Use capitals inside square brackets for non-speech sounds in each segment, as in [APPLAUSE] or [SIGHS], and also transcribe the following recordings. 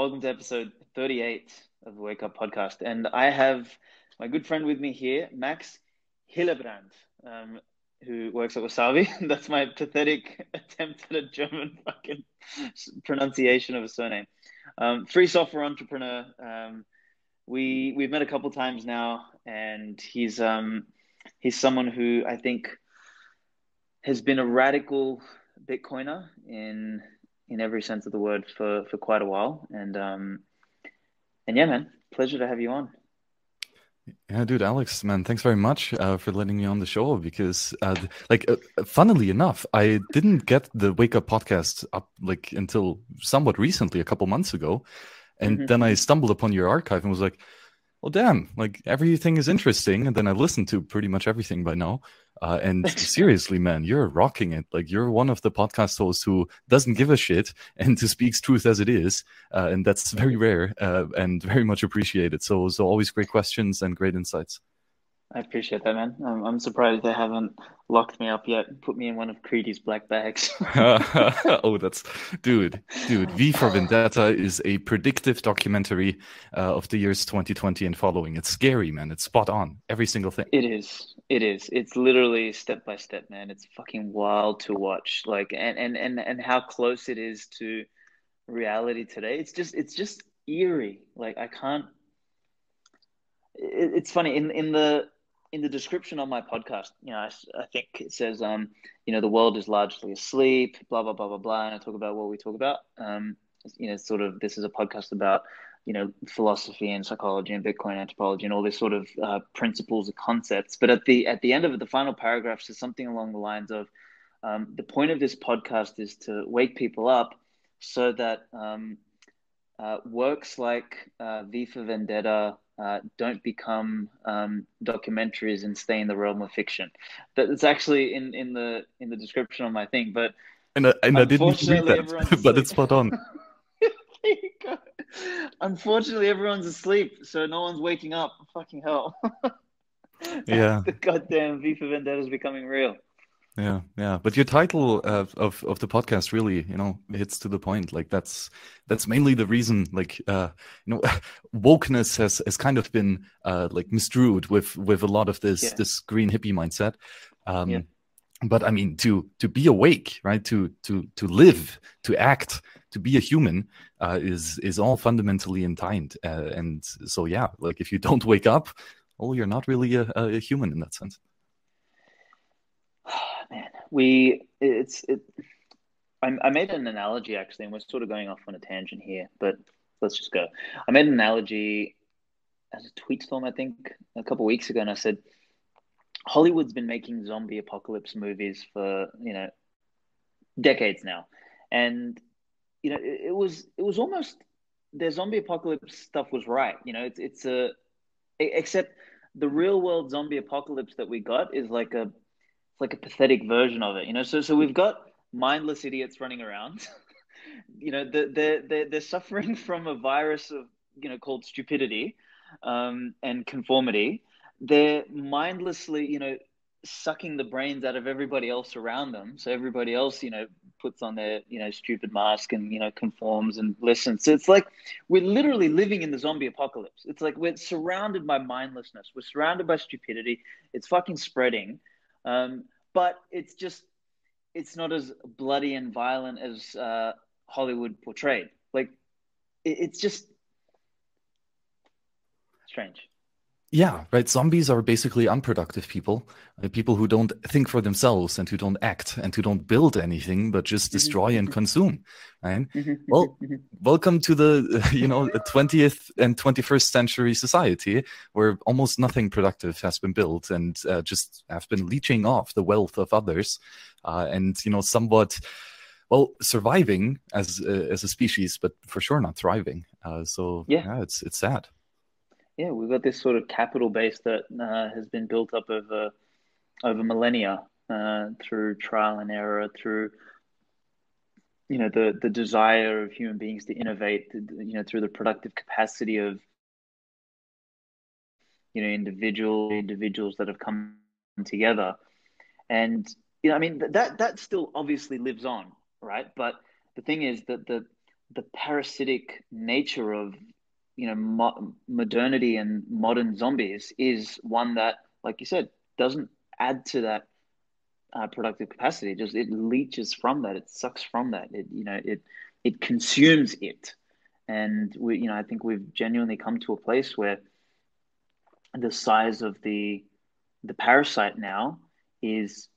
Welcome to episode 38 of the Wake Up Podcast. And I have my good friend with me here, Max Hillebrand, um, who works at Wasabi. [LAUGHS] That's my pathetic [LAUGHS] attempt at a German fucking pronunciation of a surname. Um, free software entrepreneur. Um, we we've met a couple times now, and he's um, he's someone who I think has been a radical Bitcoiner in in every sense of the word for for quite a while. And um, and yeah, man, pleasure to have you on. Yeah, dude, Alex, man, thanks very much uh, for letting me on the show. Because, uh, like, uh, funnily enough, I didn't get the Wake Up podcast up like until somewhat recently, a couple months ago, and mm-hmm. then I stumbled upon your archive and was like, well, damn, like everything is interesting. And then I listened to pretty much everything by now. Uh, and [LAUGHS] seriously, man, you're rocking it. Like you're one of the podcast hosts who doesn't give a shit [LAUGHS] and who speaks truth as it is. Uh, and that's very rare uh, and very much appreciated. So, so always great questions and great insights. I appreciate that, man. I'm, I'm surprised they haven't locked me up yet and put me in one of Creedy's black bags. [LAUGHS] [LAUGHS] oh, that's dude, dude. V for Vendetta is a predictive documentary uh, of the years 2020 and following. It's scary, man. It's spot on. Every single thing. It is. It is. It's literally step by step, man. It's fucking wild to watch. Like, and and and and how close it is to reality today. It's just, it's just eerie. Like, I can't. It, it's funny in in the in the description on my podcast, you know, I, I, think it says, um, you know, the world is largely asleep, blah blah blah blah blah, and I talk about what we talk about. Um, you know, sort of this is a podcast about, you know, philosophy and psychology and Bitcoin anthropology and all these sort of uh, principles and concepts. But at the at the end of it, the final paragraph says something along the lines of, um, the point of this podcast is to wake people up so that um, uh, works like uh, V for Vendetta uh, don't become um, documentaries and stay in the realm of fiction. That's actually in, in the in the description of my thing, but and, I, and I didn't read that, [LAUGHS] but it's spot on. [LAUGHS] Unfortunately, everyone's asleep, so no one's waking up. Fucking hell! [LAUGHS] yeah, the goddamn V for Vendetta is becoming real. Yeah, yeah. But your title of, of, of the podcast really, you know, hits to the point. Like that's that's mainly the reason. Like, uh, you know, [LAUGHS] wokeness has has kind of been uh, like misdrued with with a lot of this yeah. this green hippie mindset. Um, yeah. But I mean, to to be awake, right? To to to live, to act, to be a human, uh, is is all fundamentally entwined. Uh, and so, yeah, like if you don't [LAUGHS] wake up, well, you're not really a, a human in that sense [SIGHS] man, we it's it. I, I made an analogy actually, and we're sort of going off on a tangent here, but let's just go. I made an analogy as a tweet storm, I think, a couple weeks ago, and I said Hollywood's been making zombie apocalypse movies for you know decades now, and you know it, it was it was almost their zombie apocalypse stuff was right. You know, it's it's a except the real world zombie apocalypse that we got is like a like a pathetic version of it, you know. So so we've got mindless idiots running around. [LAUGHS] you know, they're, they're, they're suffering [LAUGHS] from a virus of you know called stupidity um, and conformity. They're mindlessly, you know, sucking the brains out of everybody else around them. So everybody else, you know, puts on their, you know, stupid mask and, you know, conforms and listens. So it's like we're literally living in the zombie apocalypse. It's like we're surrounded by mindlessness. We're surrounded by stupidity. It's fucking spreading. Um, but it's just it's not as bloody and violent as uh, Hollywood portrayed. Like it, it's just strange. Yeah, right. Zombies are basically unproductive people, uh, people who don't think for themselves and who don't act and who don't build anything, but just mm-hmm. destroy and consume. Right? Mm-hmm. Well, mm-hmm. welcome to the [LAUGHS] you know 20th and 21st century society where almost nothing productive has been built and uh, just have been leeching off the wealth of others, uh, and you know somewhat well surviving as uh, as a species, but for sure not thriving. Uh, so yeah. yeah, it's it's sad yeah, we've got this sort of capital base that uh, has been built up over over millennia uh, through trial and error, through you know the the desire of human beings to innovate, you know, through the productive capacity of you know individual individuals that have come together, and you know, I mean that that still obviously lives on, right? But the thing is that the the parasitic nature of you know mo- modernity and modern zombies is one that, like you said, doesn't add to that uh, productive capacity. It just it leeches from that. It sucks from that. It you know it it consumes it, and we you know I think we've genuinely come to a place where the size of the the parasite now is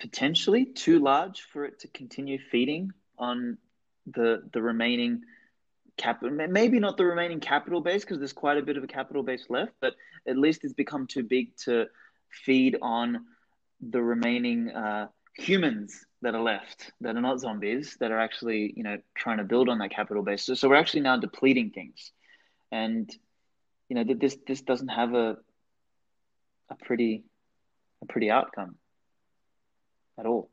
potentially too large for it to continue feeding on the the remaining capital maybe not the remaining capital base because there's quite a bit of a capital base left but at least it's become too big to feed on the remaining uh, humans that are left that are not zombies that are actually you know trying to build on that capital base. So, so we're actually now depleting things. And you know this this doesn't have a a pretty a pretty outcome at all.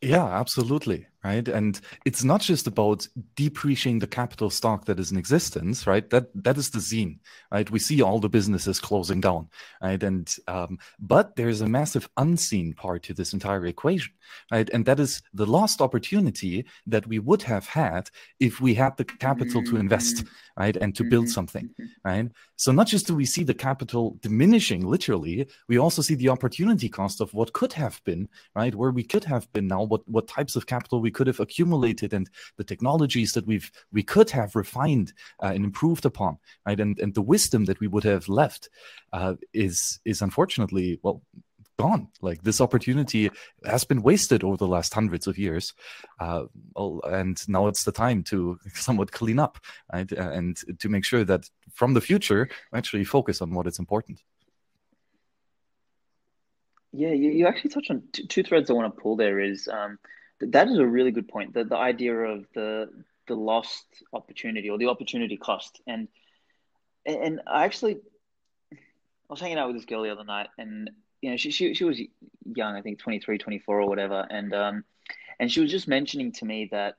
Yeah absolutely right? And it's not just about depreciating the capital stock that is in existence right? That that is the zine, right? We see all the businesses closing down right? And um, but there's a massive unseen part to this entire equation right? And that is the lost opportunity that we would have had if we had the capital to invest mm-hmm. right? And to build something mm-hmm. right? So not just do we see the capital diminishing literally we also see the opportunity cost of what could have been right? Where we could have been now what what types of capital we could have accumulated and the technologies that we've we could have refined uh, and improved upon right? And and the wisdom that we would have left uh, is is unfortunately well gone. Like this opportunity has been wasted over the last hundreds of years uh, and now it's the time to [LAUGHS] somewhat clean up right? Uh, and to make sure that from the future actually focus on what is important. Yeah you, you actually touched on two, two threads i want to pull there is um, that is a really good point. The the idea of the the lost opportunity or the opportunity cost, and and I actually I was hanging out with this girl the other night, and you know she she she was young, I think 23, 24 or whatever, and um and she was just mentioning to me that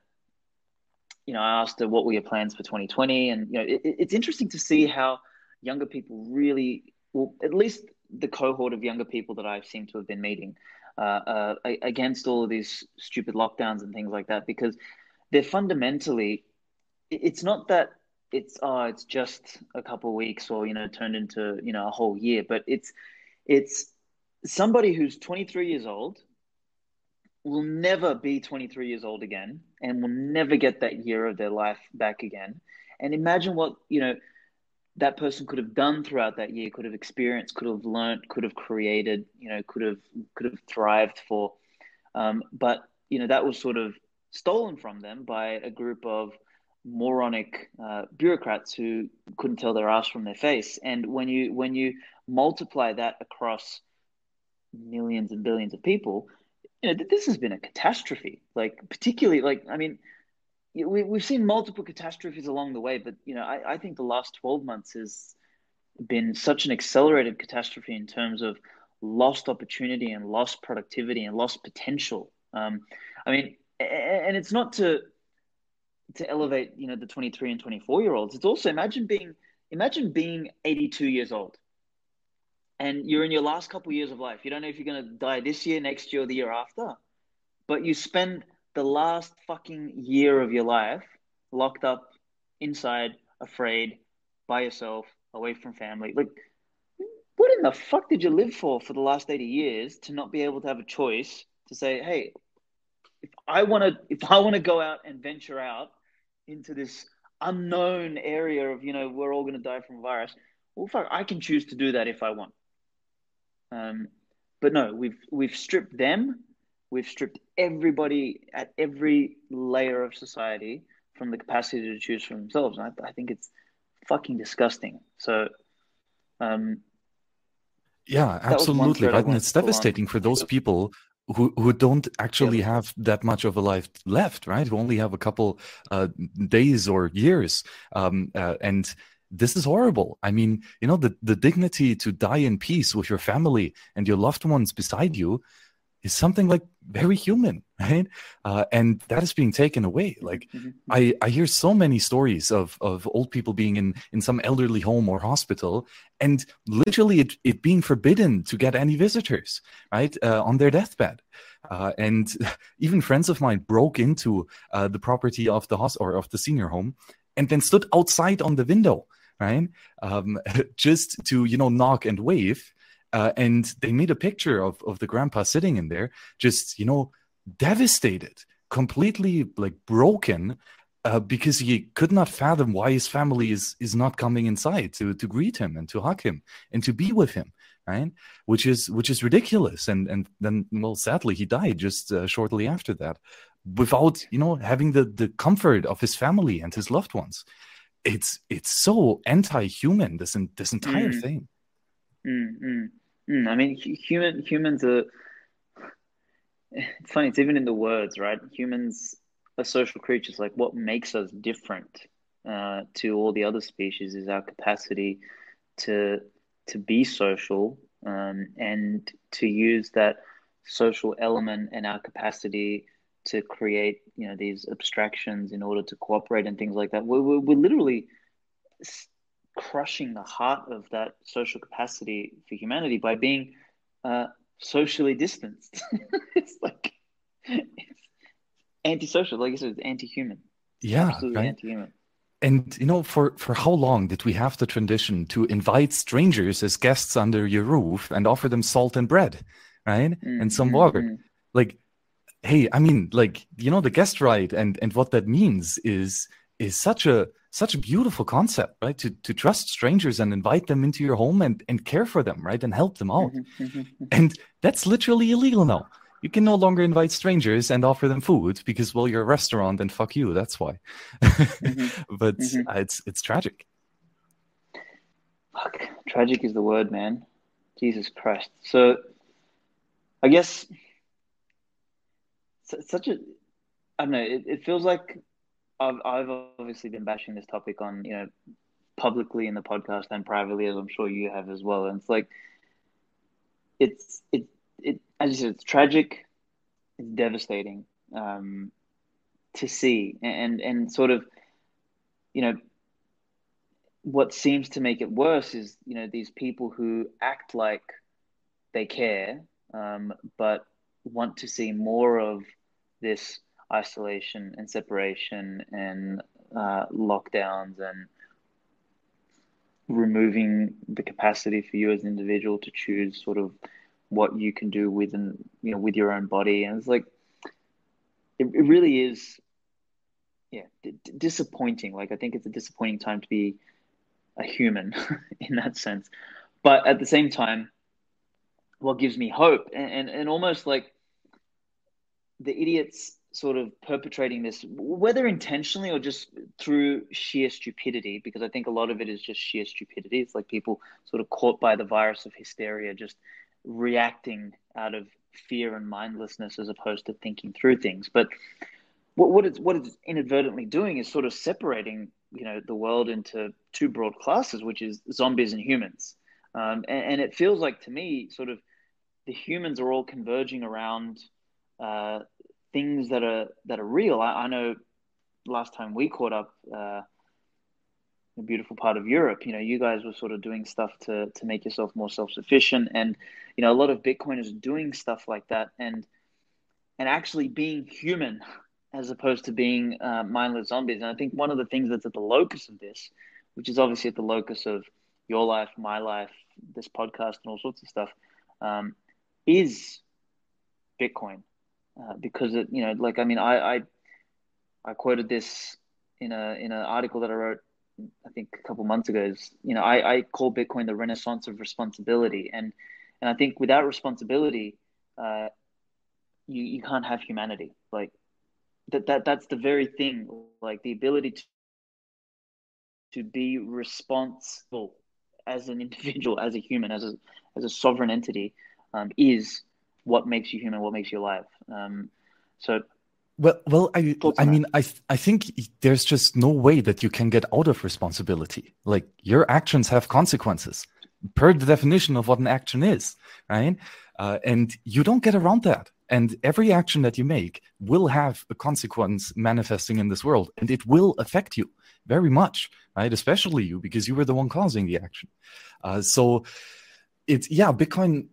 you know I asked her what were your plans for 2020, and you know it, it's interesting to see how younger people really well at least the cohort of younger people that I seem to have been meeting uh, uh, against all of these stupid lockdowns and things like that because they're fundamentally it's not that it's oh it's just a couple of weeks or you know turned into you know a whole year but it's it's somebody who's 23 years old will never be 23 years old again and will never get that year of their life back again. And imagine what you know that person could have done throughout that year, could have experienced, could have learned, could have created, you know, could have could have thrived for. Um, but you know that was sort of stolen from them by a group of moronic uh, bureaucrats who couldn't tell their ass from their face. And when you when you multiply that across millions and billions of people, you know this has been a catastrophe. Like particularly, like I mean we, we've seen multiple catastrophes along the way, but you know, I, I think the last 12 months has been such an accelerated catastrophe in terms of lost opportunity and lost productivity and lost potential. Um, I mean, and it's not to to elevate, you know, the 23 and 24 year olds. It's also imagine being imagine being 82 years old and you're in your last couple years of life. You don't know if you're going to die this year, next year, or the year after, but you spend the last fucking year of your life locked up inside, afraid, by yourself, away from family. Like, what in the fuck did you live for for the last 80 years to not be able to have a choice to say, hey, if I want to, if I want to go out and venture out into this unknown area of, you know, we're all going to die from virus, well, fuck, I can choose to do that if I want. Um, but no, we've we've stripped them we've stripped everybody at every layer of society from the capacity to choose for themselves. And I, I think it's fucking disgusting. So, um, yeah, absolutely, right. And it's devastating for those people who who don't actually yeah. have that much of a life left, right? Who only have a couple uh, days or years, um, uh, and this is horrible. I mean, you know, the the dignity to die in peace with your family and your loved ones beside you is something like very human, [LAUGHS] right? Uh, and that is being taken away. Like Mm-hmm. I, I hear so many stories of, of old people being in, in some elderly home or hospital and literally it, it being forbidden to get any visitors, right, uh, on their deathbed. Uh, and [LAUGHS] even friends of mine broke into uh, the property of the host or of the senior home and then stood outside on the window, right, um, [LAUGHS] just to, you know, knock and wave. Uh, and they made a picture of, of the grandpa sitting in there, just, you know, devastated, completely like broken uh, because he could not fathom why his family is is not coming inside to to greet him and to hug him and to be with him right? Which is which is ridiculous. And and then well sadly he died just uh, shortly after that without you know having the the comfort of his family and his loved ones. It's it's so anti-human this this entire Mm. thing. Mm, mm, mm. I mean, human humans are. It's funny. It's even in the words, right? Humans are social creatures. Like, what makes us different uh, to all the other species is our capacity to to be social um, and to use that social element and our capacity to create, you know, these abstractions in order to cooperate and things like that. We're, we're, we're literally crushing the heart of that social capacity for humanity by being uh, socially distanced. [LAUGHS] it's like it's antisocial, like I said, it's anti-human, yeah absolutely right anti-human. And you know, for for how long did we have the tradition to invite strangers as guests under your roof and offer them salt and bread, right, Mm, and some mm, water? mm. Like, hey, I mean, like you know, the guest right and and what that means is is such a such a beautiful concept, right? To to trust strangers and invite them into your home and and care for them, right, and help them out. Mhm, mhm, mhm. And that's literally illegal now. You can no longer invite strangers and offer them food because, well, you're a restaurant and fuck you. That's why. [LAUGHS] but mhm. uh, it's it's tragic. Fuck, tragic is the word, man. Jesus Christ. So, I guess it's such a, I don't know. It, it feels like I've I've obviously been bashing this topic on you know publicly in the podcast and privately, as I'm sure you have as well. And it's like it's it it as you said, it's tragic, it's devastating um, to see, and and sort of you know what seems to make it worse is you know these people who act like they care um, but want to see more of this isolation and separation and uh, lockdowns and removing the capacity for you as an individual to choose sort of what you can do within you know with your own body and it's like it, it really is yeah d- disappointing like i think it's a disappointing time to be a human [LAUGHS] in that sense. But at the same time, what gives me hope and, and, and almost like the idiots sort of perpetrating this, whether intentionally or just through sheer stupidity, because I think a lot of it is just sheer stupidity. It's like people sort of caught by the virus of hysteria, just reacting out of fear and mindlessness as opposed to thinking through things. But what, what it's what it's inadvertently doing is sort of separating you know the world into two broad classes, which is zombies and humans. Um, and, and, it feels like to me, sort of, the humans are all converging around uh, things that are that are real. I, I, know last time we caught up, uh, a beautiful part of Europe, you know, you guys were sort of doing stuff to to make yourself more self sufficient, and you know, a lot of Bitcoiners doing stuff like that, and and actually being human as opposed to being uh, mindless zombies. And I think one of the things that's at the locus of this, which is obviously at the locus of your life, my life, this podcast, and all sorts of stuff, um, is Bitcoin. Uh, because it, you know, like I mean, I, I I quoted this in a in an article that I wrote, I think a couple months ago. Is you know, I, I call Bitcoin the renaissance of responsibility, and and I think without responsibility, uh, you you can't have humanity. Like that that that's the very thing like the ability to to be responsible as an individual as a human as a as a sovereign entity um, is what makes you human what makes you alive. Um, so well well i i mean i i think there's just no way that you can get out of responsibility. Like your actions have consequences per the definition of what an action is right? Uh, and you don't get around that. And every action that you make will have a consequence manifesting in this world, and it will affect you very much, right? Especially you, because you were the one causing the action. Uh, so it's yeah, Bitcoin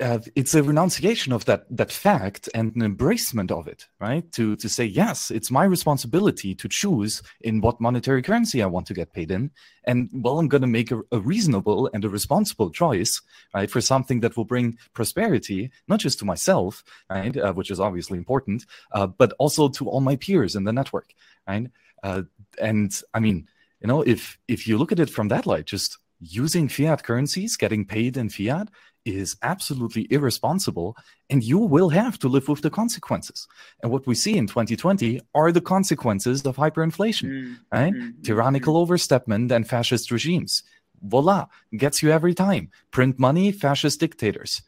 uh, it's a renunciation of that that fact and an embracement of it, right? To to say yes, it's my responsibility to choose in what monetary currency I want to get paid in, and well, I'm going to make a, a, reasonable and a responsible choice, right, for something that will bring prosperity not just to myself, right, uh, which is obviously important, uh, but also to all my peers in the network, right? Uh, and I mean, you know, if if you look at it from that light, just using fiat currencies, getting paid in fiat, is absolutely irresponsible and you will have to live with the consequences. And what we see in 2020 are the consequences of hyperinflation, mm, right? Mm, Tyrannical mm. overstepment and fascist regimes. Voila, gets you every time. Print money, fascist dictators.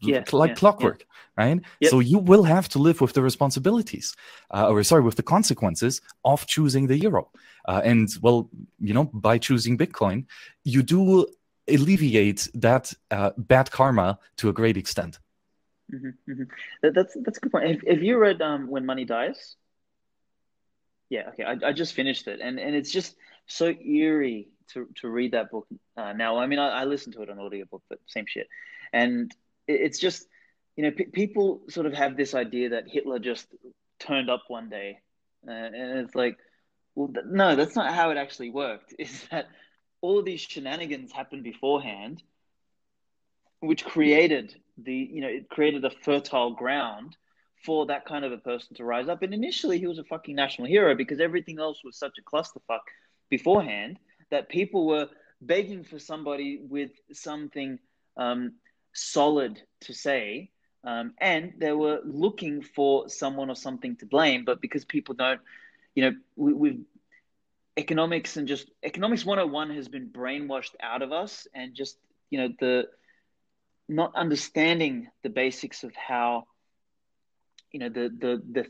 Yeah, like yeah, clockwork, yeah. right? Yep. So you will have to live with the responsibilities, uh, or sorry, with the consequences of choosing the euro. Uh, and well, you know, by choosing Bitcoin, you do alleviate that uh, bad karma to a great extent. Mm-hmm, mm-hmm. That, that's that's a good point. Have, have you read um, When Money Dies? Yeah, okay. I, I just finished it, and, and it's just so eerie to, to read that book uh, now. I mean, I, I listened to it on audiobook, but same shit. And it, it's just, you know, p- people sort of have this idea that Hitler just turned up one day, uh, and it's like, well, th- no, that's not how it actually worked. [LAUGHS] Is that all of these shenanigans happened beforehand, which created the, you know, it created a fertile ground for that kind of a person to rise up. And initially, he was a fucking national hero because everything else was such a clusterfuck beforehand that people were begging for somebody with something um, solid to say. Um, and they were looking for someone or something to blame. But because people don't, you know, we, we've economics and just economics 101 has been brainwashed out of us and just you know the not understanding the basics of how you know the the the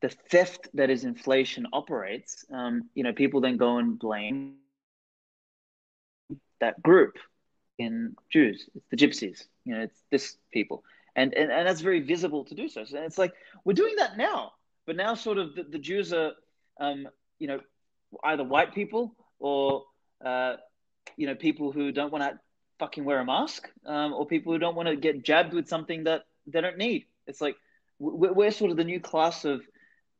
the theft that is inflation operates um, you know people then go and blame that group in jews. It's the gypsies you know it's this people. And and, and that's very visible to do so. So it's like we're doing that now. But now sort of the, the jews are um, you know, either white people or uh, you know people who don't want to fucking wear a mask, um, or people who don't want to get jabbed with something that they don't need. It's like we're, sort of the new class of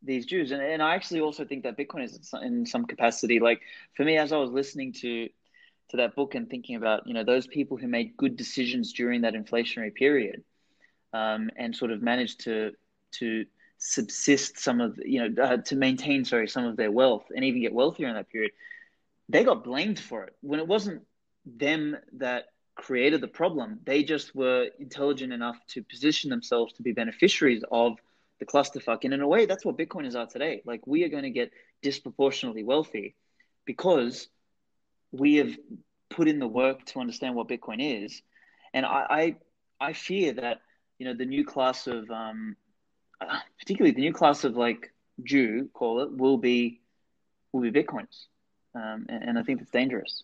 these Jews, and, and I actually also think that Bitcoin is in some capacity. Like for me, as I was listening to to that book and thinking about you know those people who made good decisions during that inflationary period, um, and sort of managed to to subsist some of you know uh, to maintain sorry some of their wealth and even get wealthier in that period they got blamed for it. When it wasn't them that created the problem they just were intelligent enough to position themselves to be beneficiaries of the clusterfuck and in a way that's what bitcoiners are today. Like we are going to get disproportionately wealthy because we have put in the work to understand what bitcoin is. And i i, I fear that you know the new class of um, particularly the new class of like Jew, call it, will be will be bitcoins, um, and, and, I think it's dangerous.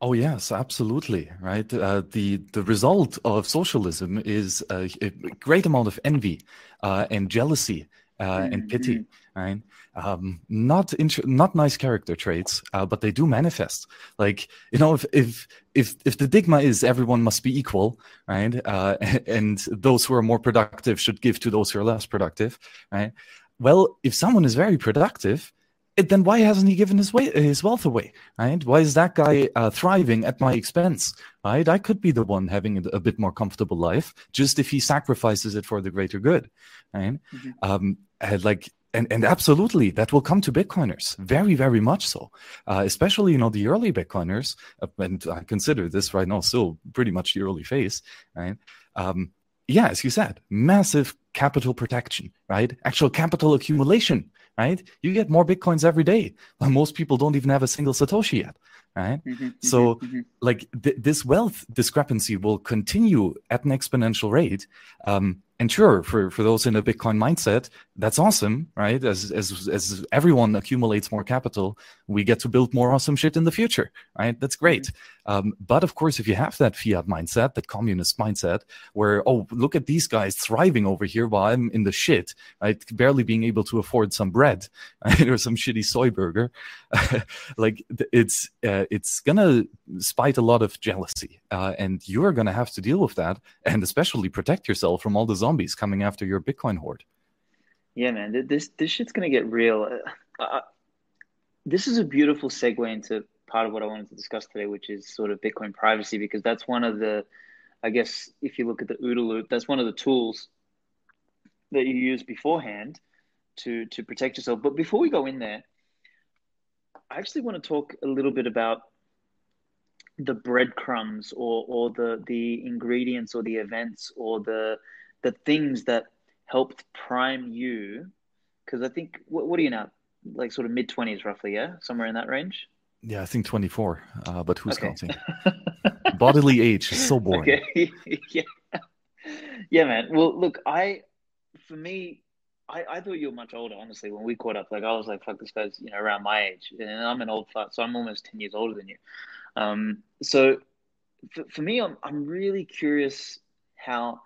Oh yes, absolutely, right. Uh, the the result of socialism is a, a great amount of envy uh, and jealousy uh, and pity, mm-hmm. right? Um, not int- not nice character traits, uh, but they do manifest. Like you know, if if if if the digma is everyone must be equal, right? Uh, [LAUGHS] and those who are more productive should give to those who are less productive, right? Well, if someone is very productive, then why hasn't he given his way, his wealth away? Right? Why is that guy uh, thriving at my expense? Right? I could be the one having a, a, bit more comfortable life, just if he sacrifices it for the greater good. Right? Mm-hmm. Um, and like, and and absolutely, that will come to Bitcoiners, very very much so. Uh, especially you know the early Bitcoiners, uh, and I consider this right now still pretty much the early phase. Right? Um, yeah, as you said, massive capital protection, right? Actual capital accumulation right? You get more bitcoins every day. but Most people don't even have a single satoshi yet, right? Mm-hmm, mm-hmm so, mm-hmm. like th- this wealth discrepancy will continue at an exponential rate, um, and sure, for, for those in a Bitcoin mindset, that's awesome, right? As, as, as everyone accumulates more capital, we get to build more awesome shit in the future, right? That's great. Um, but of course, if you have that fiat mindset, that communist mindset, where, oh, look at these guys thriving over here while I'm in the shit, right? Barely being able to afford some bread [LAUGHS] right? or some shitty soy burger. [LAUGHS] like it's, uh, it's gonna spite a lot of jealousy. Uh, and you're gonna have to deal with that and especially protect yourself from all the zombies coming after your Bitcoin hoard. Yeah, man, this this shit's gonna get real. Uh, uh, this is a beautiful segue into part of what I wanted to discuss today, which is sort of Bitcoin privacy, because that's one of the, I guess, if you look at the OODA loop, that's one of the tools that you use beforehand to to protect yourself. But before we go in there, I actually want to talk a little bit about the breadcrumbs or or the the ingredients or the events or the the things that helped prime you? Because I think what, what are you now? Like sort of mid twenties, roughly, yeah, somewhere in that range. Yeah, I think twenty four. Uh, but who's okay. counting? [LAUGHS] Bodily age is so boring. Okay. [LAUGHS] yeah, yeah, man. Well, look, I for me, I, I thought you were much older, honestly, when we caught up. Like I was like, fuck, this guy's, you know, around my age. And I'm an old fart, so I'm almost ten years older than you. Um, so for, for me, I'm I'm really curious how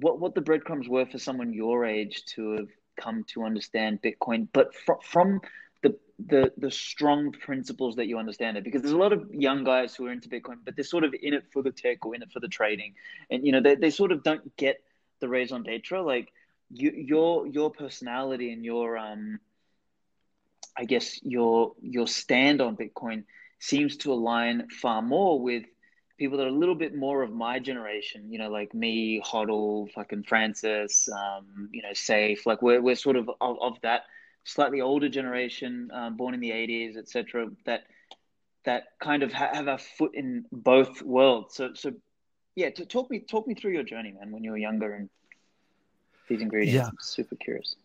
what what the breadcrumbs were for someone your age to have come to understand Bitcoin, but from from the the the strong principles that you understand it, because there's a lot of young guys who are into Bitcoin, but they're sort of in it for the tech or in it for the trading, and you know they they sort of don't get the raison d'être. Like you, your your personality and your um, I guess your your stand on Bitcoin seems to align far more with people that are a little bit more of my generation, you know, like me, Hodl, fucking Francis, um, you know, Safe, like we're, we're sort of, of, of that slightly older generation, um, born in the 80s, etc. that that kind of ha- have a foot in both worlds. So, so yeah, to talk me talk me through your journey, man, when you were younger and these ingredients. Yeah. I'm super curious.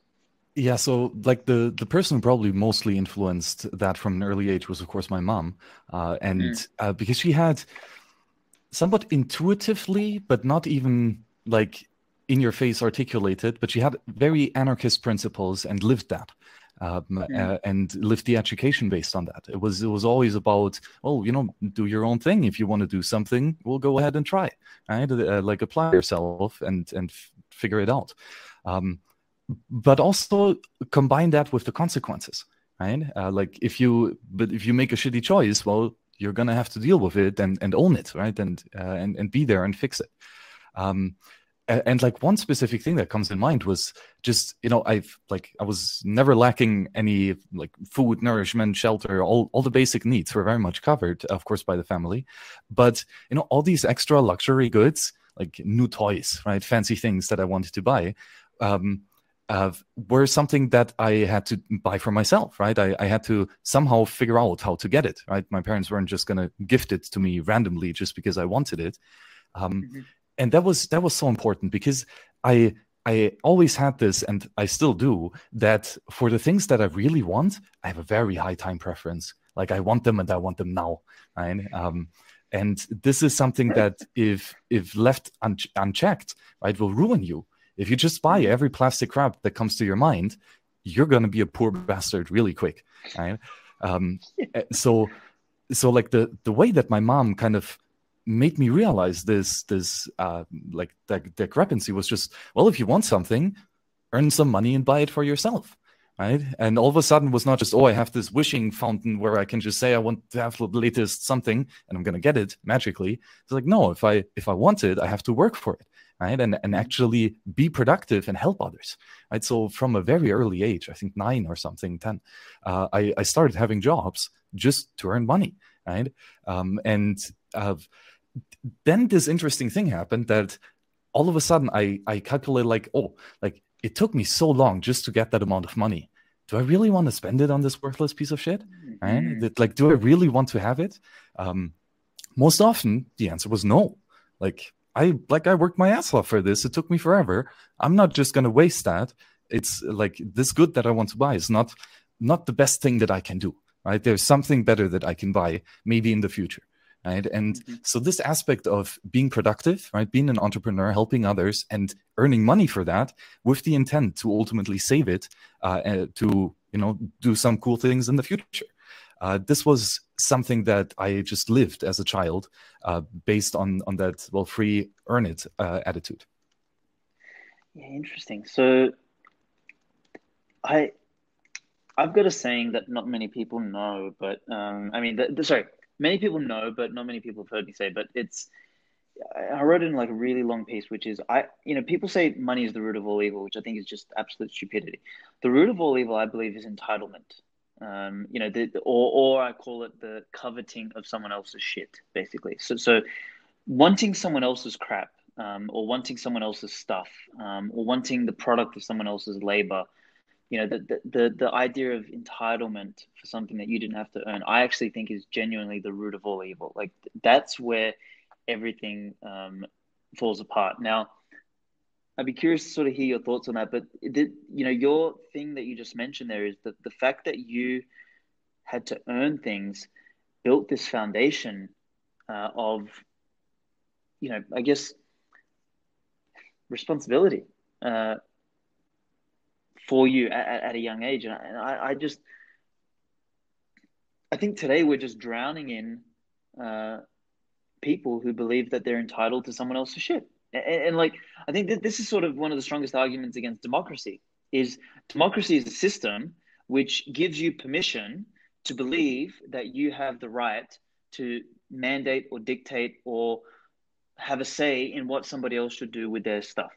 Yeah, so like the the person who probably mostly influenced that from an early age was, of course, my mom, uh, and mm. uh, because she had somewhat intuitively, but not even like in your face articulated, but she had very anarchist principles and lived that. Um, yeah. uh, and lived the education based on that. It was it was always about oh you know do your own thing if you want to do something we'll go ahead and try right uh, like apply yourself and and f- figure it out, um, but also combine that with the consequences right uh, like if you but if you make a shitty choice well you're gonna have to deal with it and, and own it, right? And uh, and and be there and fix it. Um, and, and like one specific thing that comes in mind was just you know I've like I was never lacking any like food, nourishment, shelter, all all the basic needs were very much covered, of course, by the family. But you know all these extra luxury goods like new toys, right? Fancy things that I wanted to buy. Um, uh, were something that I had to buy for myself, right? I, I, had to somehow figure out how to get it, right? My parents weren't just going to gift it to me randomly just because I wanted it, um, mm-hmm. and that was that was so important because I I always had this, and I still do, that for the things that I really want, I have a very high time preference. Like I want them, and I want them now, right? Um, and this is something that if if left un- unchecked, right, will ruin you if you just buy every plastic crap that comes to your mind, you're going to be a poor bastard really quick. Right? Um, eh, so, so like the the way that my mom kind of made me realize this this uh, like that discrepancy was just well, if you want something, earn some money and buy it for yourself. Right. And all of a sudden was not just, oh, I have this wishing fountain where I can just say I want to have the latest something and I'm gonna get it magically. It's like, no, if I if I want it, I have to work for it right? And, and actually be productive and help others right? So from a very early age i think nine or something 10 uh, I, I started having jobs just to earn money right? Um, and uh, then this interesting thing happened that all of a sudden i i calculated like oh like it took me so long just to get that amount of money. Do i really want to spend it on this worthless piece of shit right? Mm-hmm. like do i really want to have it? Um, most often the answer was no. Like I like I worked my ass off for this. It took me forever. I'm not just going to waste that. It's like this good that I want to buy is not not the best thing that I can do. Right? There's something better that I can buy maybe in the future. right and mm-hmm. so this aspect of being productive right being an entrepreneur helping others and earning money for that with the intent to ultimately save it uh, to you know do some cool things in the future uh, this was something that I just lived as a child, uh, based on on that well, free, earn it uh, attitude. Yeah, interesting. So, I I've got a saying that not many people know, but um, I mean, the, the, sorry, many people know, but not many people have heard me say. But it's I wrote in like a really long piece, which is I, you know, people say money is the root of all evil, which I think is just absolute stupidity. The root of all evil, I believe, is entitlement. Um, you know, the, or or I call it the coveting of someone else's shit, basically. So so wanting someone else's crap, um, or wanting someone else's stuff, um, or wanting the product of someone else's labor. You know, the, the the the idea of entitlement for something that you didn't have to earn, I actually think is genuinely the root of all evil. Like that's where everything um, falls apart. Now I'd be curious to sort of hear your thoughts on that. But did, you know, your thing that you just mentioned there is that the fact that you had to earn things built this foundation uh, of, you know, I guess responsibility uh, for you at, at, a young age. And I, and I, I, just, I think today we're just drowning in uh, people who believe that they're entitled to someone else's shit and, and like I think that this is sort of one of the strongest arguments against democracy is democracy is a system which gives you permission to believe that you have the right to mandate or dictate or have a say in what somebody else should do with their stuff.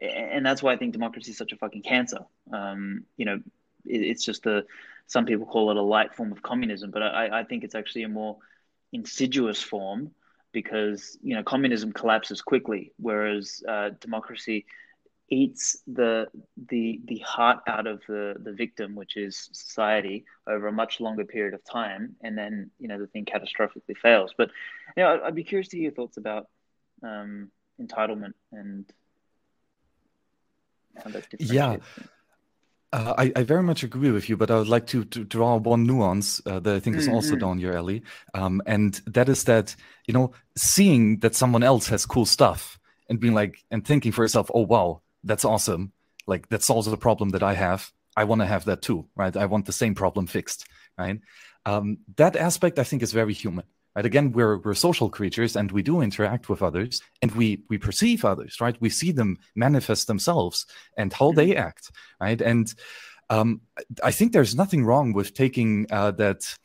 And that's why I think democracy is such a fucking cancer. Um, you know, it, it's just a, some people call it a light form of communism, but I, I think it's actually a more insidious form because you know communism collapses quickly, whereas uh, democracy eats the the the heart out of the the victim, which is society, over a much longer period of time, and then you know the thing catastrophically fails. But you know, I'd, be curious to hear your thoughts about um, entitlement and how that yeah. Uh, I, I, very much agree with you, but I would like to, to draw one nuance uh, that I think is mm-hmm. also down your alley, um, and that is that you know seeing that someone else has cool stuff and being like and thinking for yourself, oh wow, that's awesome, like that solves the problem that I have. I want to have that too, right? I want the same problem fixed, right? Um, that aspect I think is very human. Right? Again, we're we're social creatures and we do interact with others and we we perceive others, right? We see them manifest themselves and how they mm-hmm. act, right? And um, I think there's nothing wrong with taking uh, that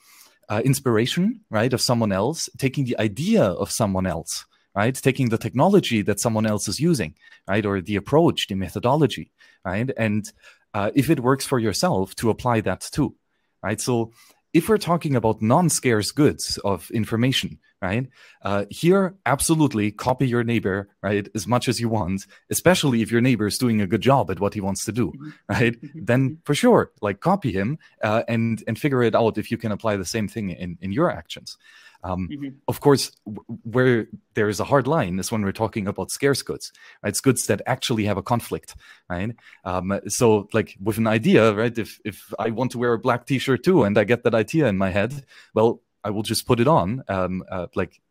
uh, inspiration, right, of someone else, taking the idea of someone else, right, taking the technology that someone else is using, right, or the approach, the methodology, right, and uh, if it works for yourself, to apply that too, right. So if we're talking about non-scarce goods of information, right? Uh, here, absolutely copy your neighbor, right, as much as you want, especially if your neighbor is doing a good job at what he wants to do, mm-hmm. right? Mm-hmm. then for sure, like copy him uh, and and figure it out if you can apply the same thing in in your actions. Um, mm-hmm. Of course, w- where there is a hard line is when we're talking about scarce goods. Right? It's goods that actually have a conflict, right? Um, so, like with an idea, right? If if I want to wear a black T-shirt too, and I get that idea in my head, well, I will just put it on. Um, uh, like,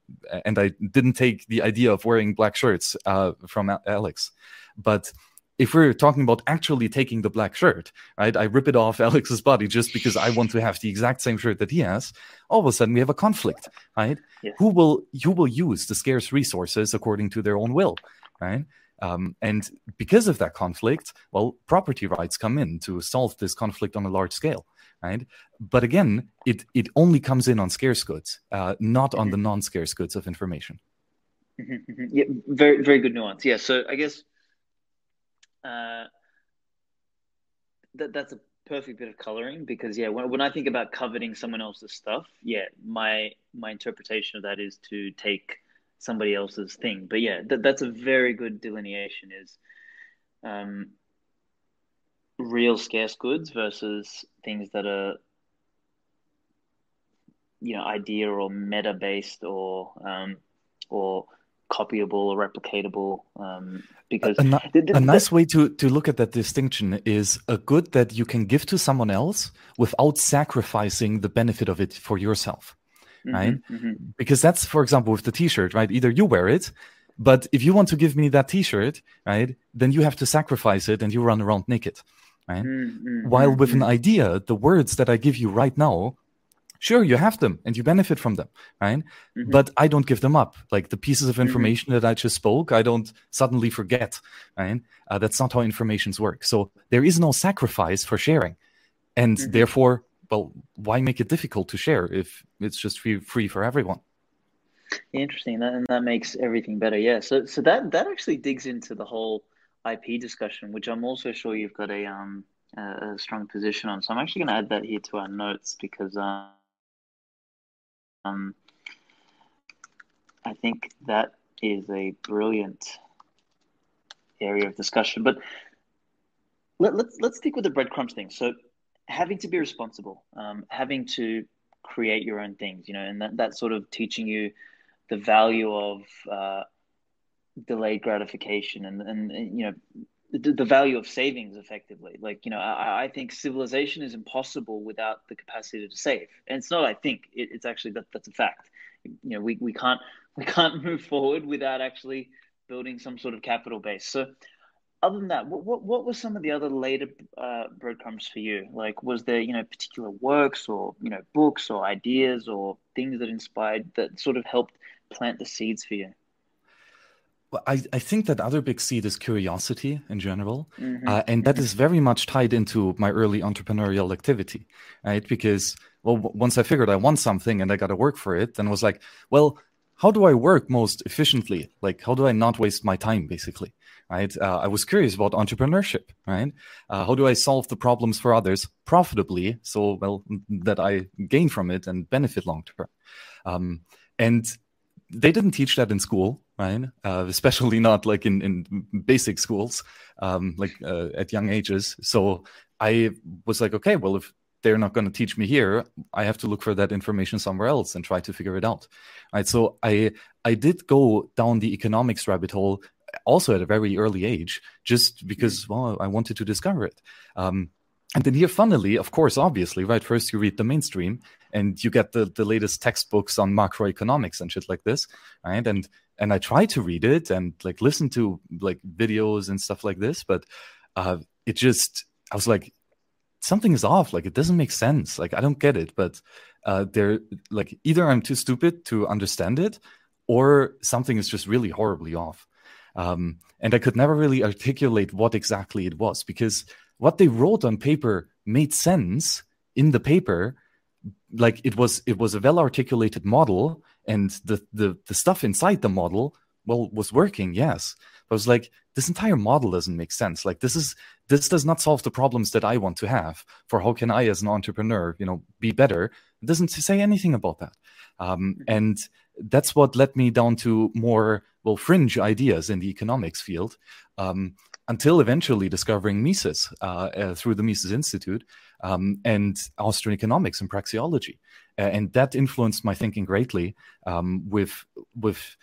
and I didn't take the idea of wearing black shirts uh, from Alex, but if we're talking about actually taking the black shirt, right? I rip it off [LAUGHS] Alex's body just because I want to have the exact same shirt that he has. All of a sudden, we have a conflict, right? Who will who will use the scarce resources according to their own will, right? Um, and because of that conflict, well, property rights come in to solve this conflict on a large scale, right? But again, it it only comes in on scarce goods, uh, not on the mm-hmm. non-scarce goods of information. Mm-hmm, mm-hmm. Yeah, very very good nuance. Yeah, so I guess uh, that that's a perfect bit of coloring because yeah, when, when I think about coveting someone else's stuff, yeah, my my interpretation of that is to take somebody else's thing. But yeah, that, that's a very good delineation. Is um, real scarce goods versus things that are you know idea or meta based or um, or copyable or replicatable um, because a, a, a nice way to to look at that distinction is a good that you can give to someone else without sacrificing the benefit of it for yourself mm-hmm, right? Mm-hmm. Because that's, for example, with the T-shirt, right? Either you wear it, but if you want to give me that T-shirt, right, then you have to sacrifice it and you run around naked, right? Mm-hmm, While with an mm-hmm. idea, the words that I give you right now sure you have them and you benefit from them right? Mm-hmm. but i don't give them up. Like the pieces of mm-hmm. information mm-hmm. that i just spoke i don't suddenly forget right? Uh, that's not how informations work. So there is no sacrifice for sharing. And mm-hmm. therefore well why make it difficult to share if it's just free, free for everyone? Interesting. That, and that makes everything better. Yeah. So so that that actually digs into the whole ip discussion which i'm also sure you've got a um a strong position on. So i'm actually going to add that here to our notes because um um, I think that is a brilliant area of discussion. But let, us let's, let's stick with the breadcrumbs thing. So having to be responsible, um, having to create your own things, you know, and that, that sort of teaching you the value of uh, delayed gratification and, and, and you know the, the, value of savings effectively. Like you know I, I, think civilization is impossible without the capacity to save. And it's not i think it, it's actually that that's a fact. You know we, we can't [LAUGHS] we can't move forward without actually building some sort of capital base. So other than that what what, what were some of the other later uh, breadcrumbs for you? Like was there you know particular works or you know books or ideas or things that inspired that sort of helped plant the seeds for you I, I think that other big seed is curiosity in general. Mm-hmm. Uh, and that is very much tied into my early entrepreneurial activity, right? Because, well, w- once I figured I want something and I got to work for it, then was like, well, how do I work most efficiently? Like, how do I not waste my time, basically? Right? Uh, I was curious about entrepreneurship, right? Uh, how do I solve the problems for others profitably? So, well, that I gain from it and benefit long term. Um, and they didn't teach that in school right? Uh, especially not like in, in basic schools, um, like uh, at young ages. So I was like, okay, well, if they're not going to teach me here, I have to look for that information somewhere else and try to figure it out. Right. So I I did go down the economics rabbit hole also at a very early age, just because well I wanted to discover it. Um, and then here, funnily, of course, obviously, right? First, you read the mainstream, and you get the the latest textbooks on macroeconomics and shit like this, right? And and I try to read it and like listen to like videos and stuff like this, but uh, it just I was like something is off. Like it doesn't make sense. Like I don't get it. But uh, they're like either I'm too stupid to understand it, or something is just really horribly off. Um, and I could never really articulate what exactly it was because what they wrote on paper made sense in the paper like it was it was a well articulated model and the, the the stuff inside the model well was working yes. But i was like this entire model doesn't make sense. Like this is this does not solve the problems that i want to have for how can i as an entrepreneur you know be better. It doesn't say anything about that. Um, mm-hmm. and that's what led me down to more well fringe ideas in the economics field um, until eventually discovering mises uh, uh, through the mises institute um, and austrian economics and praxeology uh, and that influenced my thinking greatly um, with with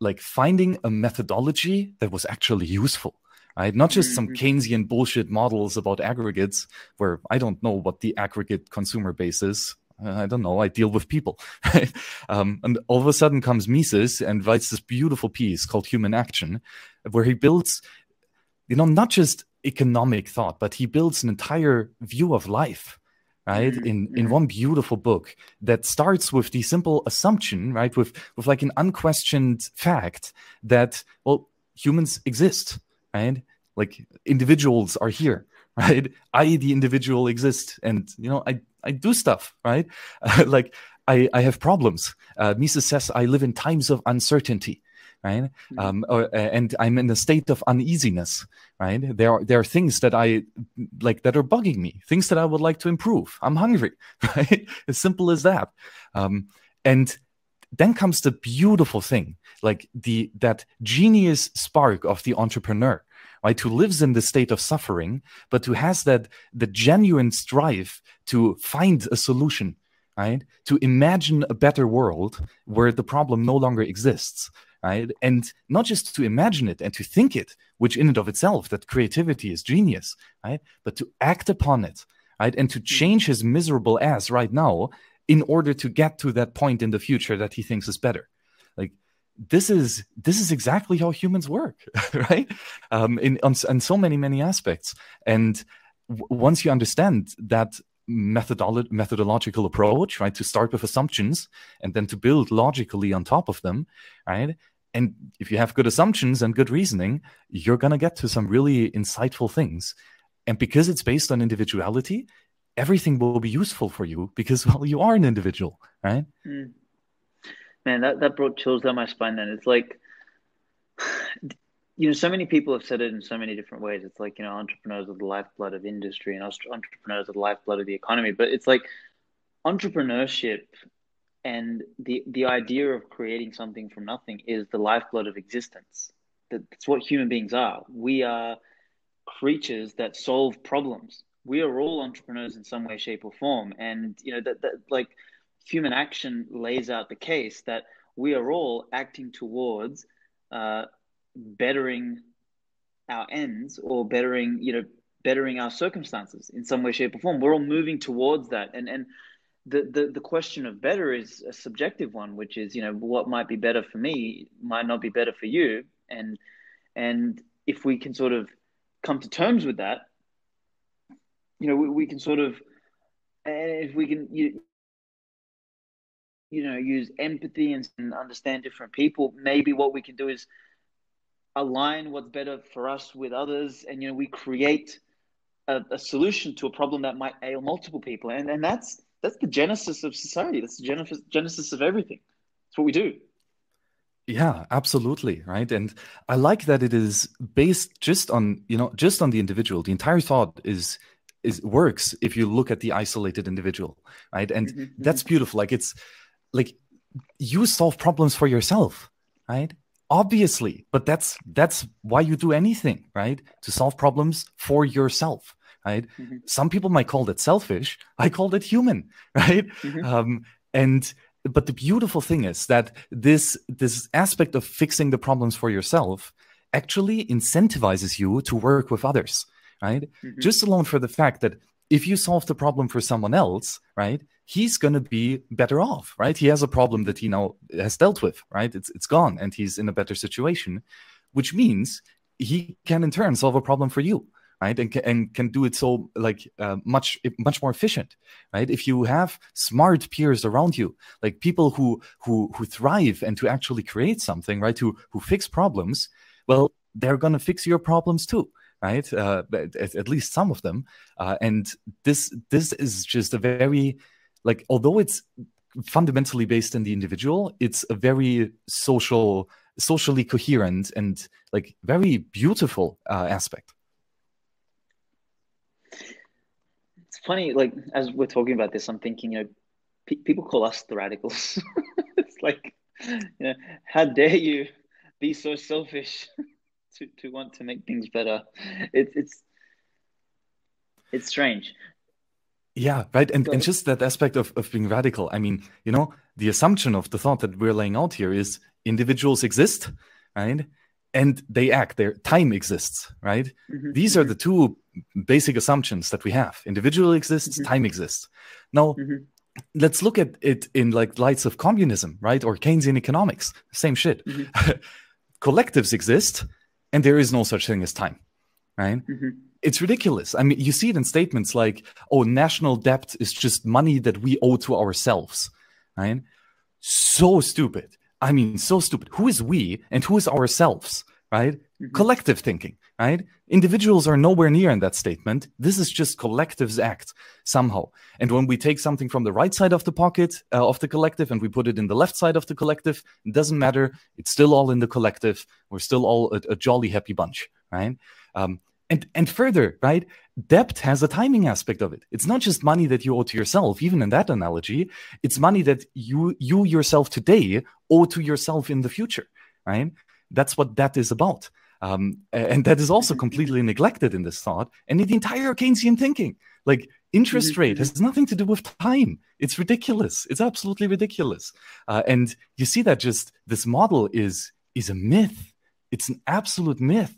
like finding a methodology that was actually useful right not just some mm-hmm. keynesian bullshit models about aggregates where i don't know what the aggregate consumer base is I don't know. I deal with people, [LAUGHS] right? Um, and all of a sudden comes Mises and writes this beautiful piece called Human Action, where he builds, you know, not just economic thought, but he builds an entire view of life right mm-hmm. in in one beautiful book that starts with the simple assumption right with with like an unquestioned fact that well humans exist right? Like individuals are here [LAUGHS] right? I the individual exist. And you know i i do stuff right? [LAUGHS] Like i i have problems. Uh, mises says i live in times of uncertainty right? Mm-hmm. Um, or, uh, and I'm in a state of uneasiness, right? There are there are things that I like that are bugging me, things that I would like to improve. I'm hungry, [LAUGHS] right? as simple as that. Um, and then comes the beautiful thing, like the that genius spark of the entrepreneur, right? Who lives in the state of suffering, but who has that the genuine strive to find a solution, right? To imagine a better world where the problem no longer exists, right? And not just to imagine it and to think it, which in and of itself, that creativity is genius, right? But to act upon it, right? And to change his miserable ass right now in order to get to that point in the future that he thinks is better like this is this is exactly how humans work [LAUGHS] right um in on, in so many many aspects and w- once you understand that methodolo- methodological approach right to start with assumptions and then to build logically on top of them right and if you have good assumptions and good reasoning you're going to get to some really insightful things. And because it's based on individuality everything will be useful for you because [LAUGHS] well you are an individual right? Mm. man that, that brought chills down my spine then it's like [SIGHS] you know so many people have said it in so many different ways. It's like you know entrepreneurs are the lifeblood of industry and entrepreneurs are the lifeblood of the economy. But it's like entrepreneurship and the the idea of creating something from nothing is the lifeblood of existence that's what human beings are we are creatures that solve problems we are all entrepreneurs in some way, shape, or form. And you know that, that like human action lays out the case that we are all acting towards uh, bettering our ends or bettering, you know, bettering our circumstances in some way, shape, or form. We're all moving towards that. And and the, the the question of better is a subjective one, which is, you know, what might be better for me might not be better for you. And and if we can sort of come to terms with that you know, we, we can sort of, if we can, you, you know, use empathy and, and understand different people, maybe what we can do is align what's better for us with others, and you know, we create a, a solution to a problem that might ail multiple people, and and that's that's the genesis of society. That's the genesis genesis of everything. It's what we do. Yeah, absolutely, right. And I like that it is based just on you know just on the individual. The entire thought is is works if you look at the isolated individual right and mm-hmm. mm-hmm. that's beautiful like it's like you solve problems for yourself right obviously but that's that's why you do anything right to solve problems for yourself right mm-hmm. some people might call that selfish [LAUGHS] i call it human [LAUGHS] right mm-hmm. um, and but the beautiful thing is that this this aspect of fixing the problems for yourself actually incentivizes you to work with others right? Mm-hmm. Just alone for the fact that if you solve the problem for someone else, right, he's going to be better off, right? He has a problem that he now has dealt with, right? It's it's gone, and he's in a better situation, which means he can in turn solve a problem for you, right? And and can do it so like uh, much much more efficient, right? If you have smart peers around you, like people who who who thrive and to actually create something, right? Who who fix problems, well, they're going to fix your problems too right? Uh, at, at, least some of them. Uh, and this this is just a very like although it's fundamentally based in the individual, it's a very social, socially coherent and like very beautiful uh, aspect. Funny, like as we're talking about this, I'm thinking, you know, pe- people call us the radicals. [LAUGHS] it's like, you know, how dare you be so selfish? [LAUGHS] to, to want to make things better. It's it's it's strange. Yeah, right. And, and just that aspect of, of being radical. I mean, you know, the assumption of the thought that we're laying out here is individuals exist, right? And they act, their time exists, right? Mm-hmm. These are mm-hmm. the two basic assumptions that we have. Individual exists, mm-hmm. time exists. Now, mm-hmm. let's look at it in like lights of communism, right? Or Keynesian economics. Same shit. Mm-hmm. [LAUGHS] Collectives exist, and there is no such thing as time, right? Mm-hmm. It's ridiculous. I mean, you see it in statements like, "Oh, national debt is just money that we owe to ourselves," right? So stupid. I mean, so stupid. Who is we and who is ourselves, right? Mm-hmm. Collective thinking, right? Individuals are nowhere near in that statement. This is just collectives act somehow. And when we take something from the right side of the pocket uh, of the collective and we put it in the left side of the collective, it doesn't matter. It's still all in the collective. We're still all a, a jolly happy bunch, right? Um, and and further, right? Debt has a timing aspect of it. It's not just money that you owe to yourself, even in that analogy. It's money that you you yourself today owe to yourself in the future, right? That's what that is about. Um, and that is also completely neglected in this thought and in the entire Keynesian thinking. Like interest mm-hmm, rate has mm-hmm. nothing to do with time. It's ridiculous. It's absolutely ridiculous. Uh, and you see that just this model is is a myth. It's an absolute myth.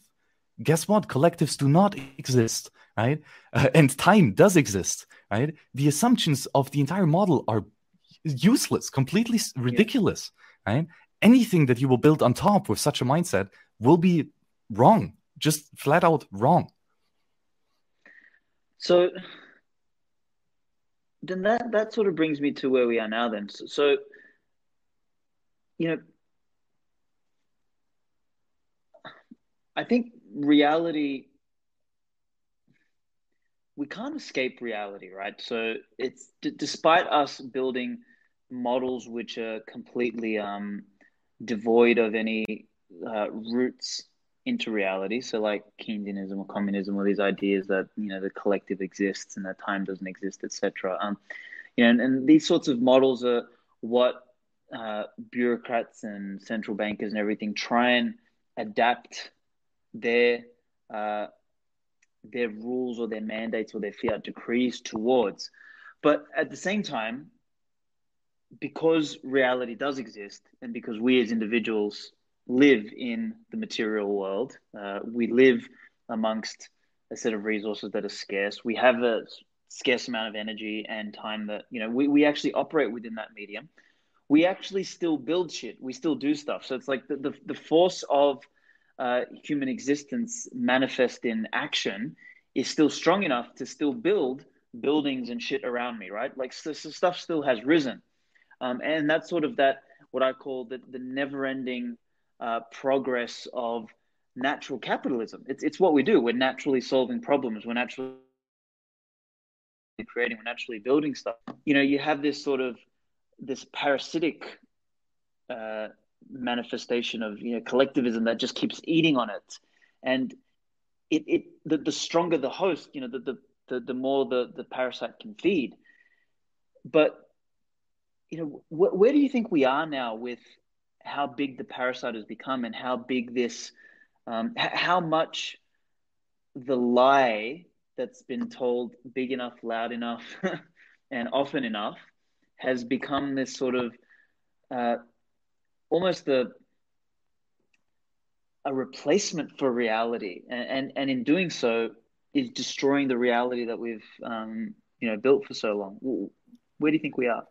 Guess what? Collectives do not exist, right? Uh, and time does exist, right? The assumptions of the entire model are useless, completely ridiculous, yeah. right? Anything that you will build on top with such a mindset will be wrong, just flat out wrong. So then that that sort of brings me to where we are now. Then, so, so you know, I think reality we can't escape reality, right? So it's d- despite us building models which are completely um, devoid of any uh, roots into reality. So like Keynesianism or communism, or these ideas that you know the collective exists and that time doesn't exist, etc. Um, you know, and, and, these sorts of models are what uh, bureaucrats and central bankers and everything try and adapt their uh, their rules or their mandates or their fiat decrees towards. But at the same time, because reality does exist and because we as individuals live in the material world, uh, we live amongst a set of resources that are scarce. We have a scarce amount of energy and time that, you know, we, we actually operate within that medium. We actually still build shit. We still do stuff. So it's like the, the, the force of uh, human existence manifest in action is still strong enough to still build buildings and shit around me, right? Like so, so stuff still has risen, um, and that's sort of that what I call the the never ending uh, progress of natural capitalism. It's it's what we do. We're naturally solving problems. We're naturally creating. We're naturally building stuff. You know, you have this sort of this parasitic uh, manifestation of you know collectivism that just keeps eating on it, and it it the, the stronger the host, you know, the the the, the more the the parasite can feed. But you know, wh- where do you think we are now with how big the parasite has become and how big this, um, h- how much the lie that's been told big enough, loud enough, [LAUGHS] and often enough has become this sort of uh, almost the a replacement for reality, and, and, and in doing so, is destroying the reality that we've um, you know built for so long. Where do you think we are?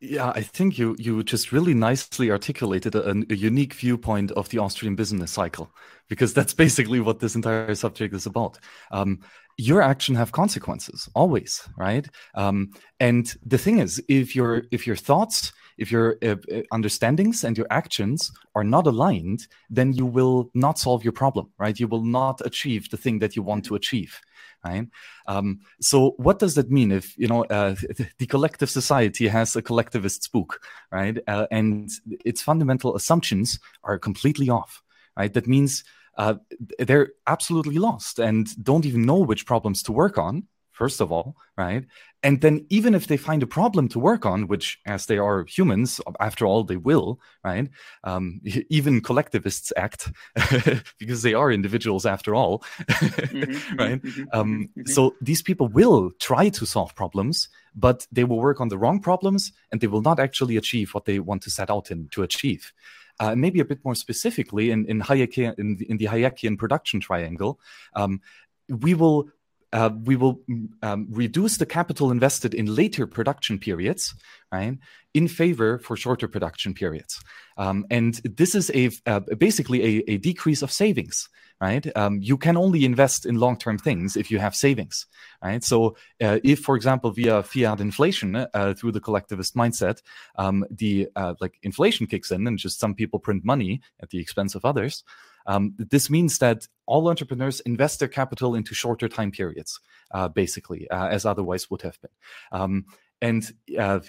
Yeah, I think you you just really nicely articulated a, a, unique viewpoint of the Austrian business cycle, because that's [LAUGHS] basically what this entire subject is about. Um, your action have consequences always, right? Um, and the thing is, if your if your thoughts, if your uh, uh, understandings and your actions are not aligned, then you will not solve your problem, right? You will not achieve the thing that you want to achieve right? Um, so what does that mean if, you know, uh, [LAUGHS] the collective society has a collectivist spook, right? Uh, and its fundamental assumptions are completely off, right? That means uh, they're absolutely lost and don't even know which problems to work on, first of all, right? And then even if they find a problem to work on, which as they are humans, after all, they will, right? Um, [LAUGHS] even collectivists act [LAUGHS] because they are individuals after all, mm-hmm, [LAUGHS] right? Mm-hmm, um, mm-hmm. So these people will try to solve problems, but they will work on the wrong problems and they will not actually achieve what they want to set out in, to achieve. Uh, maybe a bit more specifically in in, Hayek, in, in the Hayekian production triangle, um, we will uh, we will mm, um, reduce the capital invested in later production periods, right, in favor for shorter production periods. Um, and this is a uh, basically a, a, decrease of savings, right? Um, you can only invest in long-term things if you have savings, right? So, uh, if, for example, via fiat inflation uh, through the collectivist mindset, um, the uh, like inflation kicks in, and just some people print money at the expense of others. Um, this means that all entrepreneurs invest their capital into shorter time periods, uh, basically, uh, as otherwise would have been. Um, and uh,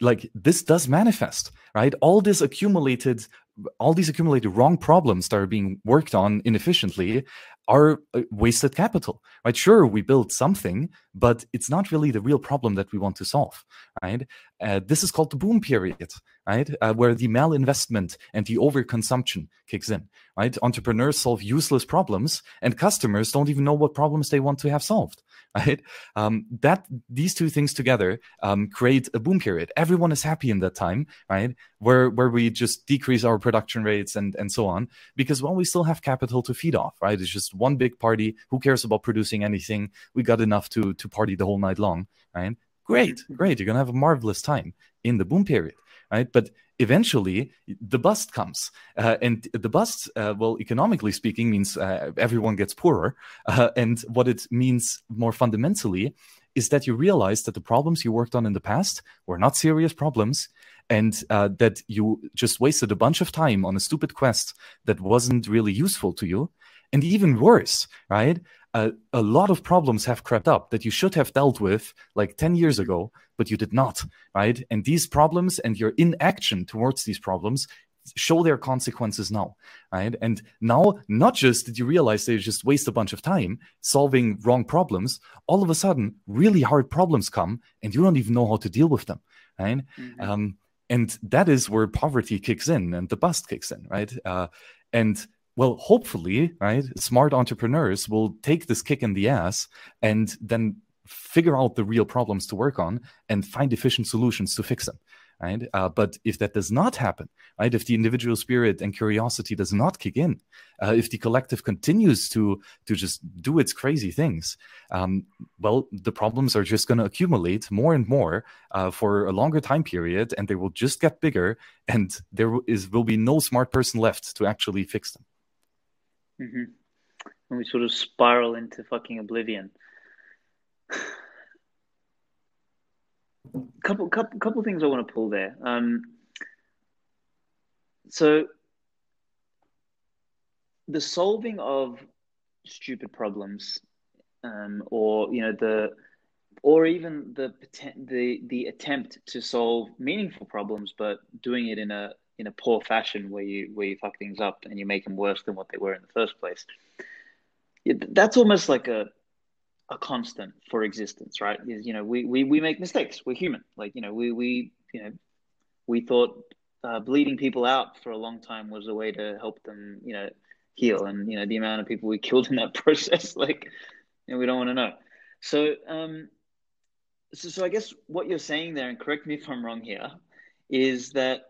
like this does manifest, right? All this accumulated, all these accumulated wrong problems that are being worked on inefficiently are uh, wasted capital, right? Sure, we build something, but it's not really the real problem that we want to solve, right? Uh, this is called the boom period, right? Uh, where the malinvestment and the overconsumption kicks in, right? Entrepreneurs solve useless problems, and customers don't even know what problems they want to have solved, [LAUGHS] right? Um, that these two things together um, create a boom period. Everyone is happy in that time, right? Where where we just decrease our production rates and and so on, because well, we still have capital to feed off, right? It's just one big party. Who cares about producing anything? We got enough to to party the whole night long, right? great, great. You're to have a marvelous time in the boom period, right? But eventually the bust comes. Uh, and the bust uh, well economically speaking means uh, everyone gets poorer. Uh, and what it means more fundamentally is that you realize that the problems you worked on in the past were not serious problems and uh, that you just wasted a bunch of time on a stupid quest that wasn't really useful to you. And even worse right a, a lot of problems have crept up that you should have dealt with like 10 years ago, but you did not, right? And these problems and your inaction towards these problems show their consequences now, right? And now, not just did you realize that you just waste a bunch of time solving wrong problems, all of a sudden, really hard problems come and you don't even know how to deal with them, right? Mm-hmm. Um, and that is where poverty kicks in and the bust kicks in, right? Uh, and well, hopefully, right, smart entrepreneurs will take this kick in the ass and then figure out the real problems to work on and find efficient solutions to fix them right? Uh, but if that does not happen right if the individual spirit and curiosity does not kick in uh, if the collective continues to to just do its crazy things um, well the problems are just going to accumulate more and more uh, for a longer time period and they will just get bigger and there is will be no smart person left to actually fix them Mm-hmm. And we sort of spiral into fucking oblivion. [SIGHS] couple, couple, couple things I want to pull there. Um, so the solving of stupid problems, um, or you know the, or even the the the attempt to solve meaningful problems, but doing it in a in a poor fashion where you where you fuck things up and you make them worse than what they were in the first place. that's almost like a a constant for existence, right? Is you know we, we we make mistakes. We're human. Like you know we we you know we thought uh, bleeding people out for a long time was a way to help them you know heal, and you know the amount of people we [LAUGHS] killed in that process, like you know, we don't want to know. So um, so so I guess what you're saying there, and correct me if I'm wrong here, is that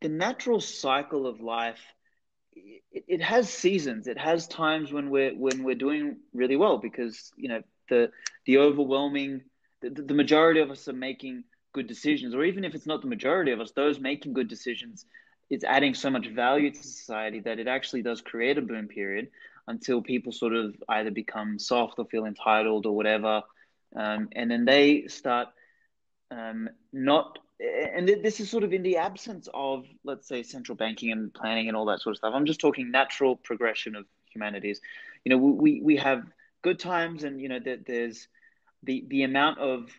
the natural cycle of life it, it, has seasons. It has times when we're when we're doing really well because you know the the overwhelming the, the majority of us are making good decisions or even if it's not the majority of us those making good decisions it's adding so much value to society that it actually does create a boom period until people sort of either become soft or feel entitled or whatever um, and then they start um, not and this is sort of in the absence of, let's say, central banking and planning and all that sort of stuff. I'm just talking natural progression of humanities. You know, we we have good times, and you know that there's the the amount of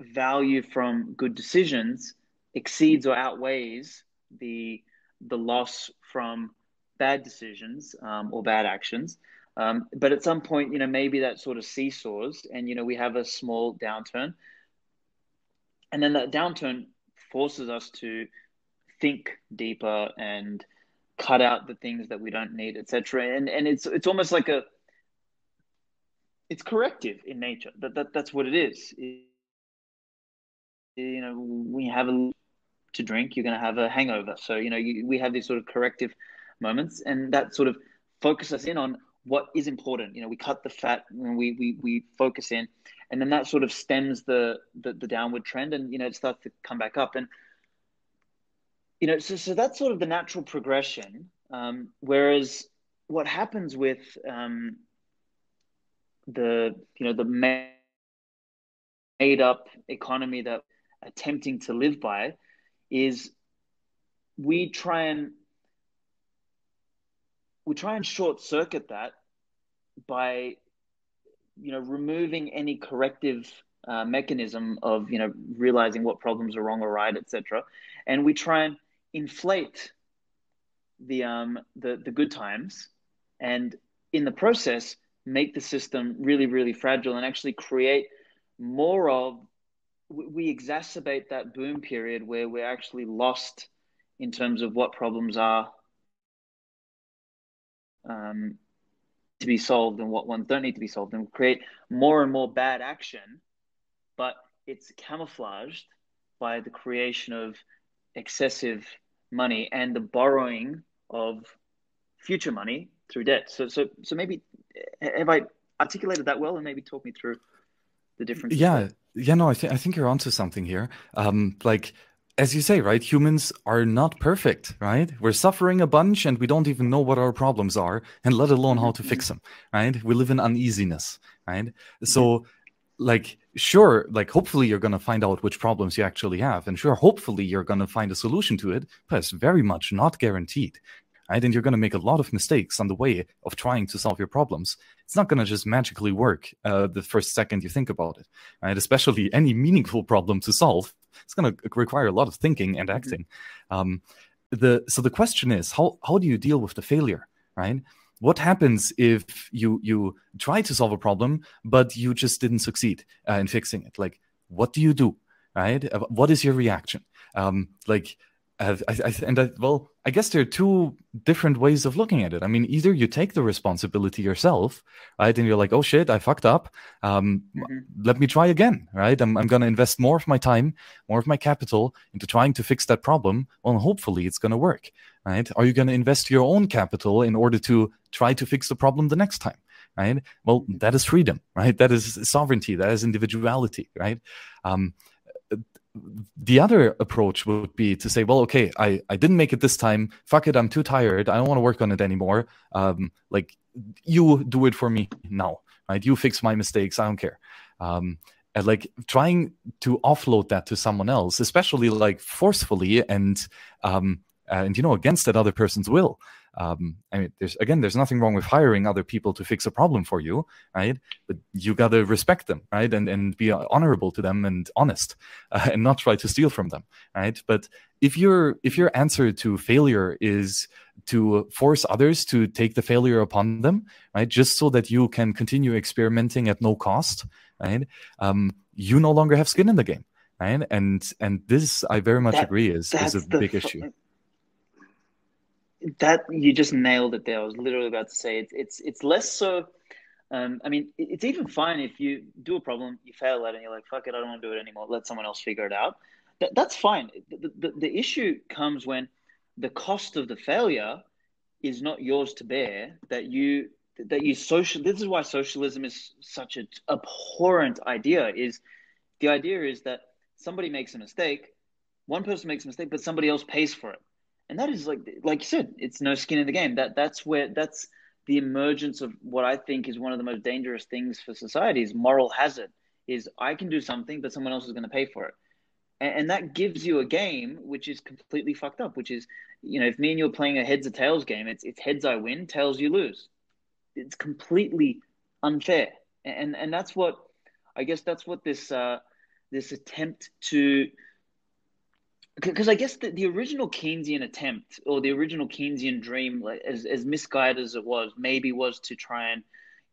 value from good decisions exceeds or outweighs the the loss from bad decisions um, or bad actions. Um, but at some point, you know, maybe that sort of seesaws, and you know, we have a small downturn and then that downturn forces us to think deeper and cut out the things that we don't need, etc. And and it's it's almost like a it's corrective in nature. That, that that's what it is. It, you know, we have a to drink, you're going to have a hangover. So you know, you, we have these sort of corrective moments, and that sort of focus us in on what is important. You know, we cut the fat and we we we focus in, and then that sort of stems the the, the downward trend, and you know it starts to come back up, and you know so so that's sort of the natural progression. Um, whereas what happens with um, the you know the made up economy that attempting to live by is we try and we try and short circuit that by you know removing any corrective uh, mechanism of you know realizing what problems are wrong or right etc and we try and inflate the um the the good times and in the process make the system really really fragile and actually create more of we exacerbate that boom period where we're actually lost in terms of what problems are um, to be solved and what ones don't need to be solved, and create more and more bad action, but it's camouflaged by the creation of excessive money and the borrowing of future money through debt. So, so, so maybe have I articulated that well, and maybe talk me through. the difference. Yeah, yeah, no, I think I think you're onto something here. Um, like as you say, right? Humans are not perfect, right? We're suffering a bunch and we don't even know what our problems are, and let alone how to fix them, right? We live in uneasiness, right? So, like, sure, like, hopefully you're going to find out which problems you actually have. And sure, hopefully you're going to find a solution to it, but it's very much not guaranteed, right? And you're going to make a lot of mistakes on the way of trying to solve your problems. It's not going to just magically work uh, the first second you think about it, right? Especially any meaningful problem to solve it's going to require a lot of thinking and mm-hmm. acting. Um, the so the question is how how do you deal with the failure, right? What happens if you you try to solve a problem but you just didn't succeed uh, in fixing it? Like, what do you do, right? Uh, what is your reaction? Um, like uh, I, I, and I, well, I guess there are two different ways of looking at it. I mean, either you take the responsibility yourself, right, and you're like, "Oh shit, I fucked up. Um, mm-hmm. Let me try again." Right? I'm, I'm going to invest more of my time, more of my capital into trying to fix that problem. Well, hopefully, it's going to work. Right? Are you going to invest your own capital in order to try to fix the problem the next time? Right? Well, that is freedom, right? That is sovereignty. That is individuality, right? Um, the other approach would be to say, well, okay, I, I didn't make it this time. Fuck it, I'm too tired. I don't want to work on it anymore. Um, like you do it for me now, right? You fix my mistakes. I don't care. Um, and like trying to offload that to someone else, especially like forcefully and um, and you know against that other person's will um, I mean, there's again, there's nothing wrong with hiring other people to fix a problem for you, right? But you got to respect them, right? And and be honorable to them and honest, uh, [LAUGHS] and not try to steal from them, right? But if your if your answer to failure is to force others to take the failure upon them, right, just so that you can continue experimenting at no cost, right? Um, you no longer have skin in the game, right? And and this, I very much that, agree, is is a big issue that you just nailed it there. I was literally about to say it's it's it's less so. Um, I mean, it's even fine if you do a problem, you fail at it, and you're like, "Fuck it, I don't want to do it anymore. Let someone else figure it out." That, that's fine. The, the, the issue comes when the cost of the failure is not yours to bear. That you that you social. This is why socialism is such an abhorrent idea. Is the idea is that somebody makes a mistake, one person makes a mistake, but somebody else pays for it and that is like like you said, it's no skin in the game. That that's where that's the emergence of what I think is one of the most dangerous things for society is moral hazard. Is I can do something, but someone else is going to pay for it, and, and that gives you a game which is completely fucked up. Which is, you know, if me and you're playing a heads or tails game, it's it's heads I win, tails you lose. It's completely unfair, and and that's what I guess that's what this uh, this attempt to because I guess the, the original Keynesian attempt or the original Keynesian dream, like, as, as misguided as it was, maybe was to try and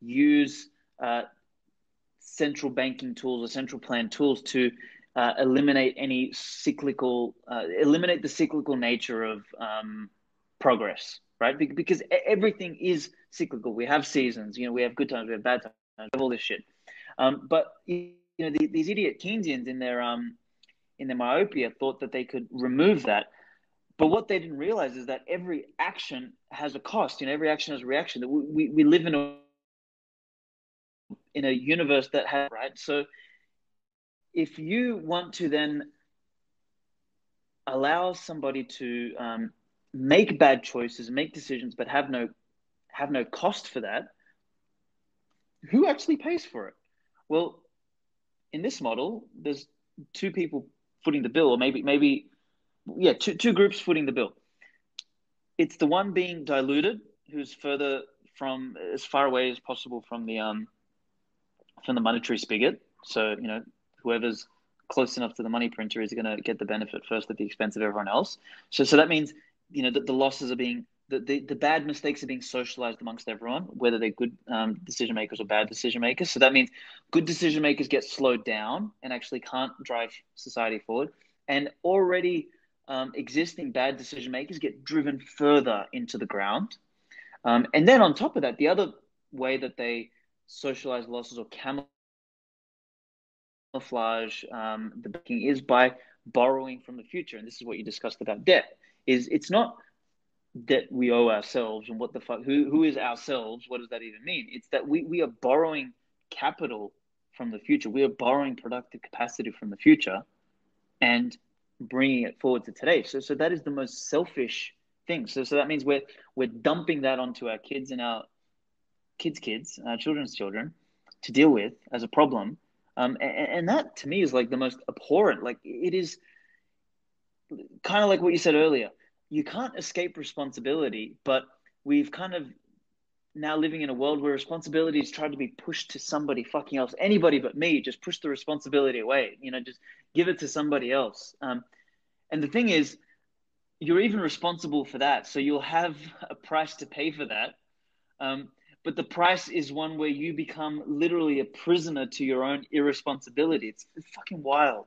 use uh, central banking tools or central plan tools to uh, eliminate any cyclical, uh, eliminate the cyclical nature of um, progress, right? Because everything is cyclical. We have seasons, you know, we have good times, we have bad times, we have all this shit. Um, but you know, the, these idiot Keynesians in their um, in their myopia thought that they could remove that. But what they didn't realize is that every action has a cost. You know, every action has a reaction. That we, we live in a in a universe that has right. So if you want to then allow somebody to um, make bad choices, make decisions, but have no have no cost for that, who actually pays for it? Well, in this model, there's two people footing the bill, or maybe maybe yeah, two two groups footing the bill. It's the one being diluted, who's further from as far away as possible from the um from the monetary spigot. So you know whoever's close enough to the money printer is going to get the benefit first at the expense of everyone else. So so that means you know that the losses are being the, the, the bad mistakes are being socialized amongst everyone, whether they're good um, decision makers or bad decision makers. So that means good decision makers get slowed down and actually can't drive society forward. And already um, existing bad decision makers get driven further into the ground. Um, and then on top of that, the other way that they socialize losses or camouflage um, the backing is by borrowing from the future. And this is what you discussed about debt. Is it's not that we owe ourselves and what the fuck who who is ourselves what does that even mean it's that we we are borrowing capital from the future. We are borrowing productive capacity from the future and bringing it forward to today. So, so that is the most selfish thing. So, so that means we're we're dumping that onto our kids and our kids' kids, our children's children, to deal with as a problem. Um, and, and that to me is like the most abhorrent. Like it is kind of like what you said earlier. You can't escape responsibility, but we've kind of now living in a world where responsibility is try to be pushed to somebody fucking else, anybody but me. Just push the responsibility away. You know, just give it to somebody else. Um, and the thing is, you're even responsible for that, so you'll have a price to pay for that. Um, but the price is one where you become literally a prisoner to your own irresponsibility. It's, it's fucking wild.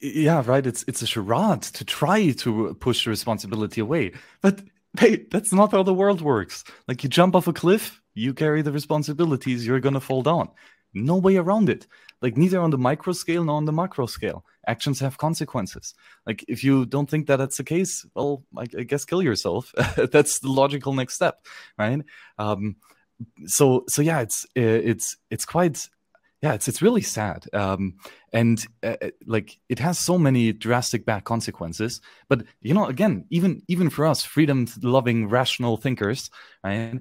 Yeah, right. It's it's a charade to try to push the responsibility away, but hey, that's not how the world works. Like you jump off a cliff, you carry the responsibilities. You're gonna fall down. No way around it. Like neither on the micro scale nor on the macro scale. Actions have consequences. Like if you don't think that that's the case, well, I, I guess kill yourself. [LAUGHS] that's the logical next step, right? Um, so so yeah, it's it's it's quite yeah, it's it's really sad, um, and uh, uh, like it has so many drastic bad consequences. But you know, again, even even for us, freedom-loving, rational thinkers, right?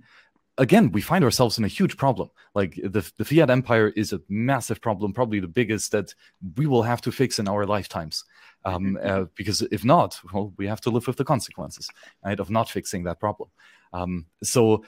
Again, we find ourselves in a huge problem. Like the the fiat empire is a massive problem, probably the biggest that we will have to fix in our lifetimes. Um, mm-hmm. uh, because if not, well, we have to live with the consequences, right, of not fixing that problem. Um, so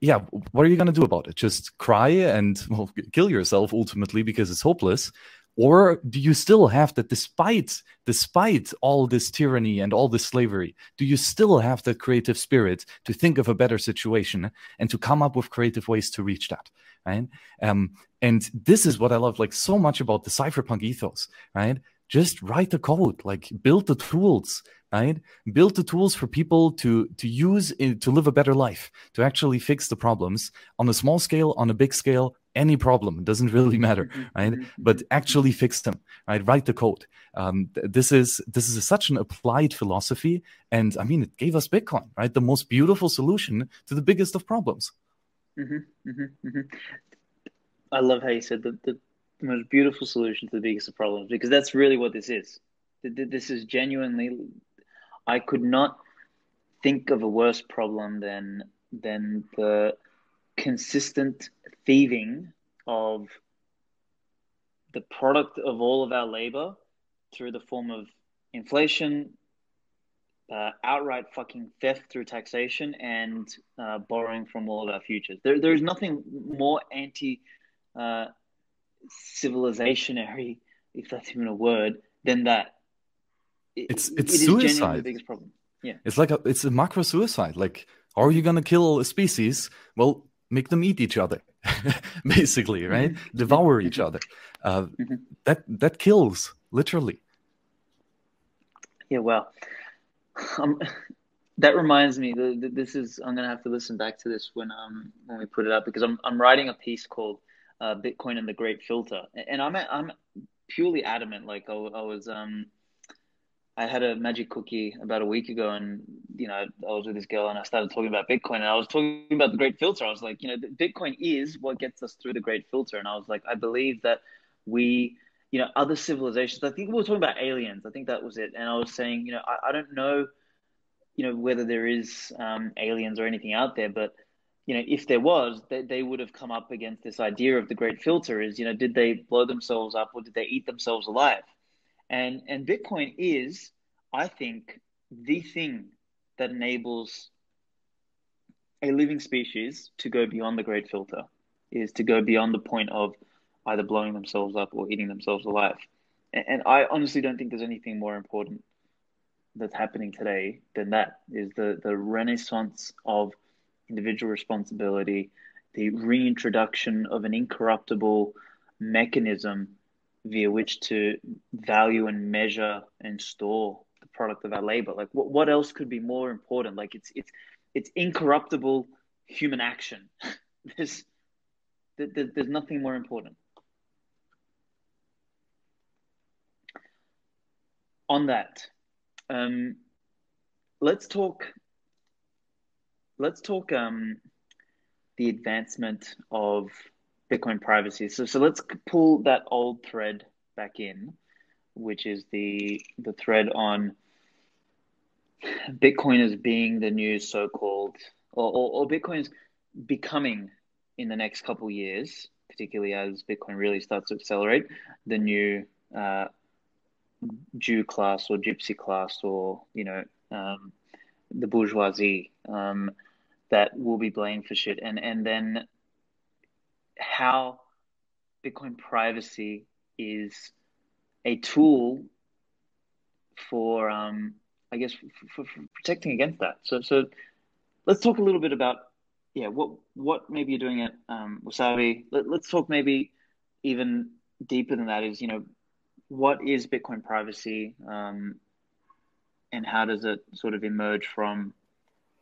yeah, what are you going to do about it? Just cry and well, kill yourself ultimately because it's hopeless, or do you still have that despite despite all this tyranny and all this slavery, do you still have the creative spirit to think of a better situation and to come up with creative ways to reach that? Right. Um, and this is what I love like so much about the cypherpunk ethos, right? Just write the code, like build the tools, right? Build the tools for people to to use in, to live a better life to actually fix the problems. On a small scale on a big scale any problem it doesn't [LAUGHS] really matter right? But actually fix them right? Write the code. Um, this is this is such an applied philosophy and i mean it gave us bitcoin right? The most beautiful solution to the biggest of problems. Mm-hmm, mm-hmm, mm-hmm. i love how you said the, the most beautiful solution to the biggest of problems because that's really what this is this is genuinely I could not think of a worse problem than than the consistent thieving of the product of all of our labor through the form of inflation, uh, outright fucking theft through taxation, and uh, borrowing from all of our futures. There, there is nothing more anti uh, civilizationary, if that's even a word, then that it's it's it suicide. the biggest problem. Yeah, it's like a it's a macro suicide. Like, are you gonna kill a species? Well, make them eat each other, [LAUGHS] basically, right? Mm-hmm. Devour each other. Uh, mm-hmm. That that kills literally. Yeah, well, um, that reminds me. that this is I'm gonna have to listen back to this when um when we put it up because I'm I'm writing a piece called uh, Bitcoin and the Great Filter, and I'm I'm purely adamant. Like I, I was um I had a magic cookie about a week ago, and you know, I was with this girl, and I started talking about Bitcoin, and I was talking about the great filter. I was like, you know, Bitcoin is what gets us through the great filter, and I was like, I believe that we, you know, other civilizations. I think we were talking about aliens. I think that was it, and I was saying, you know, I, I don't know, you know, whether there is um, aliens or anything out there, but you know, if there was, they, they would have come up against this idea of the great filter. Is you know, did they blow themselves up or did they eat themselves alive? And and Bitcoin is, I think, the thing that enables a living species to go beyond the great filter, is to go beyond the point of either blowing themselves up or eating themselves alive. And, and I honestly don't think there's anything more important that's happening today than that is the, the renaissance of individual responsibility, the reintroduction of an incorruptible mechanism via which to value and measure and store the product of our labor. Like what, what else could be more important? Like it's it's it's incorruptible human action. [LAUGHS] there's there, there's nothing more important. On that, um, let's talk. Let's talk um, the advancement of Bitcoin privacy. So so let's pull that old thread back in, which is the the thread on Bitcoin as being the new so-called or, or, or Bitcoin's becoming in the next couple years, particularly as Bitcoin really starts to accelerate, the new uh, Jew class or Gypsy class or you know um, the bourgeoisie um, that will be blamed for shit, and and then how Bitcoin privacy is a tool for um, I guess for, for, protecting against that. So so let's talk a little bit about yeah what what maybe you're doing at um, Wasabi. Let, let's talk maybe even deeper than that is you know what is Bitcoin privacy um, and how does it sort of emerge from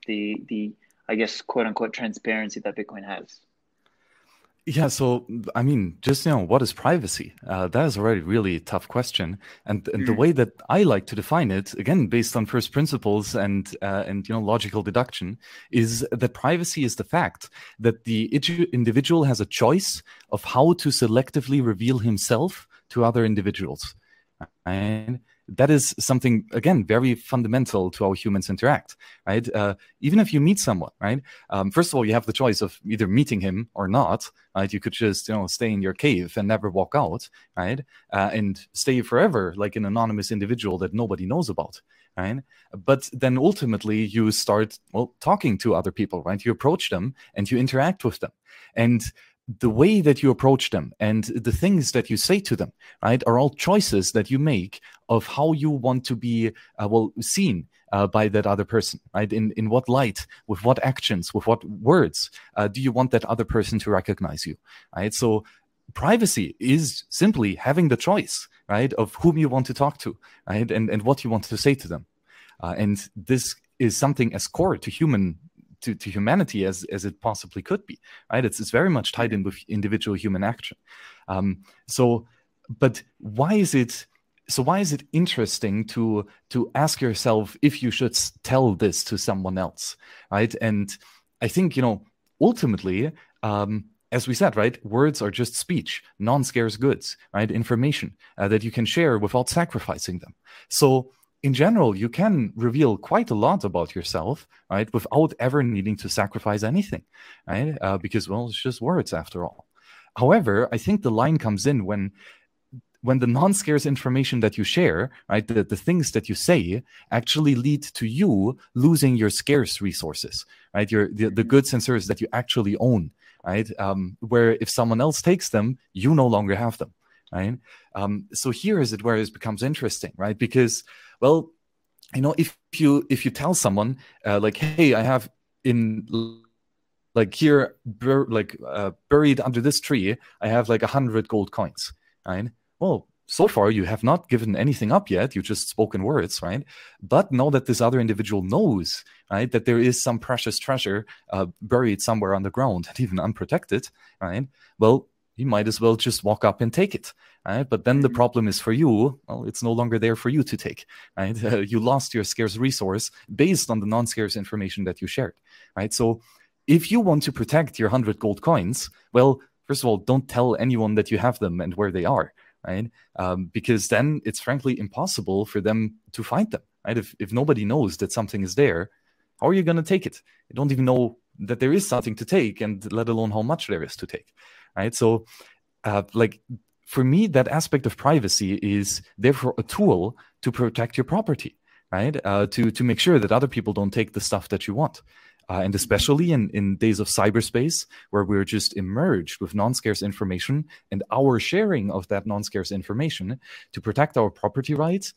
the the I guess quote unquote transparency that Bitcoin has. Yeah, so I mean, just you know, what is privacy? Uh, that is already really a tough question, and, and mm. the way that I like to define it, again, based on first principles and uh, and you know logical deduction, is that privacy is the fact that the individual has a choice of how to selectively reveal himself to other individuals, and that is something again very fundamental to how humans interact right? Uh, even if you meet someone right? Um, first of all you have the choice of either meeting him or not right? You could just you know stay in your cave and never walk out right? Uh, and stay forever like an anonymous individual that nobody knows about right? But then ultimately you start well talking to other people right? You approach them and you interact with them. And the way that you approach them and the things that you say to them, right, are all choices that you make of how you want to be, uh, well, seen uh, by that other person, right? In in what light, with what actions, with what words uh, do you want that other person to recognize you, right? So privacy is simply having the choice, right, of whom you want to talk to, right, and and what you want to say to them, uh, and this is something as core to human to, to humanity as as it possibly could be right? It's, it's very much tied in with individual human action. Um, so but why is it so why is it interesting to to ask yourself if you should tell this to someone else right? And i think you know ultimately um, as we said, right, words are just speech, non scarce goods, right? Information uh, that you can share without sacrificing them. So in general, you can reveal quite a lot about yourself, right, without ever needing to sacrifice anything, right? Uh, because well, it's just words after all. However, I think the line comes in when when the non-scarce information that you share, right, the, the things that you say actually lead to you losing your scarce resources, right? Your the, the goods and services that you actually own, right? Um, where if someone else takes them, you no longer have them, right? Um, so here is it where it becomes interesting, right? Because well, you know, if you if you tell someone uh, like, "Hey, I have in like here, bur- like uh, buried under this tree, I have like a hundred gold coins," right? Well, so far you have not given anything up yet. You just spoken words right? But know that this other individual knows right that there is some precious treasure uh, buried somewhere on the ground and even unprotected right? Well you might as well just walk up and take it right? But then the mm-hmm. problem is for you well it's no longer there for you to take right? Uh, [LAUGHS] you lost your scarce resource based on the non-scarce information that you shared right? So if you want to protect your 100 gold coins well first of all don't tell anyone that you have them and where they are right? Um, because then it's frankly impossible for them to find them right? If, if nobody knows that something is there how are you going to take it? You don't even know that there is something to take and let alone how much there is to take right? So uh, like for me that aspect of privacy is therefore a tool to protect your property right? Uh, to to make sure that other people don't take the stuff that you want. Uh, and especially in, in days of cyberspace where we're just emerged with non-scarce information and our sharing of that non-scarce information to protect our property rights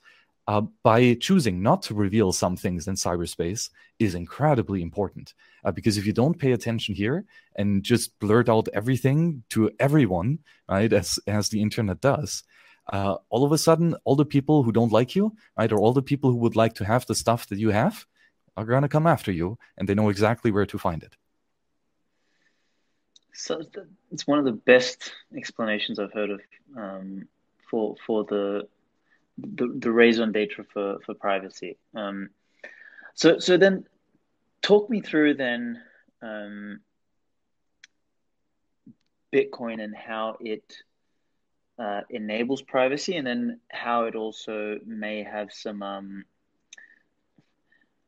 uh, by choosing not to reveal some things in cyberspace is incredibly important. Uh, because if you don't pay attention here and just blurt out everything to everyone, right, as as the internet does, uh, all of a sudden, all the people who don't like you, right, or all the people who would like to have the stuff that you have, are going to come after you, and they know exactly where to find it. So it's one of the best explanations I've heard of um, for for the the, the raison d'etre for, for privacy. Um, so so then, talk me through then um, Bitcoin and how it uh, enables privacy, and then how it also may have some. Um,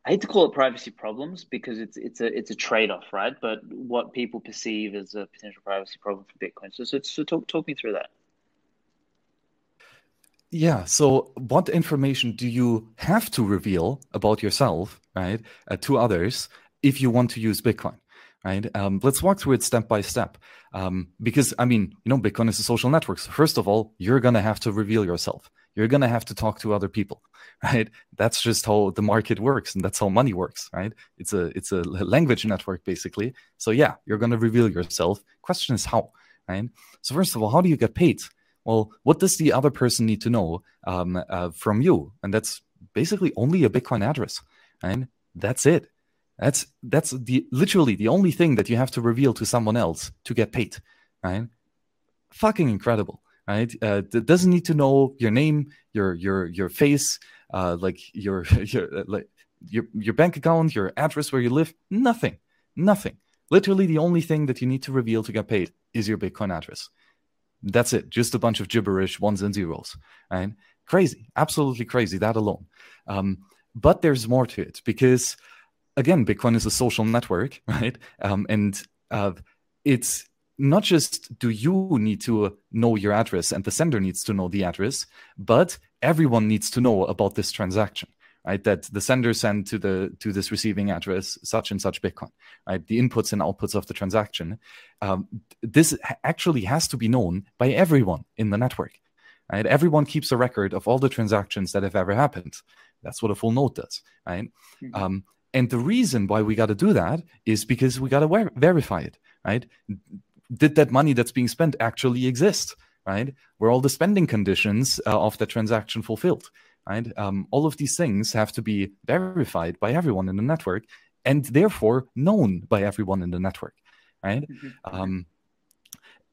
I hate to call it privacy problems because it's it's a it's a trade off, right? But what people perceive as a potential privacy problem for Bitcoin. So so, so talk talk me through that. Yeah. So, what information do you have to reveal about yourself, right, uh, to others if you want to use Bitcoin? Right. Um, let's walk through it step by step. Um, because I mean, you know, Bitcoin is a social network. So first of all, you're gonna have to reveal yourself. You're gonna have to talk to other people, [LAUGHS] right? That's just how the market works, and that's how money works, right? It's a it's a language network basically. So yeah, you're gonna reveal yourself. Question is how, right? So first of all, how do you get paid? Well, what does the other person need to know um, uh, from you? And that's basically only a Bitcoin address, and That's it. That's that's the literally the only thing that you have to reveal to someone else to get paid, right? Fucking incredible, right? Uh, it doesn't need to know your name, your your your face, uh, like your [LAUGHS] your uh, like your your bank account, your address where you live. Nothing, nothing. Literally, the only thing that you need to reveal to get paid is your Bitcoin address. That's it. Just a bunch of gibberish ones and zeros. Right? Crazy. Absolutely crazy. That alone. Um, but there's more to it because, again, Bitcoin is a social network, [LAUGHS] right? Um, and uh, it's not just do you need to know your address and the sender needs to know the address, but everyone needs to know about this transaction right? That the sender sent to the to this receiving address such and such Bitcoin, right? The inputs and outputs of the transaction. Um, this actually has to be known by everyone in the network, right? Everyone keeps a record of all the transactions that have ever happened. That's what a full node does, right? Mm-hmm. Um, and the reason why we got to do that is because we got to ver- verify it, right? Did that money that's being spent actually exist? Right? Were all the spending conditions uh, of the transaction fulfilled? Right? Um, all of these things have to be verified by everyone in the network and therefore known by everyone in the network, right? Mm-hmm. Um,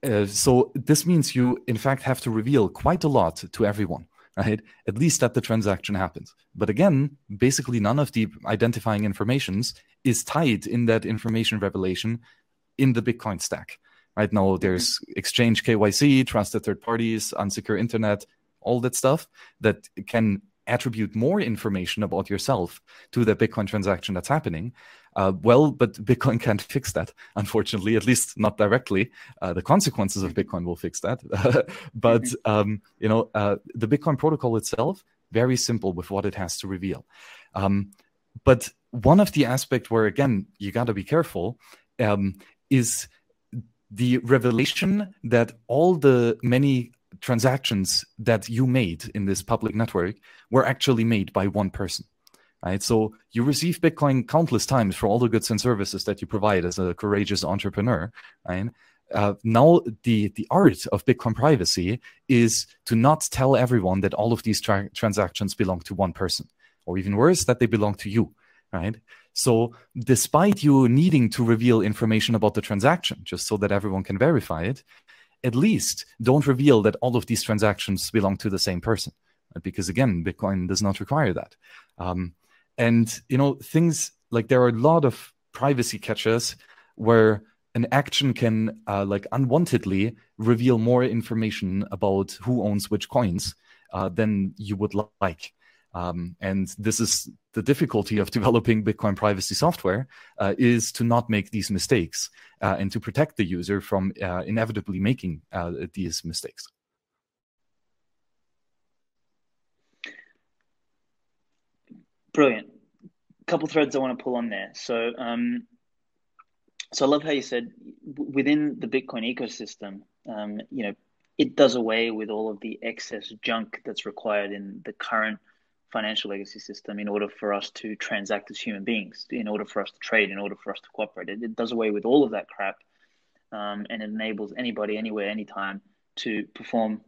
uh, so this means you, in fact, have to reveal quite a lot to everyone, right? At least that the transaction happens. But again, basically, none of the identifying informations is tied in that information revelation in the Bitcoin stack. Right now, mm-hmm. there's exchange KYC, trusted third parties, unsecure internet, all that stuff that can attribute more information about yourself to the Bitcoin transaction that's happening. Uh, well, but Bitcoin can't [LAUGHS] fix that, unfortunately, at least not directly. Uh, the consequences of Bitcoin will fix that. [LAUGHS] but, mm-hmm. um, you know, uh, the Bitcoin protocol itself, very simple with what it has to reveal. Um, but one of the aspects where, again, you got to be careful um, is the revelation that all the many transactions that you made in this public network were actually made by one person right? So you receive bitcoin countless times for all the goods and services that you provide as a courageous entrepreneur right? Uh, now the the art of bitcoin privacy is to not tell everyone that all of these tra- transactions belong to one person or even worse that they belong to you right? So despite you needing to reveal information about the transaction just so that everyone can verify it at least don't reveal that all of these transactions belong to the same person, because again, Bitcoin does not require that. Um, and you know, things like there are a lot of privacy catches where an action can uh, like unwantedly reveal more information about who owns which coins uh, than you would like. Um, and this is the difficulty of [LAUGHS] developing Bitcoin privacy software uh, is to not make these mistakes uh, and to protect the user from uh, inevitably making uh, these mistakes. Brilliant. A couple threads I want to pull on there. So, um, so I love how you said within the Bitcoin ecosystem, um, you know, it does away with all of the excess junk that's required in the current financial legacy system in order for us to transact as human beings, in order for us to trade, in order for us to cooperate. It, it does away with all of that crap um, and it enables anybody, anywhere, anytime to perform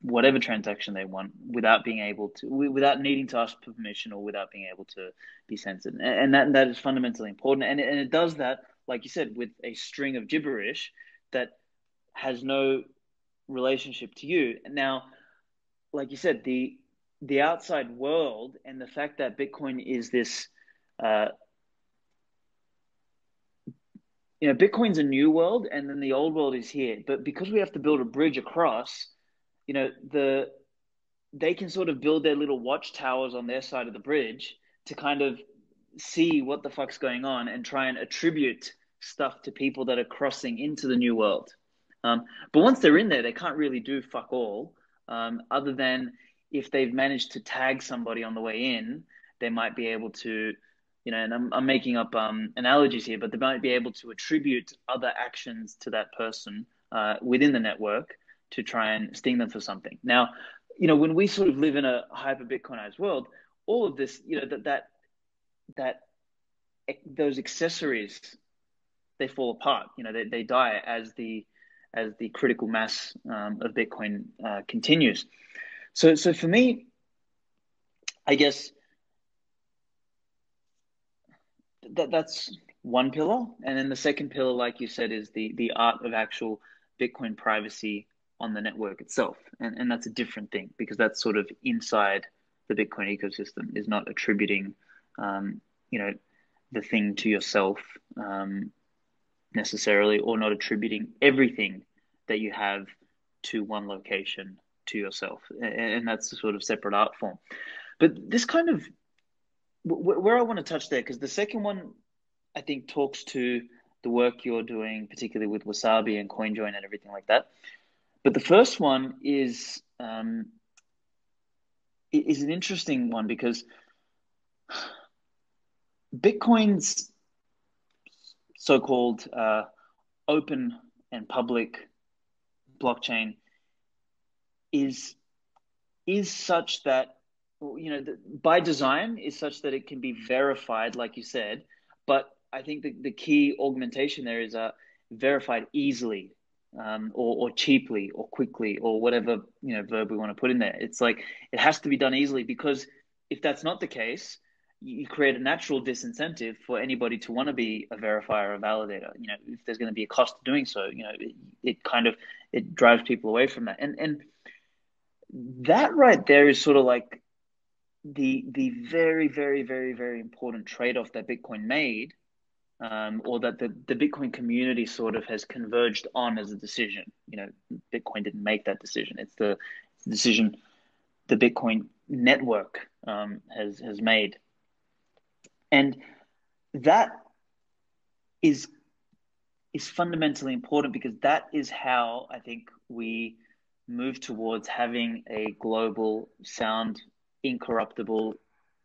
whatever transaction they want without being able to, without needing to ask permission or without being able to be censored. And that, that is fundamentally important. And it, and it does that, like you said, with a string of gibberish that has no relationship to you. Now, like you said, the the outside world and the fact that Bitcoin is this, uh, you know, Bitcoin's a new world, and then the old world is here. But because we have to build a bridge across, you know, the they can sort of build their little watchtowers on their side of the bridge to kind of see what the fuck's going on and try and attribute stuff to people that are crossing into the new world. Um, but once they're in there, they can't really do fuck all, um, other than if they've managed to tag somebody on the way in, they might be able to, you know, and I'm, I'm making up um, analogies here, but they might be able to attribute other actions to that person uh, within the network to try and sting them for something. Now, you know, when we sort of live in a hyper Bitcoinized world, all of this, you know, that that that those accessories they fall apart. You know, they, they die as the as the critical mass um, of Bitcoin uh, continues. So, so for me, I guess that that's one pillar, and then the second pillar, like you said, is the the art of actual Bitcoin privacy on the network itself, and and that's a different thing because that's sort of inside the Bitcoin ecosystem, is not attributing, um, you know, the thing to yourself um, necessarily, or not attributing everything that you have to one location to yourself, and that's a sort of separate art form. But this kind of where I want to touch there, because the second one I think talks to the work you're doing, particularly with Wasabi and CoinJoin and everything like that. But the first one is um, is an interesting one because Bitcoin's so-called uh, open and public blockchain is is such that you know by design is such that it can be verified like you said but i think the, the key augmentation there is uh, verified easily um, or, or cheaply or quickly or whatever you know verb we want to put in there it's like it has to be done easily because if that's not the case you create a natural disincentive for anybody to want to be a verifier or validator. You know, if there's going to be a cost to doing so, you know, it, it kind of it drives people away from that. And and that right there is sort of like the the very very very very important trade off that Bitcoin made, um, or that the the Bitcoin community sort of has converged on as a decision. You know, Bitcoin didn't make that decision. It's the, it's the decision the Bitcoin network um, has has made and that is is fundamentally important because that is how I think we move towards having a global, sound, incorruptible,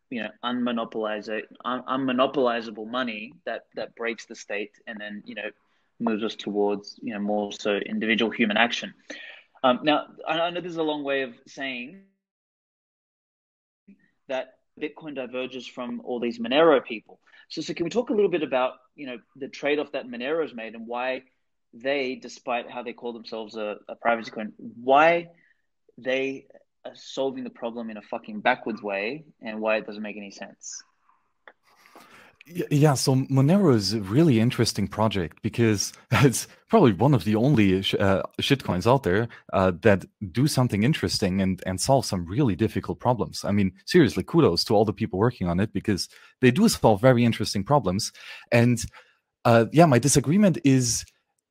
you know, unmonopolizable, un- unmonopolizable money that that breaks the state and then you know moves us towards you know more so individual human action. Um, now I know this is a long way of saying that Bitcoin diverges from all these Monero people. So, so can we talk a little bit about you know the trade off that Monero's made and why they, despite how they call themselves a, a privacy coin, why they are solving the problem in a fucking backwards way and why it doesn't make any sense? Yeah, so Monero is a really interesting project because [LAUGHS] it's probably one of the only sh- uh, shitcoins out there uh, that do something interesting and and solve some really difficult problems. I mean, seriously, kudos to all the people working on it because they do solve very interesting problems. And uh, yeah, my disagreement is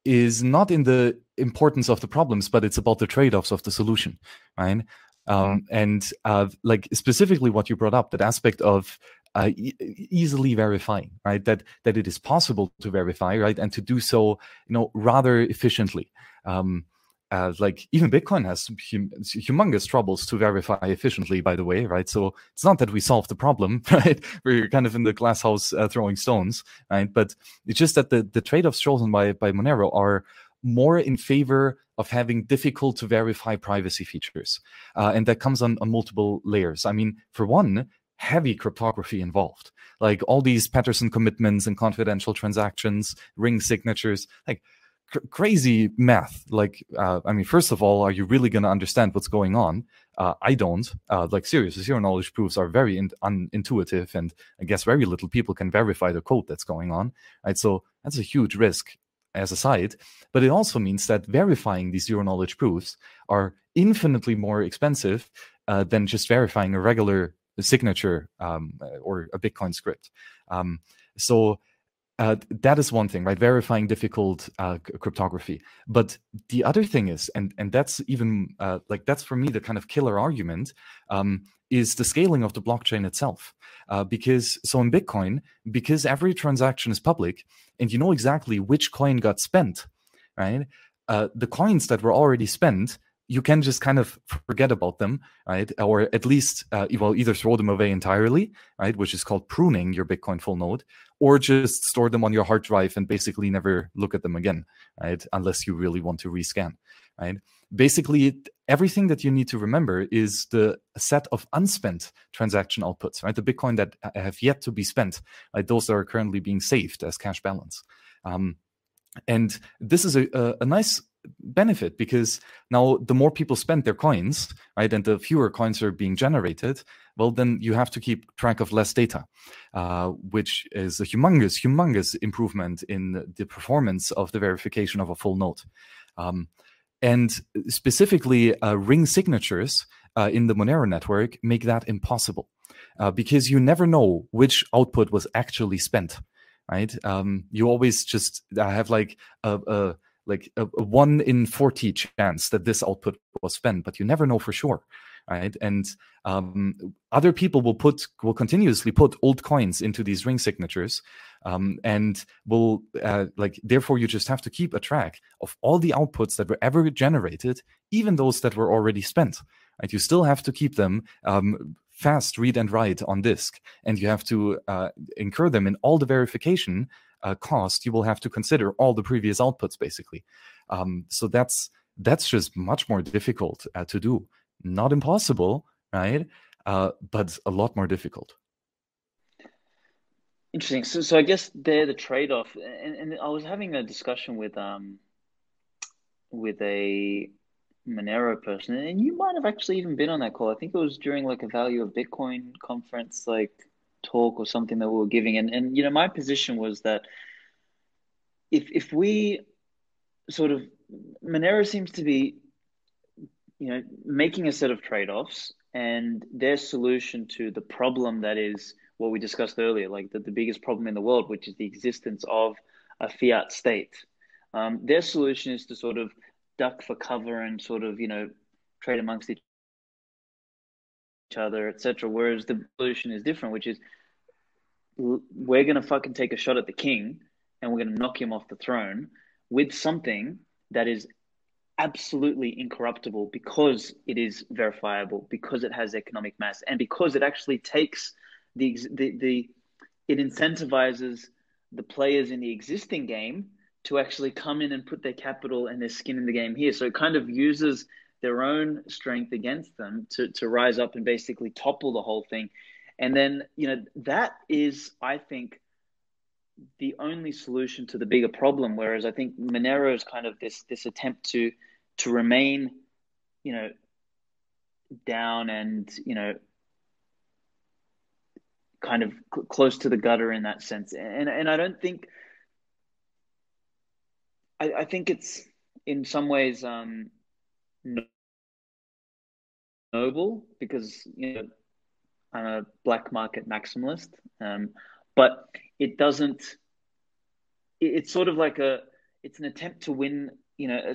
is not in the importance of the problems, but it's about the trade offs of the solution, right? Um, and uh, like specifically what you brought up, that aspect of uh, e- easily verifying, right? That that it is possible to verify, right, and to do so, you know, rather efficiently. Um, uh, like even Bitcoin has hum- humongous troubles to verify efficiently, by the way, right? So it's not that we solved the problem, [LAUGHS] right? We're kind of in the glass house uh, throwing stones, right? But it's just that the, the trade-offs chosen by, by Monero are more in favor of having difficult to verify privacy features. Uh, and that comes on, on multiple layers. I mean, for one, heavy cryptography involved. Like all these Pedersen commitments and confidential transactions, ring signatures, like cr- crazy math. Like, uh, I mean, first of all, are you really going to understand what's going on? Uh, I don't. Uh, like, seriously, zero knowledge proofs are very in- unintuitive, and I guess very little people can verify the code that's going on. Right. So that's a huge risk as a side. But it also means that verifying these zero knowledge proofs are infinitely more expensive uh, than just verifying a regular signature um, or a Bitcoin script. Um, so uh, that is one thing, right? Verifying difficult uh, cryptography. But the other thing is, and and that's even uh, like that's for me the kind of killer argument um, is the scaling of the blockchain itself. Uh, because so in Bitcoin, because every transaction is public, and you know exactly which coin got spent, right? Uh, the coins that were already spent you can just kind of forget about them, right? Or at least, uh, well, either throw them away entirely, right? Which is called pruning your Bitcoin full node, or just store them on your hard drive and basically never look at them again, right? Unless you really want to rescan, right? Basically, everything that you need to remember is the set of unspent transaction outputs, right? The Bitcoin that have yet to be spent, right? Those that are currently being saved as cash balance. Um, and this is a, a, a nice benefit because now the more people spend their coins right and the fewer coins are being generated well then you have to keep track of less data uh, which is a humongous humongous improvement in the performance of the verification of a full node. Um, and specifically uh, ring signatures uh, in the monero network make that impossible uh, because you never know which output was actually spent right? Um, you always just have like a, a like a, a, one in 40 chance that this output was spent but you never know for sure right? And um, other people will put will continuously put old coins into these ring signatures um, and will uh, like therefore you just have to keep a track of all the outputs that were ever generated even those that were already spent right? You still have to keep them um, fast read and write on disk and you have to uh, incur them in all the verification uh, cost, you will have to consider all the previous outputs basically. Um, so that's that's just much more difficult uh, to do. Not impossible, right? Uh, but a lot more difficult. Interesting. So, so I guess they're the trade-off, and, and I was having a discussion with um with a Monero person, and you might have actually even been on that call. I think it was during like a value of Bitcoin conference, like talk or something that we were giving. And and you know, my position was that if if we sort of Monero seems to be, you know, making a set of trade-offs and their solution to the problem that is what we discussed earlier, like the, the biggest problem in the world, which is the existence of a fiat state. Um, their solution is to sort of duck for cover and sort of, you know, trade amongst each other, etc. Whereas the solution is different, which is we're gonna fucking take a shot at the king and we're gonna knock him off the throne with something that is absolutely incorruptible because it is verifiable, because it has economic mass, and because it actually takes the the, the it incentivizes the players in the existing game to actually come in and put their capital and their skin in the game here. So it kind of uses their own strength against them to, to rise up and basically topple the whole thing. And then, you know, that is, I think, the only solution to the bigger problem. Whereas I think Monero is kind of this this attempt to to remain, you know, down and you know, kind of cl- close to the gutter in that sense. And and I don't think. I, I think it's in some ways um, noble because you know I'm a black market maximalist, um, but it doesn't. It, it's sort of like a. It's an attempt to win, you know,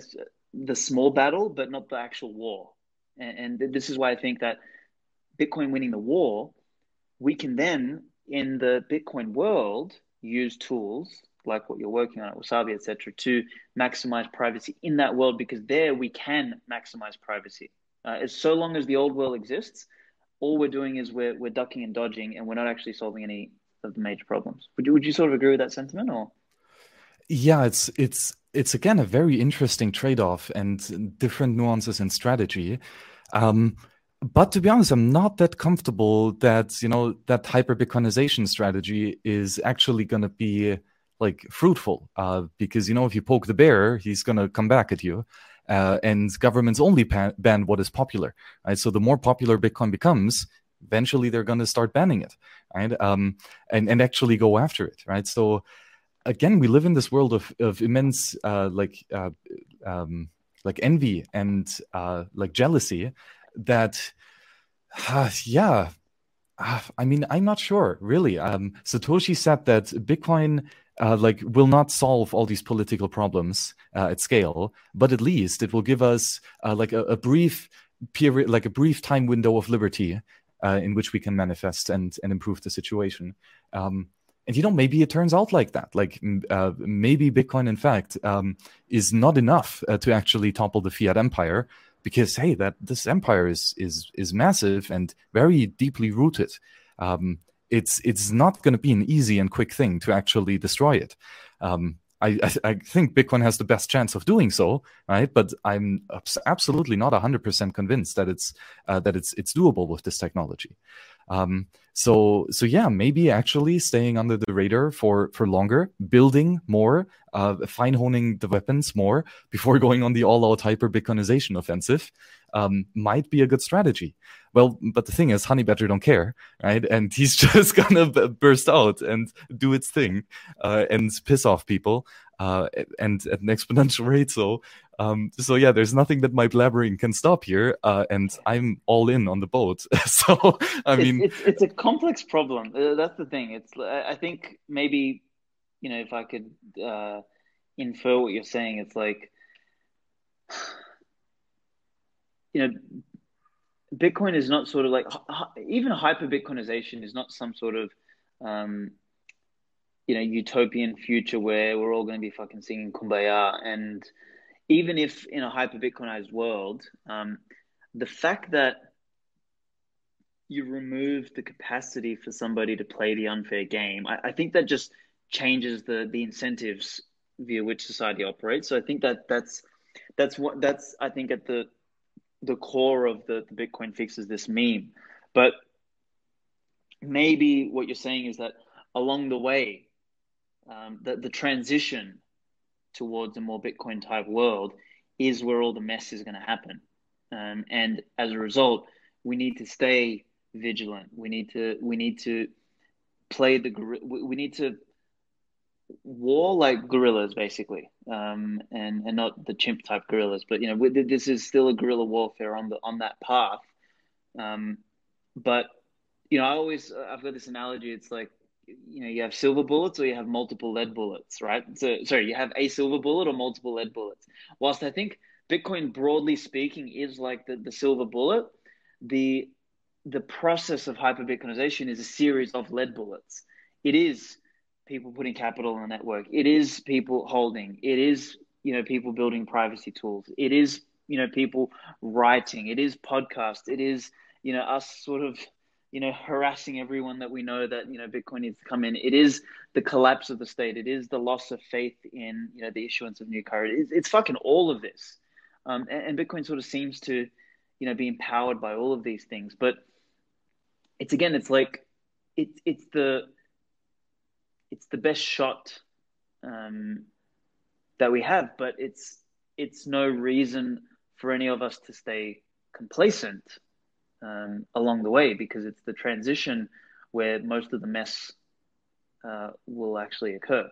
the small battle, but not the actual war. And, and this is why I think that Bitcoin winning the war, we can then in the Bitcoin world use tools like what you're working on at Wasabi, etc., to maximize privacy in that world because there we can maximize privacy. Uh, as so long as the old world exists, all we're doing is we're we're ducking and dodging, and we're not actually solving any of the major problems. Would you would you sort of agree with that sentiment, or? Yeah, it's it's it's again a very interesting trade off and different nuances in strategy. Um, but to be honest, I'm not that comfortable that you know that hyper Bitcoinization strategy is actually going to be like fruitful uh, because you know if you poke the bear, he's going to come back at you uh, and governments only ban what is popular, right? So the more popular Bitcoin becomes, eventually they're going to start banning it, right? Um, and and actually go after it, right? So again, we live in this world of of immense uh, like uh, um, like envy and uh, like jealousy that, yeah, Uh, I mean, I'm not sure, really. Um, Satoshi said that Bitcoin uh, like will not solve all these political problems uh, at scale, but at least it will give us uh, like a, a, brief period, like a brief time window of liberty uh, in which we can manifest and and improve the situation. Um, and you know, maybe it turns out like that. Like uh, maybe Bitcoin, in fact, um, is not enough uh, to actually topple the fiat empire, because hey, that this empire is is is massive and very deeply rooted. Um, it's it's not going to be an easy and quick thing to actually destroy it. Um, I, I, I think Bitcoin has the best chance of doing so, right? But I'm absolutely not hundred percent convinced that it's uh, that it's it's doable with this technology. Um, so so yeah, maybe actually staying under the radar for for longer, building more, uh, fine honing the weapons more before going on the all out hyper Bitcoinization offensive um, might be a good strategy. Well, but the thing is, Honey Badger don't care, right? [LAUGHS] And he's just [LAUGHS] gonna burst out and do its thing uh, and piss off people uh, and at an [LAUGHS] exponential rate. So, um, so yeah, there's nothing that my blabbering can stop here, uh, and I'm all in on the boat. [LAUGHS] so, I mean, it's, it's, it's a complex problem. Uh, that's the thing. It's I think maybe you know if I could uh, infer what you're saying, it's like [SIGHS] you know Bitcoin is not sort of like even hyper Bitcoinization is not some sort of um, you know utopian future where we're all going to be fucking singing kumbaya. And even if in a hyper Bitcoinized world, um, the fact that you remove the capacity for somebody to play the unfair game, I, I think that just changes the the incentives via which society operates. So I think that that's that's what that's I think at the the core of the, the Bitcoin fix is this meme. But maybe what you're saying is that along the way, um, the, the transition towards a more Bitcoin type world is where all the mess is going to happen. Um, and as a result, we need to stay vigilant. We need to we need to play the we need to war like guerrillas basically um, and and not the chimp type gorillas but you know this is still a guerrilla warfare on the on that path um, but you know i always i've got this analogy it's like you know you have silver bullets or you have multiple lead bullets right so sorry you have a silver bullet or multiple lead bullets whilst i think bitcoin broadly speaking is like the, the silver bullet the the process of hyperbitcoinization is a series of lead bullets it is people putting capital in the network. It is people holding. It is you know people building privacy tools. It is you know people writing. It is podcast. It is you know us sort of you know harassing everyone that we know that you know Bitcoin needs to come in. It is the collapse of the state. It is the loss of faith in you know the issuance of new currency. It's, it's fucking all of this, um, and, and Bitcoin sort of seems to you know be empowered by all of these things. But it's again, it's like it's it's the it's the best shot um, that we have, but it's it's no reason for any of us to stay complacent um, along the way because it's the transition where most of the mess uh, will actually occur.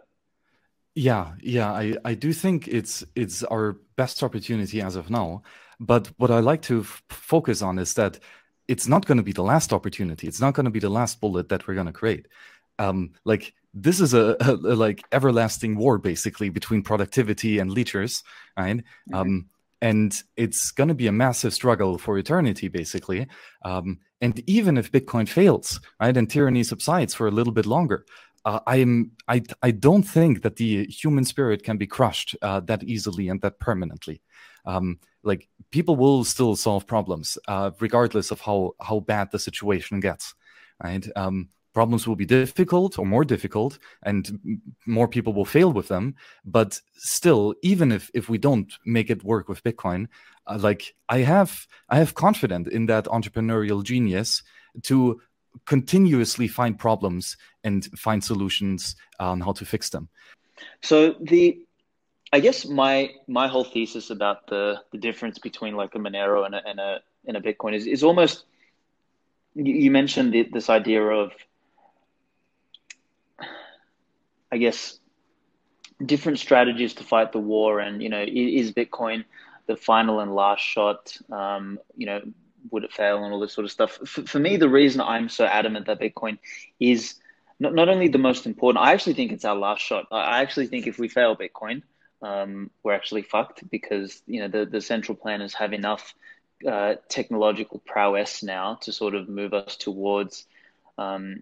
Yeah, yeah, I, I do think it's it's our best opportunity as of now. But what I like to f- focus on is that it's not going to be the last opportunity. It's not going to be the last bullet that we're going to create. Um, like this is a, a, a, like everlasting war basically between productivity and leechers, right? Mm-hmm. Um, and it's going to be a massive struggle for eternity, basically. Um, and even if Bitcoin fails, right, and tyranny [LAUGHS] subsides for a little bit longer, uh, I'm I I don't think that the human spirit can be crushed uh, that easily and that permanently. Um, like people will still solve problems uh, regardless of how how bad the situation gets, right? Um, problems will be difficult or more difficult and more people will fail with them. But still even if if we don't make it work with bitcoin uh, like i have i have confidence in that entrepreneurial genius to continuously find problems and find solutions on how to fix them. So the i guess my my whole thesis about the the difference between like a monero and a and a, and a bitcoin is is almost you mentioned this idea of I guess, different strategies to fight the war. And, you know, is Bitcoin the final and last shot? Um, you know, would it fail and all this sort of stuff. For, for me, the reason I'm so adamant that Bitcoin is not, not only the most important, I actually think it's our last shot. I actually think if we fail Bitcoin, um, we're actually fucked because you know the, the central planners have enough uh, technological prowess now to sort of move us towards um,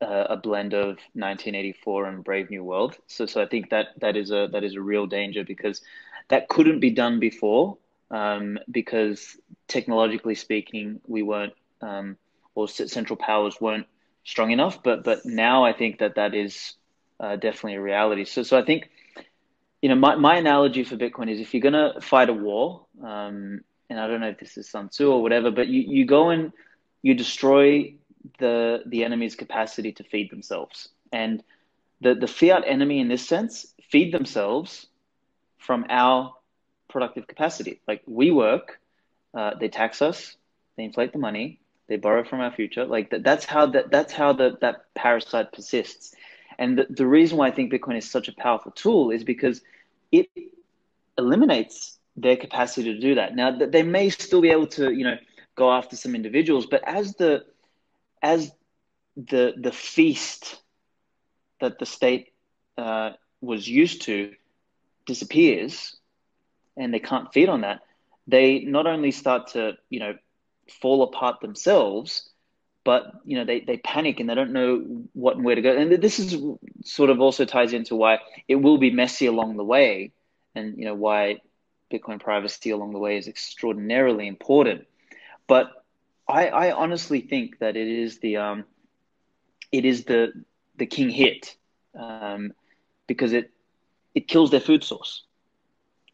a, a blend of 1984 and Brave New World. So so I think that that is a that is a real danger because that couldn't be done before um, because technologically speaking we weren't um, or central powers weren't strong enough. But but now I think that that is uh, definitely a reality. So so I think you know my, my analogy for Bitcoin is if you're gonna fight a war, um, and I don't know if this is Sun Tzu or whatever, but you, you go and you destroy the the enemy's capacity to feed themselves. And the, the fiat enemy in this sense feed themselves from our productive capacity. Like we work, uh, they tax us, they inflate the money, they borrow from our future. Like that, that's how that that's how the, that parasite persists. And the, the reason why I think Bitcoin is such a powerful tool is because it eliminates their capacity to do that. Now they may still be able to, you know, go after some individuals, but as the as the the feast that the state uh, was used to disappears, and they can't feed on that, they not only start to you know fall apart themselves, but you know they, they panic and they don't know what and where to go. And this is sort of also ties into why it will be messy along the way, and you know why Bitcoin privacy along the way is extraordinarily important. But I, I honestly think that it is the um, it is the the king hit um, because it it kills their food source.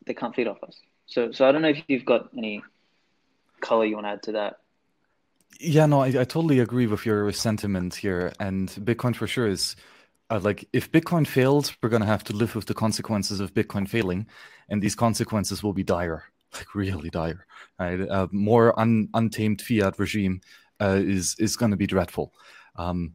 They can't feed off us. So so I don't know if you've got any color you want to add to that. Yeah, no, I, I totally agree with your sentiment here, and Bitcoin for sure is uh, like if Bitcoin fails, we're gonna have to live with the consequences of Bitcoin failing, and these consequences will be dire, like really dire. Right, uh, more un, untamed fiat regime uh, is is gonna be dreadful. Um,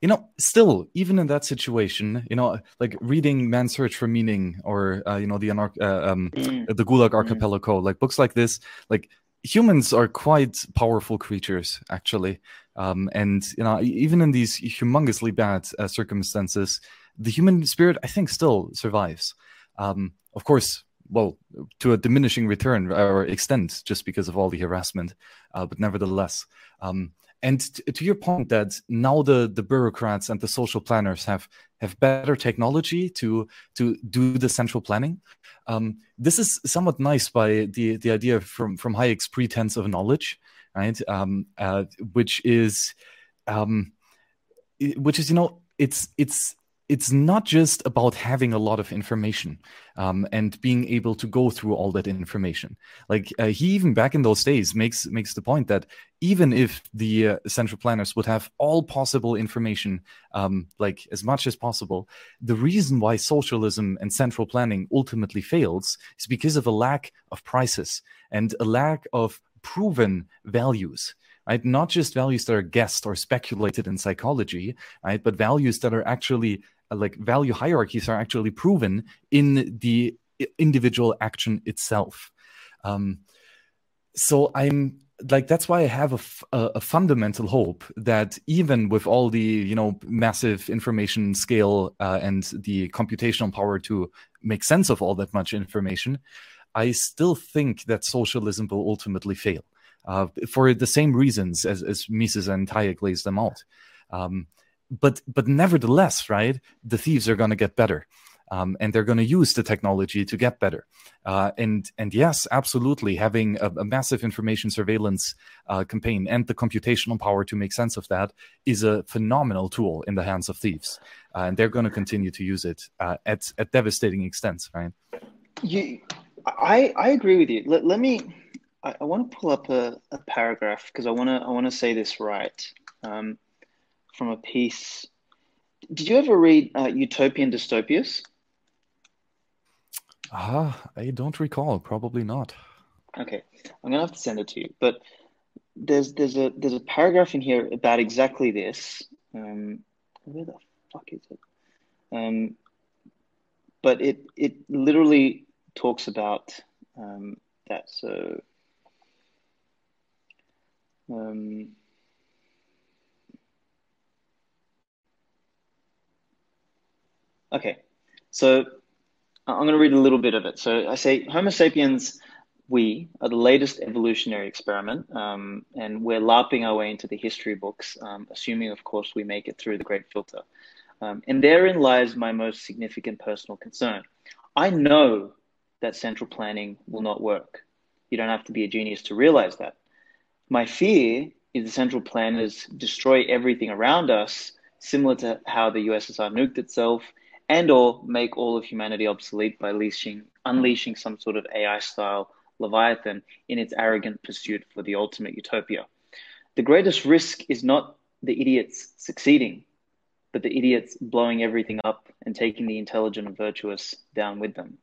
you know, still, even in that situation, you know, like reading Man's Search for Meaning or uh, you know the Anar- uh, um, mm. the Gulag mm. Archipelago, mm. like books like this, like humans are quite powerful creatures, actually. Um, and you know, even in these humongously bad uh, circumstances, the human spirit, I think, still survives. Um, of course, well, to a diminishing return or extent, just because of all the harassment, uh, but nevertheless. Um, and t- to your point that now the the bureaucrats and the social planners have have better technology to to do the central planning. Um, this is somewhat nice by the the idea from from Hayek's pretense of knowledge, right? Um, uh, which is um, which is you know it's it's it's not just about having a lot of information um, and being able to go through all that information. Like uh, he even back in those days makes makes the point that even if the uh, central planners would have all possible information, um, like as much as possible, the reason why socialism and central planning ultimately fails is because of a lack of prices and a lack of proven values right? Not just values that are guessed or speculated in psychology, right? But values that are actually like value hierarchies are actually proven in the individual action itself. Um, so I'm like that's why I have a, a, fundamental hope that even with all the you know massive information scale uh, and the computational power to make sense of all that much information, I still think that socialism will ultimately fail uh, for the same reasons as, as Mises and Hayek lays them out. Um, but but nevertheless, right, the thieves are going to get better. Um, and they're going to use the technology to get better. Uh, and and yes, absolutely, having a, a massive information surveillance uh, campaign and the computational power to make sense of that is a phenomenal tool in the hands of thieves, uh, and they're going to continue to use it uh, at at devastating extents. Right? You, I I agree with you. Let, let me. I, I want to pull up a, a paragraph because I want to I want to say this right. Um, from a piece. Did you ever read uh, Utopian Dystopias? Ah, I don't recall. Probably not. Okay, I'm gonna have to send it to you. But there's there's a there's a paragraph in here about exactly this. Um, where the fuck is it? Um, but it it literally talks about um, that. So Um, okay, so I'm going to read a little bit of it. So I say Homo sapiens, we are the latest evolutionary experiment, um, and we're larping our way into the history books, um, assuming, of course, we make it through the great filter. Um, and therein lies my most significant personal concern. I know that central planning will not work. You don't have to be a genius to realize that. My fear is the central planners destroy everything around us, similar to how the USSR nuked itself, and or make all of humanity obsolete by unleashing, unleashing some sort of AI style Leviathan in its arrogant pursuit for the ultimate utopia. The greatest risk is not the idiots succeeding, but the idiots blowing everything up and taking the intelligent and virtuous down with them.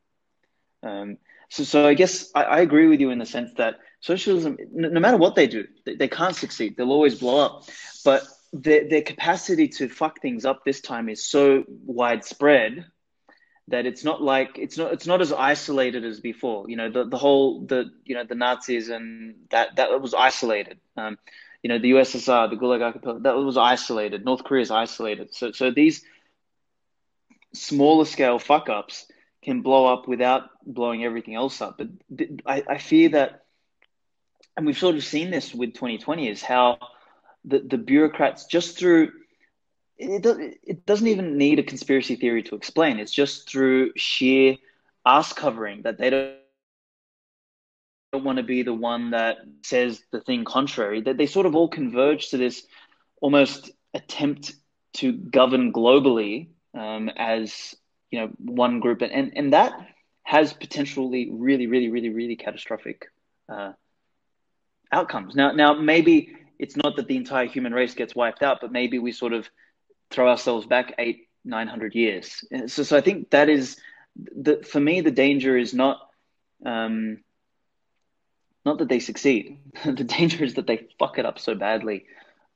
Um, so, so I guess I, I, agree with you in the sense that socialism, no, no matter what they do, they, they, can't succeed. They'll always blow up. But their, their capacity to fuck things up this time is so widespread that it's not like it's not it's not as isolated as before. You know, the, the whole the you know the Nazis and that that was isolated. Um, you know, the USSR, the Gulag Archipelago, that was isolated. North Korea is isolated. So so these smaller scale fuck ups can blow up without blowing everything else up. But I, I fear that, and we've sort of seen this with 2020, is how the, the bureaucrats just through it, does, it doesn't even need a conspiracy theory to explain. It's just through sheer ass covering that they don't, don't want to be the one that says the thing contrary. That they sort of all converge to this almost attempt to govern globally um, as you know one group, and and, and that has potentially really, really, really, really catastrophic uh, outcomes. Now, now maybe it's not that the entire human race gets wiped out, but maybe we sort of throw ourselves back eight, nine hundred years. So, so I think that is the for me the danger is not um, not that they succeed. [LAUGHS] the danger is that they fuck it up so badly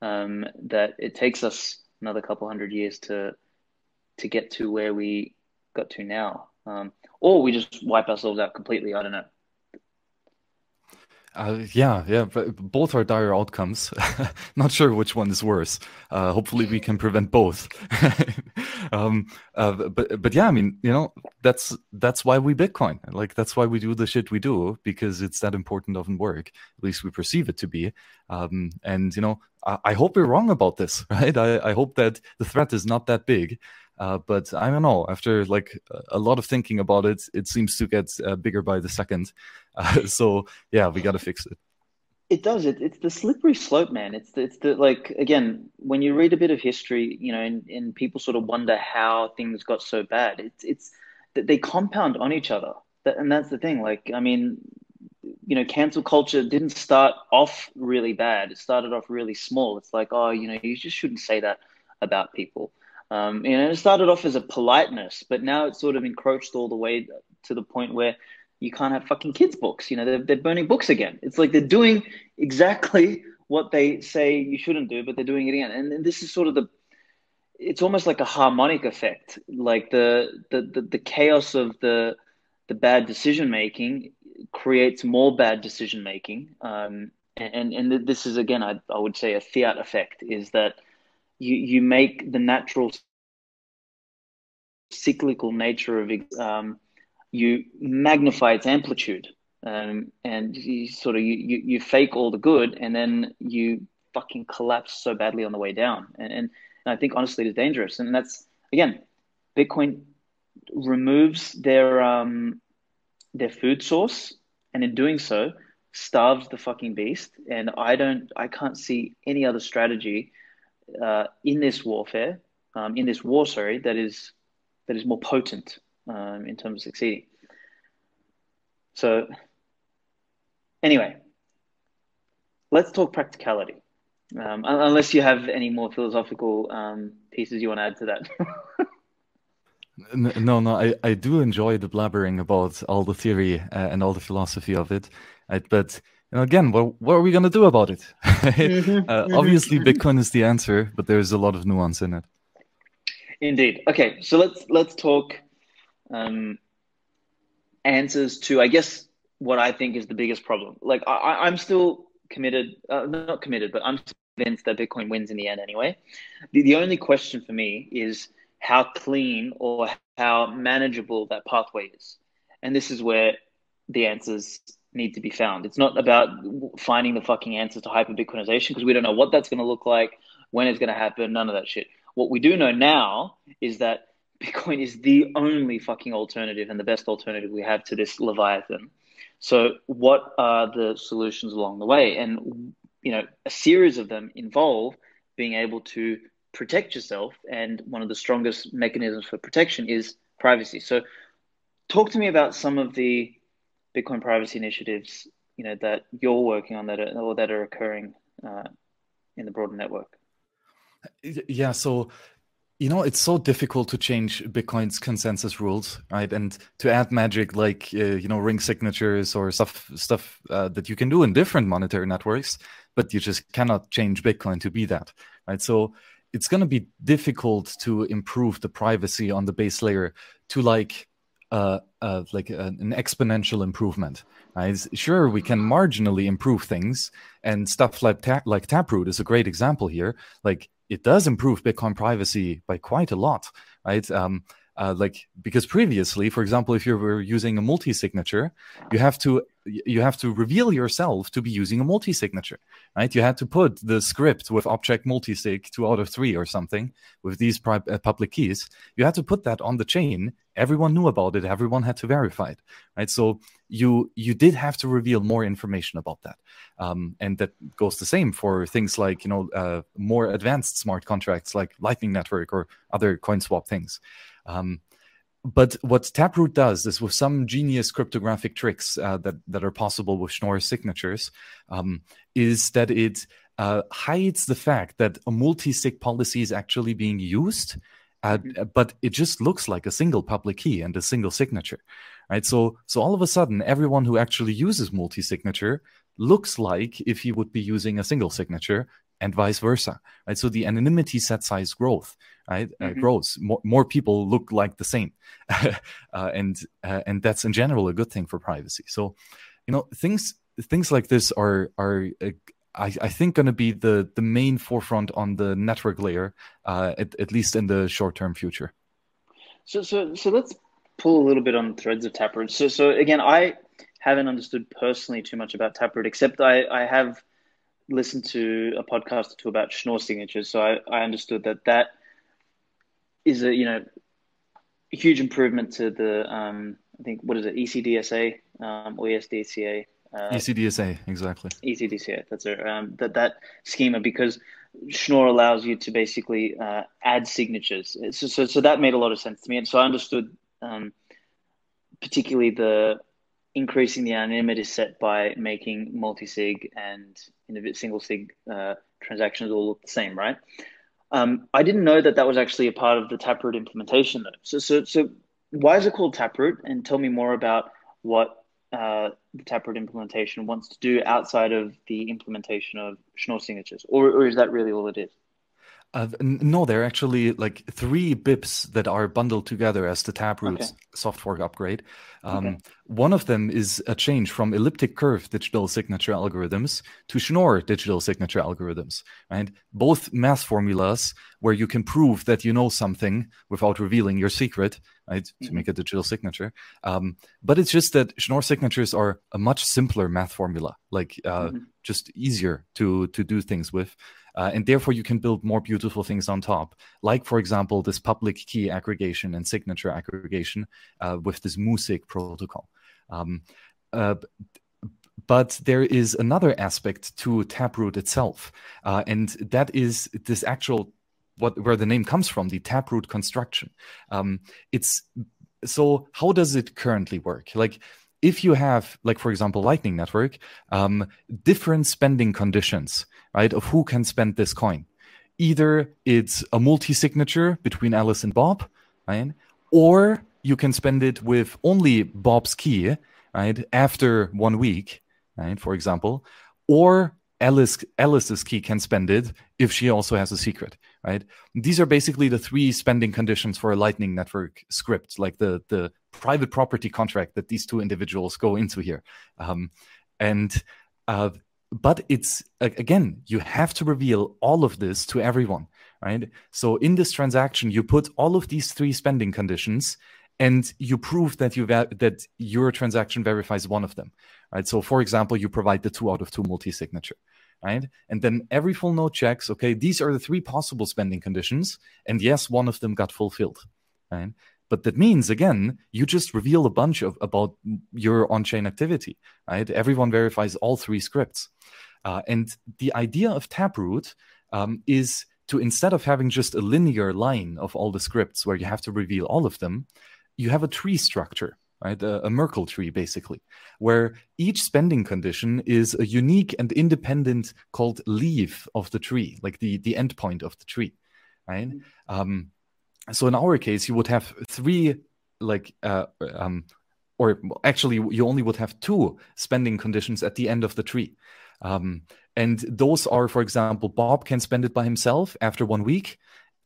um, that it takes us another couple hundred years to to get to where we got to now, um, or we just wipe ourselves out completely. I don't know. Uh, yeah, yeah, both are dire outcomes. [LAUGHS] Not sure which one is worse. Uh, hopefully, we can prevent both. [LAUGHS] um, uh, but but yeah, I mean, you know, that's that's why we Bitcoin. Like that's why we do the shit we do because it's that important of work. At least we perceive it to be. Um, and you know, I, I, hope we're wrong about this, [LAUGHS] right? I, I hope that the threat is not that big. Uh, but I don't know. After like a lot of thinking about it, it seems to get uh, bigger by the second. [LAUGHS] Uh, so yeah, we got to fix it. It does. It, it's the slippery slope, man. It's the, it's the like again when you read a bit of history, you know, and, and people sort of wonder how things got so bad. It's it's that they compound on each other, and that's the thing. Like I mean, you know, cancel culture didn't start off really bad. It started off really small. It's like, oh, you know, you just shouldn't say that about people. Um, you know, it started off as a politeness, but now it's sort of encroached all the way to the point where you can't have fucking kids' books. You know, they're, they're burning books again. It's like they're doing exactly what they say you shouldn't do, but they're doing it again. And, and this is sort of the, it's almost like a harmonic effect, like the the the, the chaos of the the bad decision making creates more bad decision making. Um, and and this is again, I I would say a fiat effect is that you you make the natural cyclical nature of um, you magnify its amplitude um, and you sort of you, you, you fake all the good and then you fucking collapse so badly on the way down. And, and, and i think honestly it's dangerous. And that's again bitcoin removes their um, their food source and in doing so starves the fucking beast. And i don't i can't see any other strategy uh, in this warfare, um, in this war, sorry, that is that is more potent um, in terms of succeeding. So, anyway, let's talk practicality. Um, unless you have any more philosophical um, pieces you want to add to that. [LAUGHS] no, no, I, I do enjoy the blabbering about all the theory uh, and all the philosophy of it, uh, but and again, what, what are we going to do about it? [LAUGHS] mm-hmm, uh, mm-hmm, obviously. Bitcoin is the answer, but there's a lot of nuance in it. Indeed. Okay, so let's let's talk um, answers to, I guess, what I think is the biggest problem. Like, I, I'm still committed, uh, not committed, but I'm convinced that Bitcoin wins in the end anyway. The, the only question for me is how clean or how manageable that pathway is. And this is where the answers need to be found. It's not about finding the fucking answers to hyper Bitcoinization because we don't know what that's going to look like, when it's going to happen, none of that shit. What we do know now is that [LAUGHS] Bitcoin is the only fucking alternative and the best alternative we have to this Leviathan. So, what are the solutions along the way? And, you know, a series of them involve being able to protect yourself. And one of the strongest mechanisms for protection is privacy. So, talk to me about some of the Bitcoin privacy initiatives, you know, that you're working on that are, or that are occurring uh, in the broader network. Yeah. So, you know, it's so difficult to change Bitcoin's consensus rules, right? And to add magic like uh, you know ring signatures or stuff stuff uh, that you can do in different monetary networks, but you just cannot change Bitcoin to be that, right? So it's going to be difficult to improve the privacy on the base layer to like uh, uh, like a, an exponential improvement. Right? Sure, we can marginally improve things, and stuff like ta- like Taproot is a great example here. Like it does improve Bitcoin privacy by quite a lot, right? Um, uh, like because previously, for example, if you were using a multi-signature, you have to you have to reveal yourself to be using a multi-signature, right? You had to put the script with OP_CHECKMULTISIG two out of three or something with these pri- uh, public keys. You had to put that on the chain. Everyone knew about it. Everyone had to verify it, right? So you you did have to reveal more information about that, um, and that goes the same for things like you know uh, more advanced smart contracts like Lightning Network or other coin swap things. Um, but what Taproot does is with some genius cryptographic tricks uh, that that are possible with Schnorr signatures, um, is that it uh, hides the fact that a multi-sig policy is actually being used, uh, mm-hmm. but it just looks like a single public key and a single signature, right? So so all of a sudden, everyone who actually uses multi-signature looks like if he would be using a single signature and vice versa, right? So the anonymity set size growth, right, uh, mm-hmm. uh, grows. More, more people look like the same, [LAUGHS] uh, and uh, and that's in general a good thing for privacy. So, you know, things things like this are are uh, I, I, think going to be the the main forefront on the network layer, uh, at, at least in the short term future. So so so let's pull a little bit on threads of Taproot. So so again, I haven't understood personally too much about Taproot, except I I have listened to a podcast or two about Schnorr signatures, so I, I understood that that is a you know huge improvement to the um, I think what is it ECDSA um, or ESDCA. Uh, ECDSA exactly. ECDSA that's it. Um, that that schema because Schnorr allows you to basically uh, add signatures. So, so so that made a lot of sense to me, and so I understood um, particularly the increasing the anonymity set by making multi-sig and single sig uh, transactions all look the same, right? Um, I didn't know that that was actually a part of the Taproot implementation, though. So, so, so why is it called Taproot? And tell me more about what uh, the Taproot implementation wants to do outside of the implementation of Schnorr signatures, or, or is that really all it is? Uh, no, there are actually like three BIPs that are bundled together as the Taproot okay. soft fork upgrade. Um, okay. One of them is a change from elliptic curve digital signature algorithms to Schnorr digital signature algorithms. Right, both math formulas where you can prove that you know something without revealing your secret, right, mm-hmm. to make a digital signature. Um, but it's just that Schnorr signatures are a much simpler math formula, like uh, mm-hmm. just easier to to do things with. Uh, and therefore, you can build more beautiful things on top, like, for example, this public key aggregation and signature aggregation uh, with this MuSig protocol. Um, uh, but there is another aspect to Taproot itself, uh, and that is this actual what where the name comes from, the Taproot construction. Um, it's so how does it currently work? Like if you have, like for example, Lightning Network, um, different spending conditions right, of who can spend this coin. Either it's a multi signature between Alice and Bob, right? Or you can spend it with only Bob's key, right, after one week, right, for example. Or Alice Alice's key can spend it if she also has a secret, right? These are basically the three spending conditions for a Lightning Network script, like the the private property contract that these two individuals go into here. Um, and uh, but it's again, you have to reveal all of this to everyone, right? So in this transaction, you put all of these three spending conditions and you prove that you that your transaction verifies one of them right? So for example you provide the two out of two multi-signature right? And then every full node checks okay these are the three possible spending conditions and yes one of them got fulfilled right but that means again you just reveal a bunch of about your on-chain activity right everyone verifies all three scripts uh, and the idea of taproot um, is to instead of having just a linear line of all the scripts where you have to reveal all of them you have a tree structure, right? A, a, Merkle tree, basically, where each spending condition is a unique and independent called leaf of the tree, like the, the endpoint of the tree, right? Mm-hmm. Um, so in our case, you would have three, like, uh, um, or actually, you only would have two spending conditions at the end of the tree. Um, and those are, for example, Bob can spend it by himself after one week,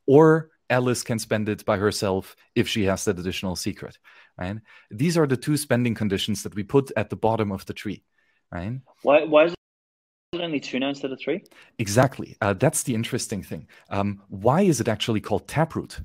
or Alice can spend it by herself if she has that additional secret. Right? These are the two spending conditions that we put at the bottom of the tree. Right? Why? Why is it only two now instead of three? Exactly. Uh, that's the interesting thing. Um, why is it actually called taproot?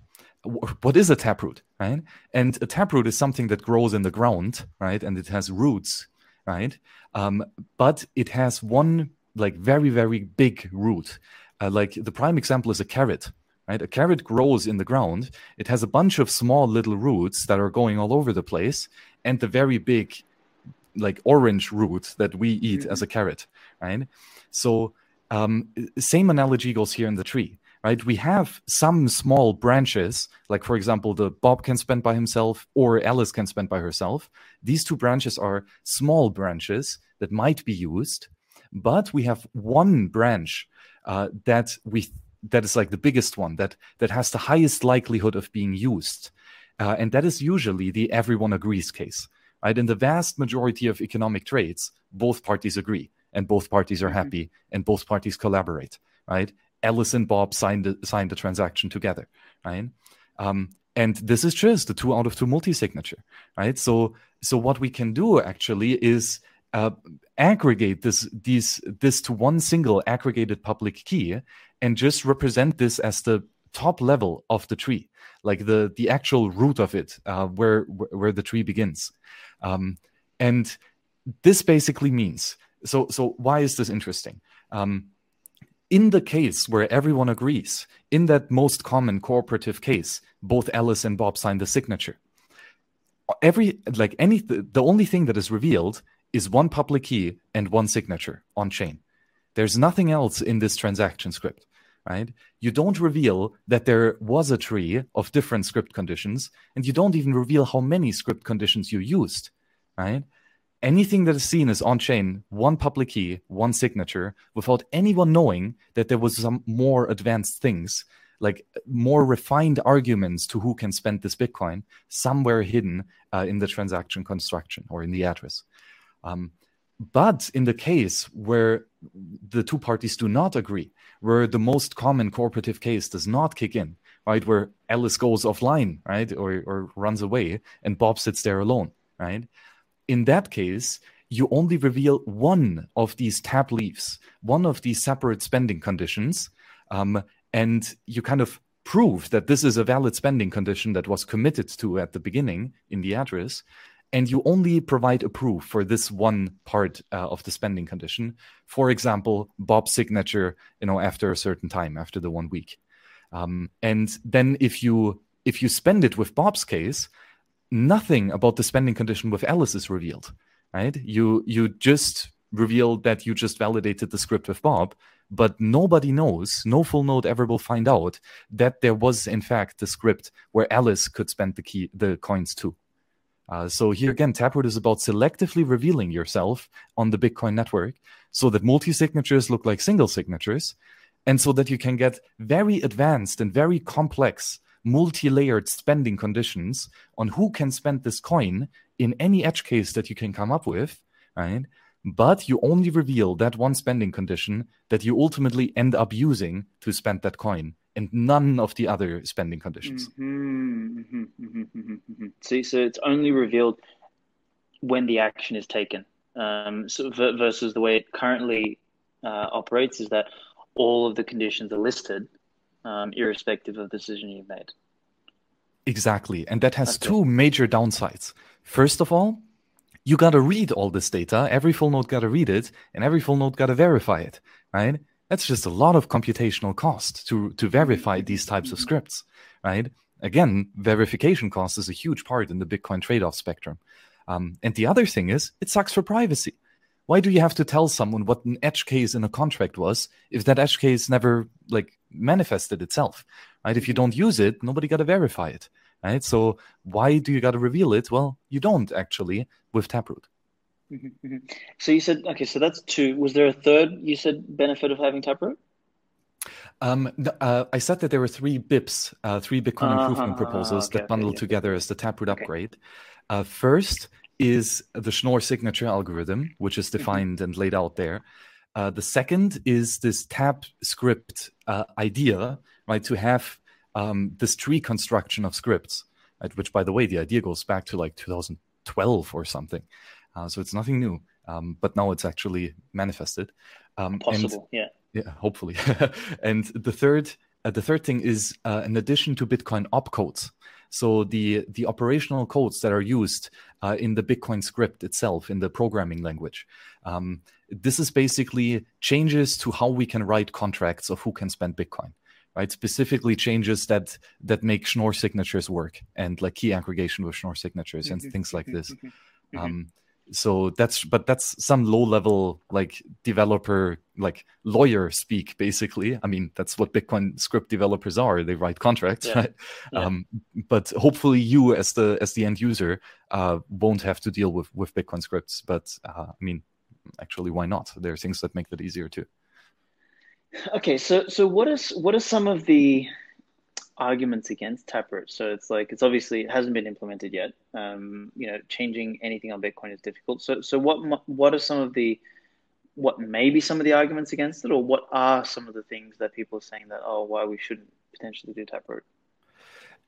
What is a taproot? Right? And a taproot is something that grows in the ground, right? And it has roots, right? Um, but it has one like very very big root. Uh, like the prime example is a carrot right? A carrot grows in the ground. It has a bunch of small little roots that are going all over the place, and the very big, like orange root that we eat mm-hmm. as a carrot, right? So, um, same analogy goes here in the tree, right? We have some small branches, like for example, the Bob can spend by himself or Alice can spend by herself. These two branches are small branches that might be used, but we have one branch uh, that we that is like the biggest one that that has the highest likelihood of being used uh, and that is usually the everyone agrees case right in the vast majority of economic trades both parties agree and both parties are mm-hmm. happy and both parties collaborate right alice and bob signed the, signed the transaction together right um, and this is just the two out of two multi-signature right so so what we can do actually is uh, aggregate this these this to one single aggregated public key and just represent this as the top level of the tree, like the the actual root of it, uh, where where the tree begins. Um, and this basically means so. So why is this interesting? Um, in the case where everyone agrees, in that most common cooperative case, both Alice and Bob sign the signature. Every like any the only thing that is revealed is one public key and one signature on chain. There's nothing else in this transaction script right? You don't reveal that there was a tree of different script conditions, and you don't even reveal how many script conditions you used, right? Anything that is seen is on chain, one public key, one signature, without anyone knowing that there was some more advanced things, like more refined arguments to who can spend this Bitcoin somewhere hidden uh, in the transaction construction or in the address. Um, but in the case where the two parties do not agree, where the most common cooperative case does not kick in, right? Where Alice goes offline, right? Or, or runs away and Bob sits there alone, right? In that case, you only reveal one of these tapleaves, one of these separate spending conditions, um, and you kind of prove that this is a valid spending condition that was committed to at the beginning in the address and you only provide a proof for this one part uh, of the spending condition. For example bob's signature you know after a certain time after the one week. Um, and then if you if you spend it with bob's case nothing about the spending condition with alice is revealed right? You you just reveal that you just validated the script with bob but nobody knows no full node ever will find out that there was in fact the script where alice could spend the key the coins too. Uh, so here again, Taproot is about selectively revealing yourself on the Bitcoin network so that multi-signatures look like single signatures and so that you can get very advanced and very complex multi-layered spending conditions on who can spend this coin in any edge case that you can come up with, right? But you only reveal that one spending condition that you ultimately end up using to spend that coin and none of the other spending conditions. Mm-hmm, mm-hmm, mm-hmm, mm-hmm, See, so it's only revealed when the action is taken. Um, so versus the way it currently uh, operates is that all of the conditions are listed, um, irrespective of the decision you've made. Exactly. And that has okay. two major downsides. First of all, you got to read all this data. Every full node got to read it, and every full node got to verify it, right? That's just a lot of computational cost to, to verify these types of scripts, right? Again, verification cost is a huge part in the Bitcoin trade off spectrum. Um, and the other thing is, it sucks for privacy. Why do you have to tell someone what an edge case in a contract was if that edge case never like manifested itself? Right? If you don't use it, nobody got to verify it. Right? So why do you got to reveal it? Well, you don't actually with Taproot. Mm-hmm, mm-hmm. So you said okay. So that's two. Was there a third? You said benefit of having Taproot. Um, uh, I said that there were three BIPs, uh, three Bitcoin uh-huh, improvement proposals okay, that bundle okay, together as the Taproot okay. upgrade. Uh, first, is the Schnorr signature algorithm, which is mm-hmm. defined and laid out there. Uh, the second is this tab script uh, idea, right? To have um, this tree construction of scripts, right? which, by the way, the idea goes back to like 2012 or something. Uh, so it's nothing new, um, but now it's actually manifested. Um, Possible, and, yeah. Yeah, hopefully. [LAUGHS] and the third, uh, the third thing is, uh, in addition to Bitcoin opcodes, so the the operational codes that are used uh, in the Bitcoin script itself, in the programming language, um, this is basically changes to how we can write contracts of who can spend Bitcoin. Right, specifically changes that that make Schnorr signatures work and like key aggregation with Schnorr signatures and things like this. Mm-hmm. Um, so that's but that's some low level like developer like lawyer speak basically. I mean that's what bitcoin script developers are. They write contracts yeah. right? Yeah. Um, but hopefully you as the as the end user uh, won't have to deal with with bitcoin scripts. But uh, i mean actually why not? There are things that make that easier too. Okay so so what is what are some of the arguments against Taproot. So it's like it's obviously it hasn't been implemented yet. Um, you know, changing anything on Bitcoin is difficult. So so what what are some of the what may be some of the arguments against it, or what are some of the things that people are saying that oh why we shouldn't potentially do Taproot?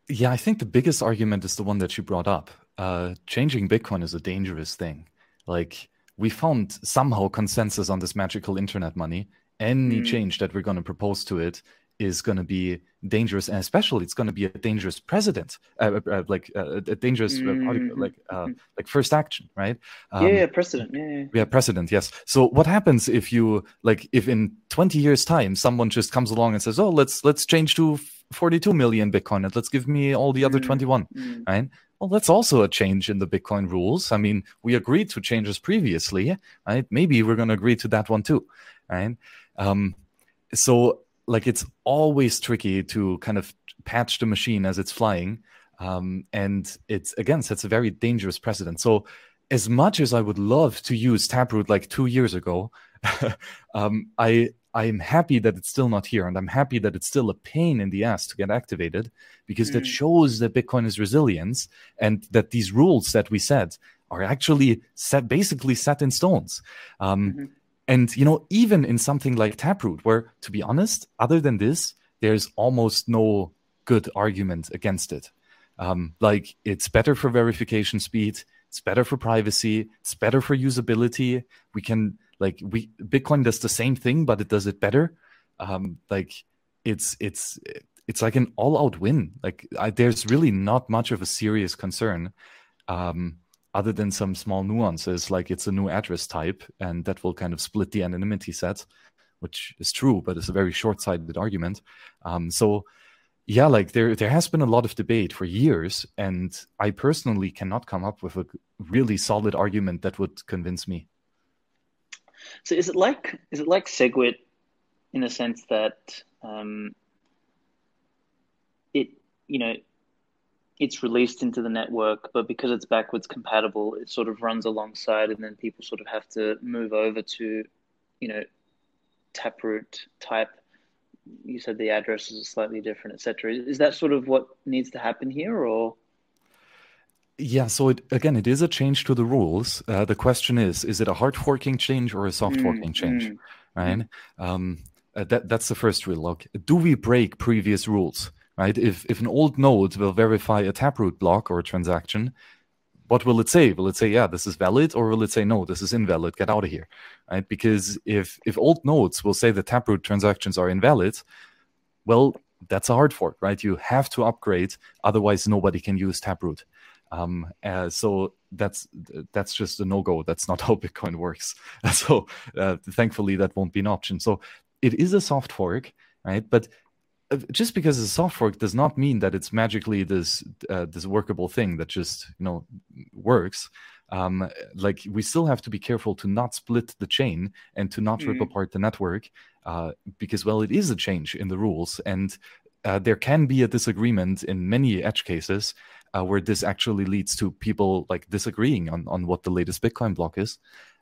Yeah, I think the biggest argument is the one that you brought up. Uh, changing Bitcoin is a dangerous thing. Like we found somehow consensus on this magical internet money. Any mm. change that we're going to propose to it is going to be dangerous, and especially it's going to be a dangerous precedent, uh, uh, uh like uh, a dangerous mm-hmm. like uh, like first action, right? Um, yeah, yeah, precedent. Yeah, yeah, yeah, precedent. Yes. So what happens if you like if in twenty years' time someone just comes along and says, "Oh, let's let's change to 42 million Bitcoin and let's give me all the other mm-hmm. 21," mm-hmm. right? Well, that's also a change in the Bitcoin rules. I mean, we agreed to changes previously, right? Maybe we're going to agree to that one too, right? Um, so like it's always tricky to kind of patch the machine as it's flying um, and it's again sets a very dangerous precedent. So as much as i would love to use taproot like two years ago [LAUGHS] um, i i'm happy that it's still not here and i'm happy that it's still a pain in the ass to get activated because mm. that shows that bitcoin is resilience and that these rules that we set are actually set basically set in stones. Um, mm-hmm and, you know, even in something like Taproot, where to be honest, other than this, there's almost no good argument against it. Um, like it's better for verification speed, it's better for privacy, it's better for usability. We can like we Bitcoin does the same thing, but it does it better. Um, like it's it's it's like an all-out win. Like I, there's really not much of a serious concern. Um, other than some small nuances, like it's a new address type, and that will kind of split the anonymity set, which is true, but it's a very short-sighted argument. Um, so, yeah, like there there has been a lot of debate for years, and I personally cannot come up with a really solid argument that would convince me. So, is it like is it like SegWit in a sense that um, it you know it's released into the network, but because it's backwards compatible, it sort of runs alongside, and then people sort of have to move over to, you know, Taproot type. You said the addresses are slightly different, etc. Is that sort of what needs to happen here, or? Yeah, so it, again, it is a change to the rules. Uh, the question is: is it a hard forking change or a soft mm, forking change? Mm, right. Mm. Um, uh, that that's the first real look. Do we break previous rules? Right? If if an old node will verify a taproot block or a transaction, what will it say? Will it say, yeah, this is valid, or will it say, no, this is invalid, get out of here, right? Because if if old nodes will say the Taproot transactions are invalid, well, that's a hard fork, right? You have to upgrade, otherwise nobody can use Taproot. Um, uh, so that's that's just a no go. That's not [LAUGHS] how Bitcoin works. [LAUGHS] so uh, thankfully, that won't be an option. So it is a soft fork, right? But just because it's a soft fork does not mean that it's magically this uh, this workable thing that just you know works. Um, like we still have to be careful to not split the chain and to not mm. rip apart the network uh, because well it is a change in the rules and uh, there can be a disagreement in many edge cases uh, where this actually leads to people like disagreeing on, on what the latest Bitcoin block is.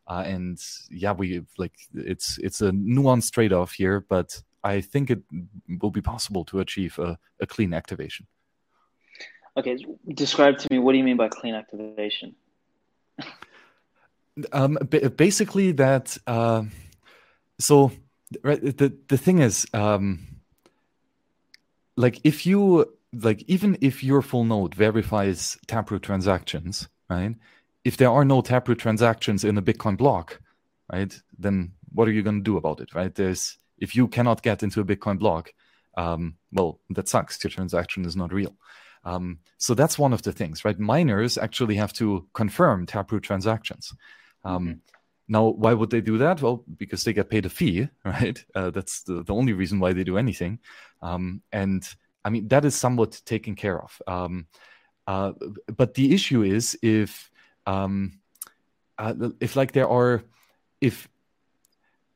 Uh, and yeah, we like it's it's a nuanced trade off here, but I think it will be possible to achieve a, a clean activation. Okay, describe to me what do you mean by clean activation? um, basically, that uh, so right, the the thing is, um, like if you like even if your full node verifies Taproot transactions, right? If there are no Taproot transactions in a Bitcoin block, right, then what are you going to do about it, right? There's if you cannot get into a Bitcoin block, um, well, that sucks. Your transaction is not real. Um, so that's one of the things, right? Miners actually have to confirm Taproot transactions. Um, mm-hmm. Now, why would they do that? Well, because they get paid a fee, [LAUGHS] right? Uh, that's the, the only reason why they do anything. Um, and I mean, that is somewhat taken care of. Um, uh, but the issue is if, um, uh, if like there are, if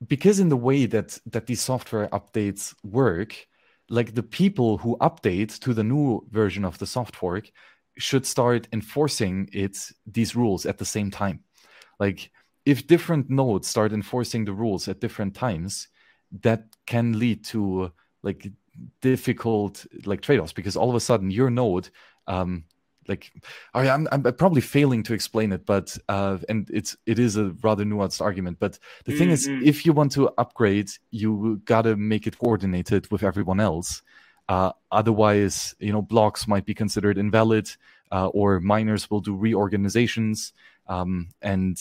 because in the way that that these software updates work, like the people who update to the new version of the soft fork should start enforcing it these rules at the same time. Like if different nodes start enforcing the rules at different times, that can lead to like difficult like trade-offs because all of a sudden your node um like I, I'm, I'm probably failing to explain it but uh and it's it is a rather nuanced argument but the mm-hmm. thing is mm-hmm. if you want to upgrade you gotta make it coordinated with everyone else uh otherwise you know blocks might be considered invalid uh, or miners will do reorganizations um and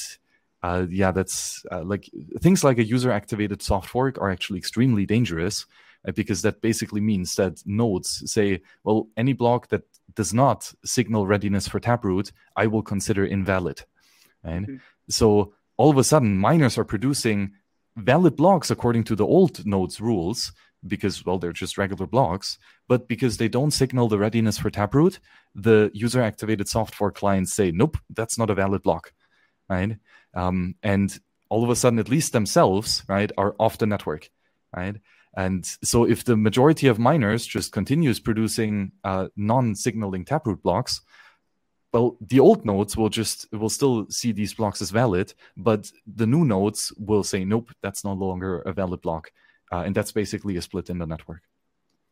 uh, yeah, that's uh, like things like a user activated soft fork are actually extremely dangerous uh, because that basically means that nodes say, well, any block that does not signal readiness for taproot, I will consider invalid. Right? Mm-hmm. So all of a sudden, miners are producing valid blocks according to the old nodes rules because well they're just regular blocks but because they don't signal the readiness for taproot the user activated soft fork clients say nope that's not a valid block right um, and all of a sudden, at least themselves, right, are off the network, right? And so, if the majority of miners just continues producing uh, non-signaling taproot blocks, well, the old nodes will just will still see these blocks as valid, but the new nodes will say, nope, that's no longer a valid block, uh, and that's basically a split in the network.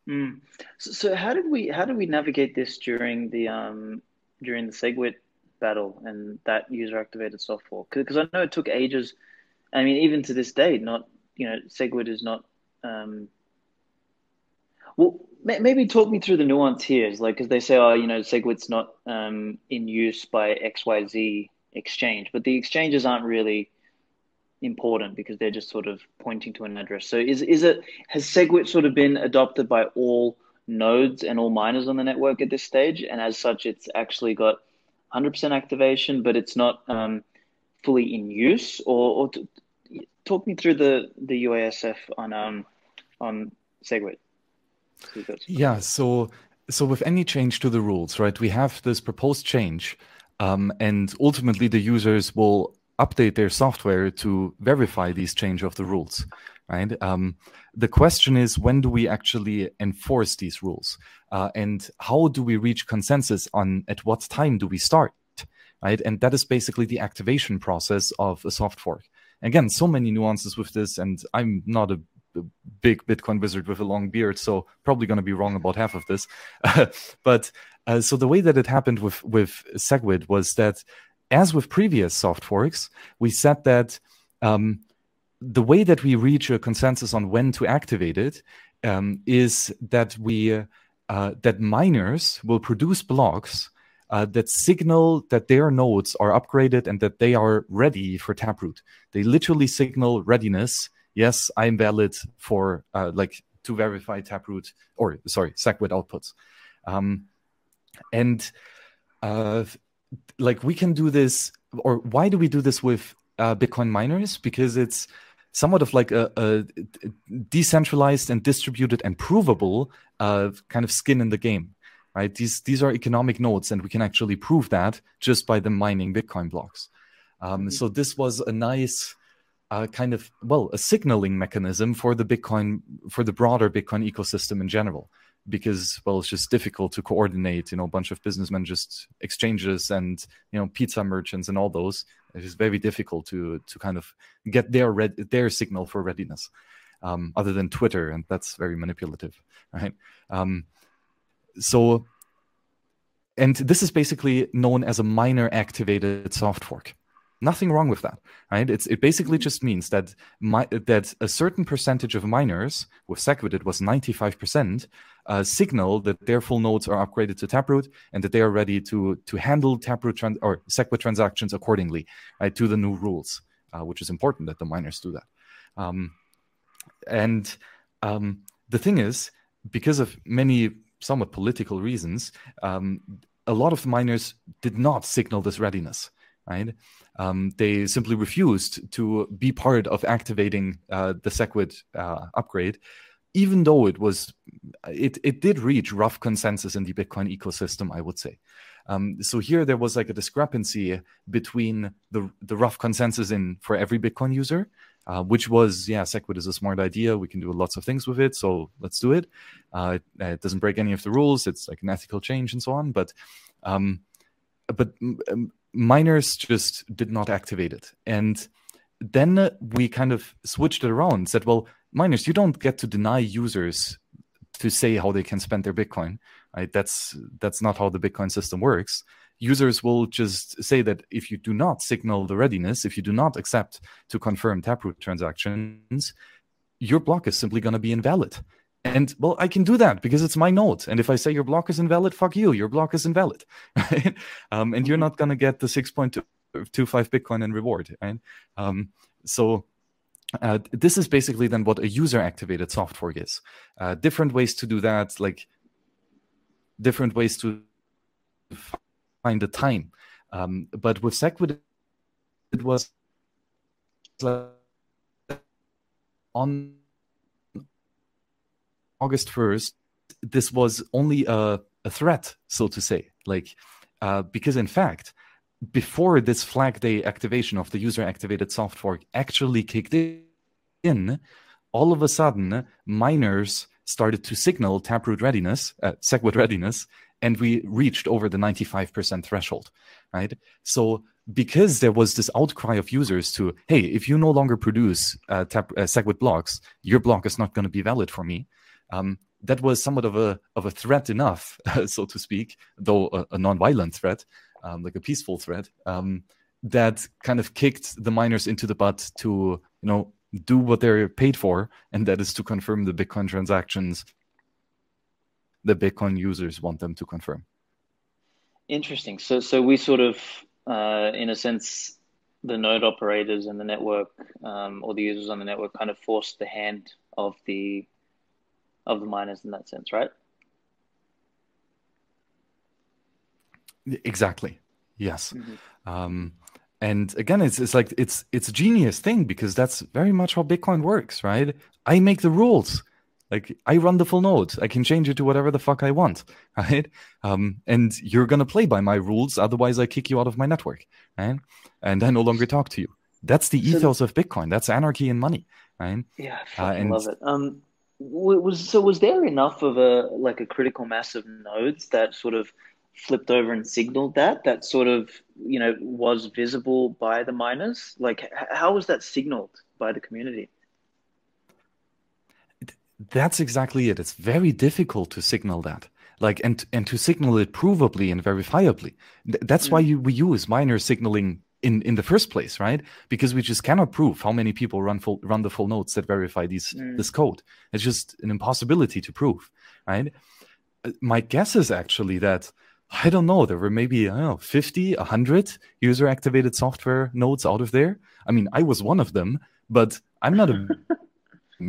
Mm. So, so, how did we how did we navigate this during the um, during the SegWit battle and that user activated soft fork because I know it took ages. I mean, even to this day, not you know, SegWit is not. Um, well, maybe talk me through the nuance here. Is like because they say, oh, you know, SegWit's not um, in use by X Y Z exchange, but the exchanges aren't really important because they're just sort of pointing to an address. So is is it has SegWit sort of been adopted by all nodes and all miners on the network at this stage, and as such, it's actually got 100% activation, but it's not um, fully in use? Or, or talk me through the, the UASF on um, on SegWit. Yeah, so so with any change to the rules, right, we have this proposed change, um, and ultimately the users will update their software to verify these change of the rules, right? Um, the question is, when do we actually enforce these rules? Uh, and how do we reach consensus on at what time do we start? Right. And that is basically the activation process of a soft fork. Again, so many nuances with this, and I'm not a big Bitcoin wizard with a long beard, so probably going to be wrong about half of this. [LAUGHS] but uh, so the way that it happened with with SegWit was that, as with previous soft forks, we said that um, the way that we reach a consensus on when to activate it um, is that we uh, that miners will produce blocks uh, that signal that their nodes are upgraded and that they are ready for Taproot. They literally signal readiness. Yes, I'm valid for uh, like to verify Taproot or sorry, SegWit outputs. Um, and uh, like we can do this, or why do we do this with uh, Bitcoin miners? Because it's somewhat of like a, a decentralized and distributed and provable uh, kind of skin in the game right? These these are economic nodes, and we can actually prove that just by them mining Bitcoin blocks. Um, mm-hmm. So this was a nice uh, kind of well a signaling mechanism for the Bitcoin for the broader Bitcoin ecosystem in general, because well it's just difficult to coordinate. You know, a bunch of businessmen just exchanges and you know pizza merchants and all those. It is very difficult to to kind of get their red their signal for readiness. Um, other than Twitter, and that's very manipulative, right? Um, so, and this is basically known as a miner activated soft fork. Nothing wrong with that, right? It's it basically just means that my, that a certain percentage of miners with SegWit it was ninety five percent uh, signal that their full nodes are upgraded to Taproot and that they are ready to to handle Taproot trans- or SegWit transactions accordingly, right, to the new rules, uh, which is important that the miners do that. Um, and um, the thing is, because of many somewhat political reasons, um, a lot of the miners did not signal this readiness. Right? Um, they simply refused to be part of activating uh, the SegWit uh, upgrade, even though it was it it did reach rough consensus in the Bitcoin ecosystem. I would say. Um, so here there was like a discrepancy between the the rough consensus in for every Bitcoin user uh, which was, yeah, SegWit is a smart idea. We can do lots of things with it, so let's do it. Uh, it, it, doesn't break any of the rules. It's like an ethical change and so on. But, um, but miners just did not activate it, and then we kind of switched it around. Said, well, miners, you don't get to deny users to say how they can spend their Bitcoin. Right? That's that's not how the Bitcoin system works users will just say that if you do not signal the readiness, if you do not accept to confirm Taproot transactions, your block is simply going to be invalid. And well, I can do that because it's my node. And if I say your block is invalid, fuck you, your block is invalid. [LAUGHS] Right? Um, and you're mm-hmm. not going to get the 6.25 Bitcoin in reward. Right? Um, so uh, this is basically then what a user activated soft fork is. Uh, different ways to do that, like different ways to find the time. Um, but with SegWit, it was on August 1st, this was only a, a threat, so to say. Like, uh, because in fact, before this flag day activation of the user activated soft fork actually kicked in, all of a sudden, miners started to signal Taproot readiness, uh, SegWit readiness, and we reached over the 95% threshold, right? So because there was this outcry of users to, hey, if you no longer produce uh, tap, uh, SegWit blocks, your block is not going to be valid for me. Um, that was somewhat of a of a threat enough, [LAUGHS] so to speak, though a, a non-violent threat, um, like a peaceful threat, um, that kind of kicked the miners into the butt to you know do what they're paid for, and that is to confirm the Bitcoin transactions the Bitcoin users want them to confirm. Interesting. So, so we sort of, uh, in a sense, the node operators and the network, um, or the users on the network, kind of forced the hand of the of the miners in that sense, right? Exactly. Yes. Mm-hmm. Um, and again, it's it's like it's it's a genius thing because that's very much how Bitcoin works, right? I make the rules. Like I run the full node. I can change it to whatever the fuck I want, [LAUGHS] right? Um, and you're gonna play by my rules, otherwise I kick you out of my network, right? And I no longer talk to you. That's the ethos so, of Bitcoin. That's anarchy and money, right? Yeah, I uh, and, love it. Um, was so was there enough of a like a critical mass of nodes that sort of flipped over and signaled that that sort of you know was visible by the miners? Like, how was that signaled by the community? That's exactly it. It's very difficult to signal that. Like and and to signal it provably and verifiably. That's mm. why you, we use miner signaling in in the first place, right? Because we just cannot prove how many people run full run the full nodes that verify these mm. this code. It's just an impossibility to prove, right? Uh, my guess is actually that I don't know. There were maybe, I don't know, 50, 100 user activated soft fork nodes out of there. I mean, I was one of them, but I'm not a [LAUGHS]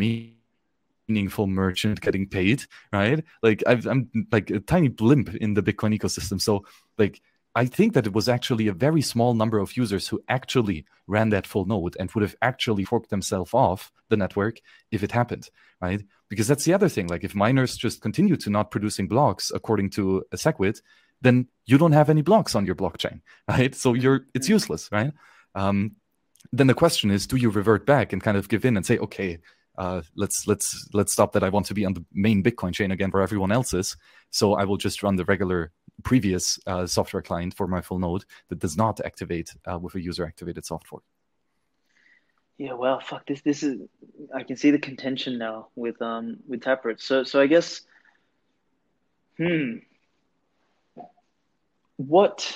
meaningful merchant getting paid, right? Like i am like a tiny blimp in the Bitcoin ecosystem. So like I think that it was actually a very small number of users who actually ran that full node and would have actually forked themselves off the network if it happened, right? Because that's the other thing. Like if miners just continue to not producing blocks according to a SegWit, then you don't have any blocks on your blockchain, [LAUGHS] right? So you're it's mm. useless, right? Um, then the question is, do you revert back and kind of give in and say, okay, uh, let's let's let's stop that. I want to be on the main Bitcoin chain again, where everyone else is. So I will just run the regular previous uh, software client for my full node that does not activate uh, with a user activated soft fork. Yeah, well, fuck this. This is I can see the contention now with um with Taproot. So so I guess, hmm, what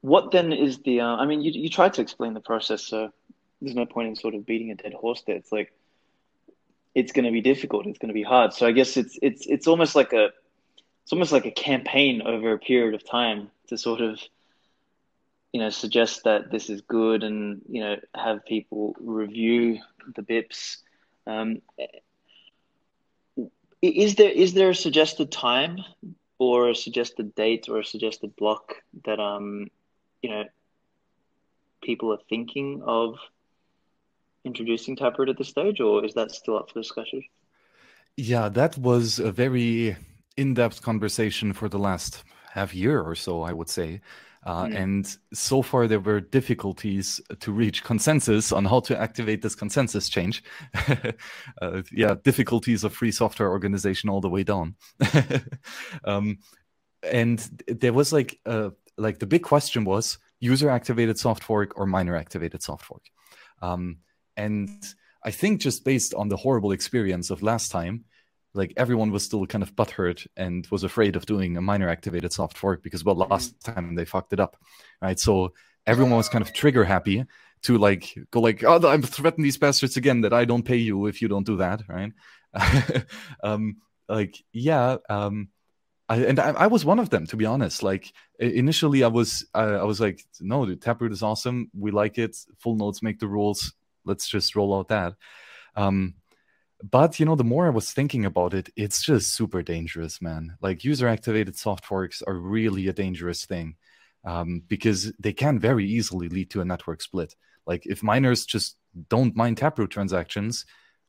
what then is the? Uh, I mean, you you tried to explain the process, so there's no point in sort of beating a dead horse there. It's like it's going to be difficult. It's going to be hard. So I guess it's it's it's almost like a it's almost like a campaign over a period of time to sort of you know suggest that this is good and you know have people review the bips. Um, is there is there a suggested time or a suggested date or a suggested block that um you know people are thinking of introducing Taproot at this stage, or is that still up for discussion? Yeah, that was a very in-depth conversation for the last half year or so, I would say. Uh, mm. And so far, there were difficulties to reach consensus on how to activate this consensus change. [LAUGHS] uh, yeah, difficulties of free software organization all the way down. [LAUGHS] um, and there was like, uh, like the big question was user activated soft fork or miner activated soft fork. Um, and I think just based on the horrible experience of last time, like everyone was still kind of butthurt and was afraid of doing a miner activated soft fork because well last time they fucked it up right? So everyone was kind of trigger happy to like go like oh i'm threatening these bastards again that i don't pay you if you don't do that right? [LAUGHS] Um like yeah um I, and I, I, was one of them to be honest. Like initially i was i was like no the taproot is awesome. We like it. Full nodes make the rules let's just roll out that. Um but you know the more i was thinking about it it's just super dangerous man. Like user activated soft forks are really a dangerous thing um, because they can very easily lead to a network split. Like if miners just don't mine taproot transactions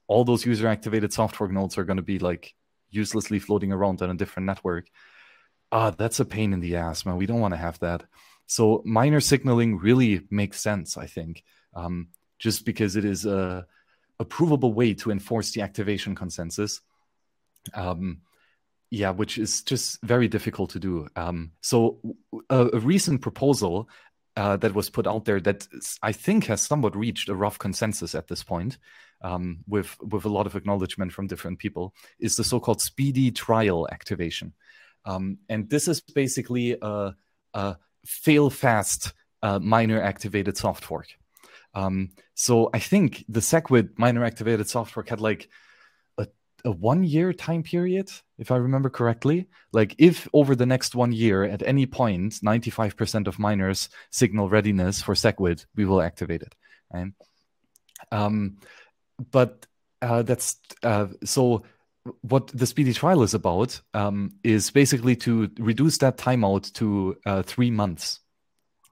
all those user activated soft fork nodes are going to be like uselessly floating around on a different network. Ah that's a pain in the ass man. We don't want to have that. So miner signaling really makes sense i think. Um, just because it is a a provable way to enforce the activation consensus. Um, yeah, which is just very difficult to do. Um, so, a, a, recent proposal uh, that was put out there that I think has somewhat reached a rough consensus at this point, um, with with a lot of acknowledgement from different people, is the so-called speedy trial activation, um, and this is basically a, a fail fast uh, miner activated soft fork. Um, so I think the SegWit miner activated software had like a, a one year time period, if I remember correctly. Like if over the next one year, at any point, 95% of miners signal readiness for SegWit, we will activate it. Right? Um, but uh, that's uh, so what the speedy trial is about um, is basically to reduce that timeout to uh, three months.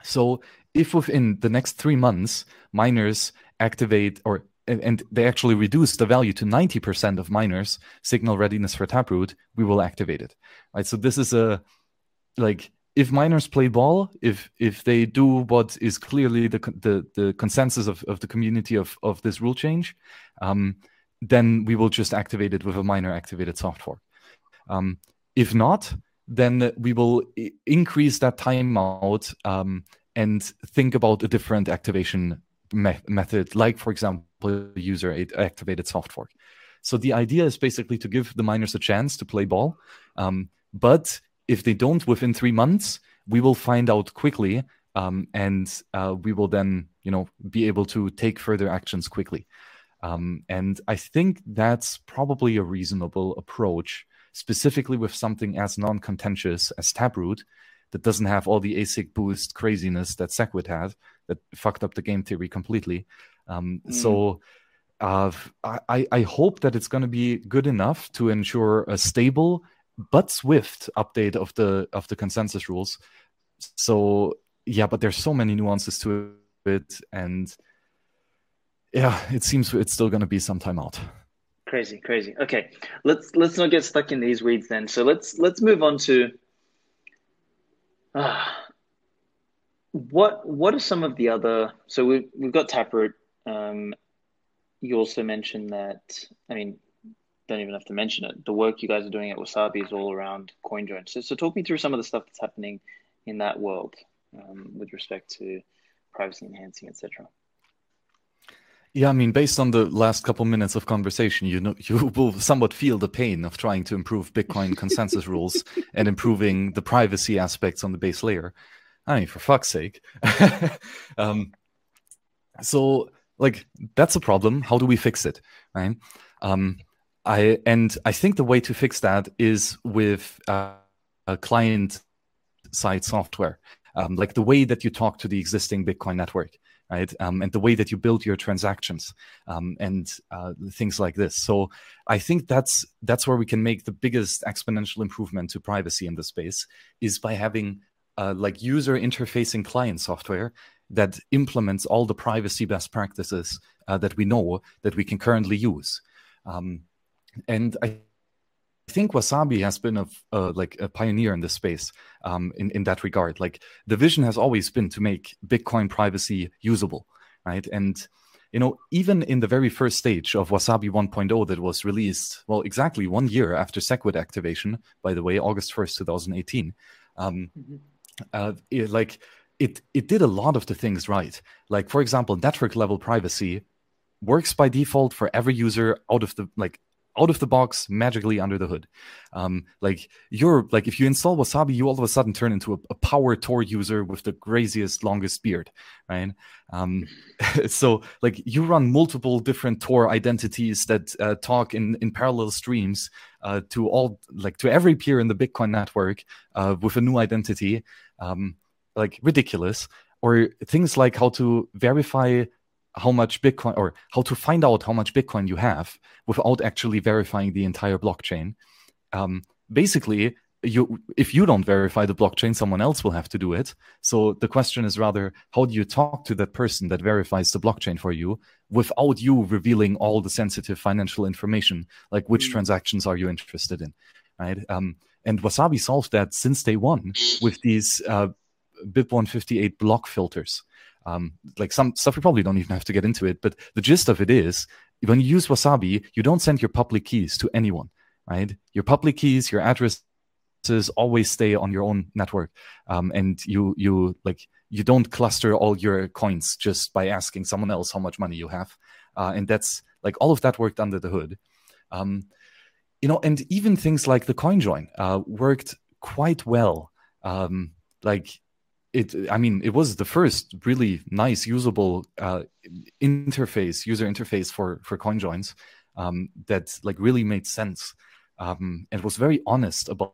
So if within the next three months miners activate or and they actually reduce the value to 90% of miners signal readiness for taproot we will activate it right? So this is a like if miners play ball if if they do what is clearly the the, the consensus of, of the community of of this rule change um, then we will just activate it with a miner activated soft fork um, if not then we will increase that timeout um, and think about a different activation me- method, like, for example, user activated soft fork. So the idea is basically to give the miners a chance to play ball. Um, but if they don't within three months, we will find out quickly um, and uh, we will then you know be able to take further actions quickly um, and i think that's probably a reasonable approach specifically with something as non-contentious as Taproot that doesn't have all the ASIC boost craziness that Segwit had that fucked up the game theory completely. Um, mm. So uh, I, I hope that it's going to be good enough to ensure a stable but swift update of the of the consensus rules. So yeah, but there's so many nuances to it, and yeah, it seems it's still going to be some time out. Crazy, crazy. Okay, let's let's not get stuck in these weeds then. So let's let's move on to uh, what what are some of the other? So we've we've got Taproot. Um, you also mentioned that. I mean, don't even have to mention it. The work you guys are doing at Wasabi is all around CoinJoin. So so talk me through some of the stuff that's happening in that world um, with respect to privacy enhancing, etc. Yeah, I mean, based on the last couple minutes of conversation, you know, [LAUGHS] you will somewhat feel the pain of trying to improve Bitcoin consensus [LAUGHS] rules and improving the privacy aspects on the base layer. I mean, for fuck's sake. [LAUGHS] um, so, like, that's a problem. How do we fix it, right? Um, I and I think the way to fix that is with uh, a client side software, um, like the way that you talk to the existing Bitcoin network right? Um, and the way that you build your transactions um, and uh, things like this. So I think that's that's where we can make the biggest exponential improvement to privacy in the space is by having uh, like user interfacing client software that implements all the privacy best practices uh, that we know that we can currently use. Um, and I I think Wasabi has been a, uh, like a pioneer in this space um, in in that regard. Like the vision has always been to make Bitcoin privacy usable, right? And you know, even in the very first stage of Wasabi 1.0 that was released, well, exactly one year after SegWit activation, by the way, August 1st, 2018, um, mm-hmm. uh, it, like it it did a lot of the things right. Like for example, network level privacy works by default for every user out of the like out of the box magically under the hood. Um, like you're like if you install Wasabi, you all of a sudden turn into a, a power Tor user with the craziest, longest beard, right? Um, [LAUGHS] so like you run multiple different Tor identities that uh, talk in in parallel streams uh, to all like to every peer in the Bitcoin network uh, with a new identity, um, like ridiculous. Or things like how to verify how much Bitcoin or how to find out how much Bitcoin you have without actually verifying the entire blockchain. Um, basically, you if you don't verify the blockchain, someone else will have to do it. So the question is rather, how do you talk to that person that verifies the blockchain for you without you revealing all the sensitive financial information, like which mm-hmm. transactions are you interested in, right? Um, and Wasabi solved that since day one with these uh, BIP158 block filters. Um, like some stuff we probably don't even have to get into it, but the gist of it is when you use Wasabi, you don't send your public keys to anyone, right? Your public keys, your addresses always stay on your own network, um, and you you like you don't cluster all your coins just by asking someone else how much money you have, uh, and that's like all of that worked under the hood. Um, you know, and even things like the CoinJoin uh, worked quite well. Um, like it i mean it was the first really nice usable uh, interface user interface for for coin joins um, that like really made sense. Um, and was very honest about,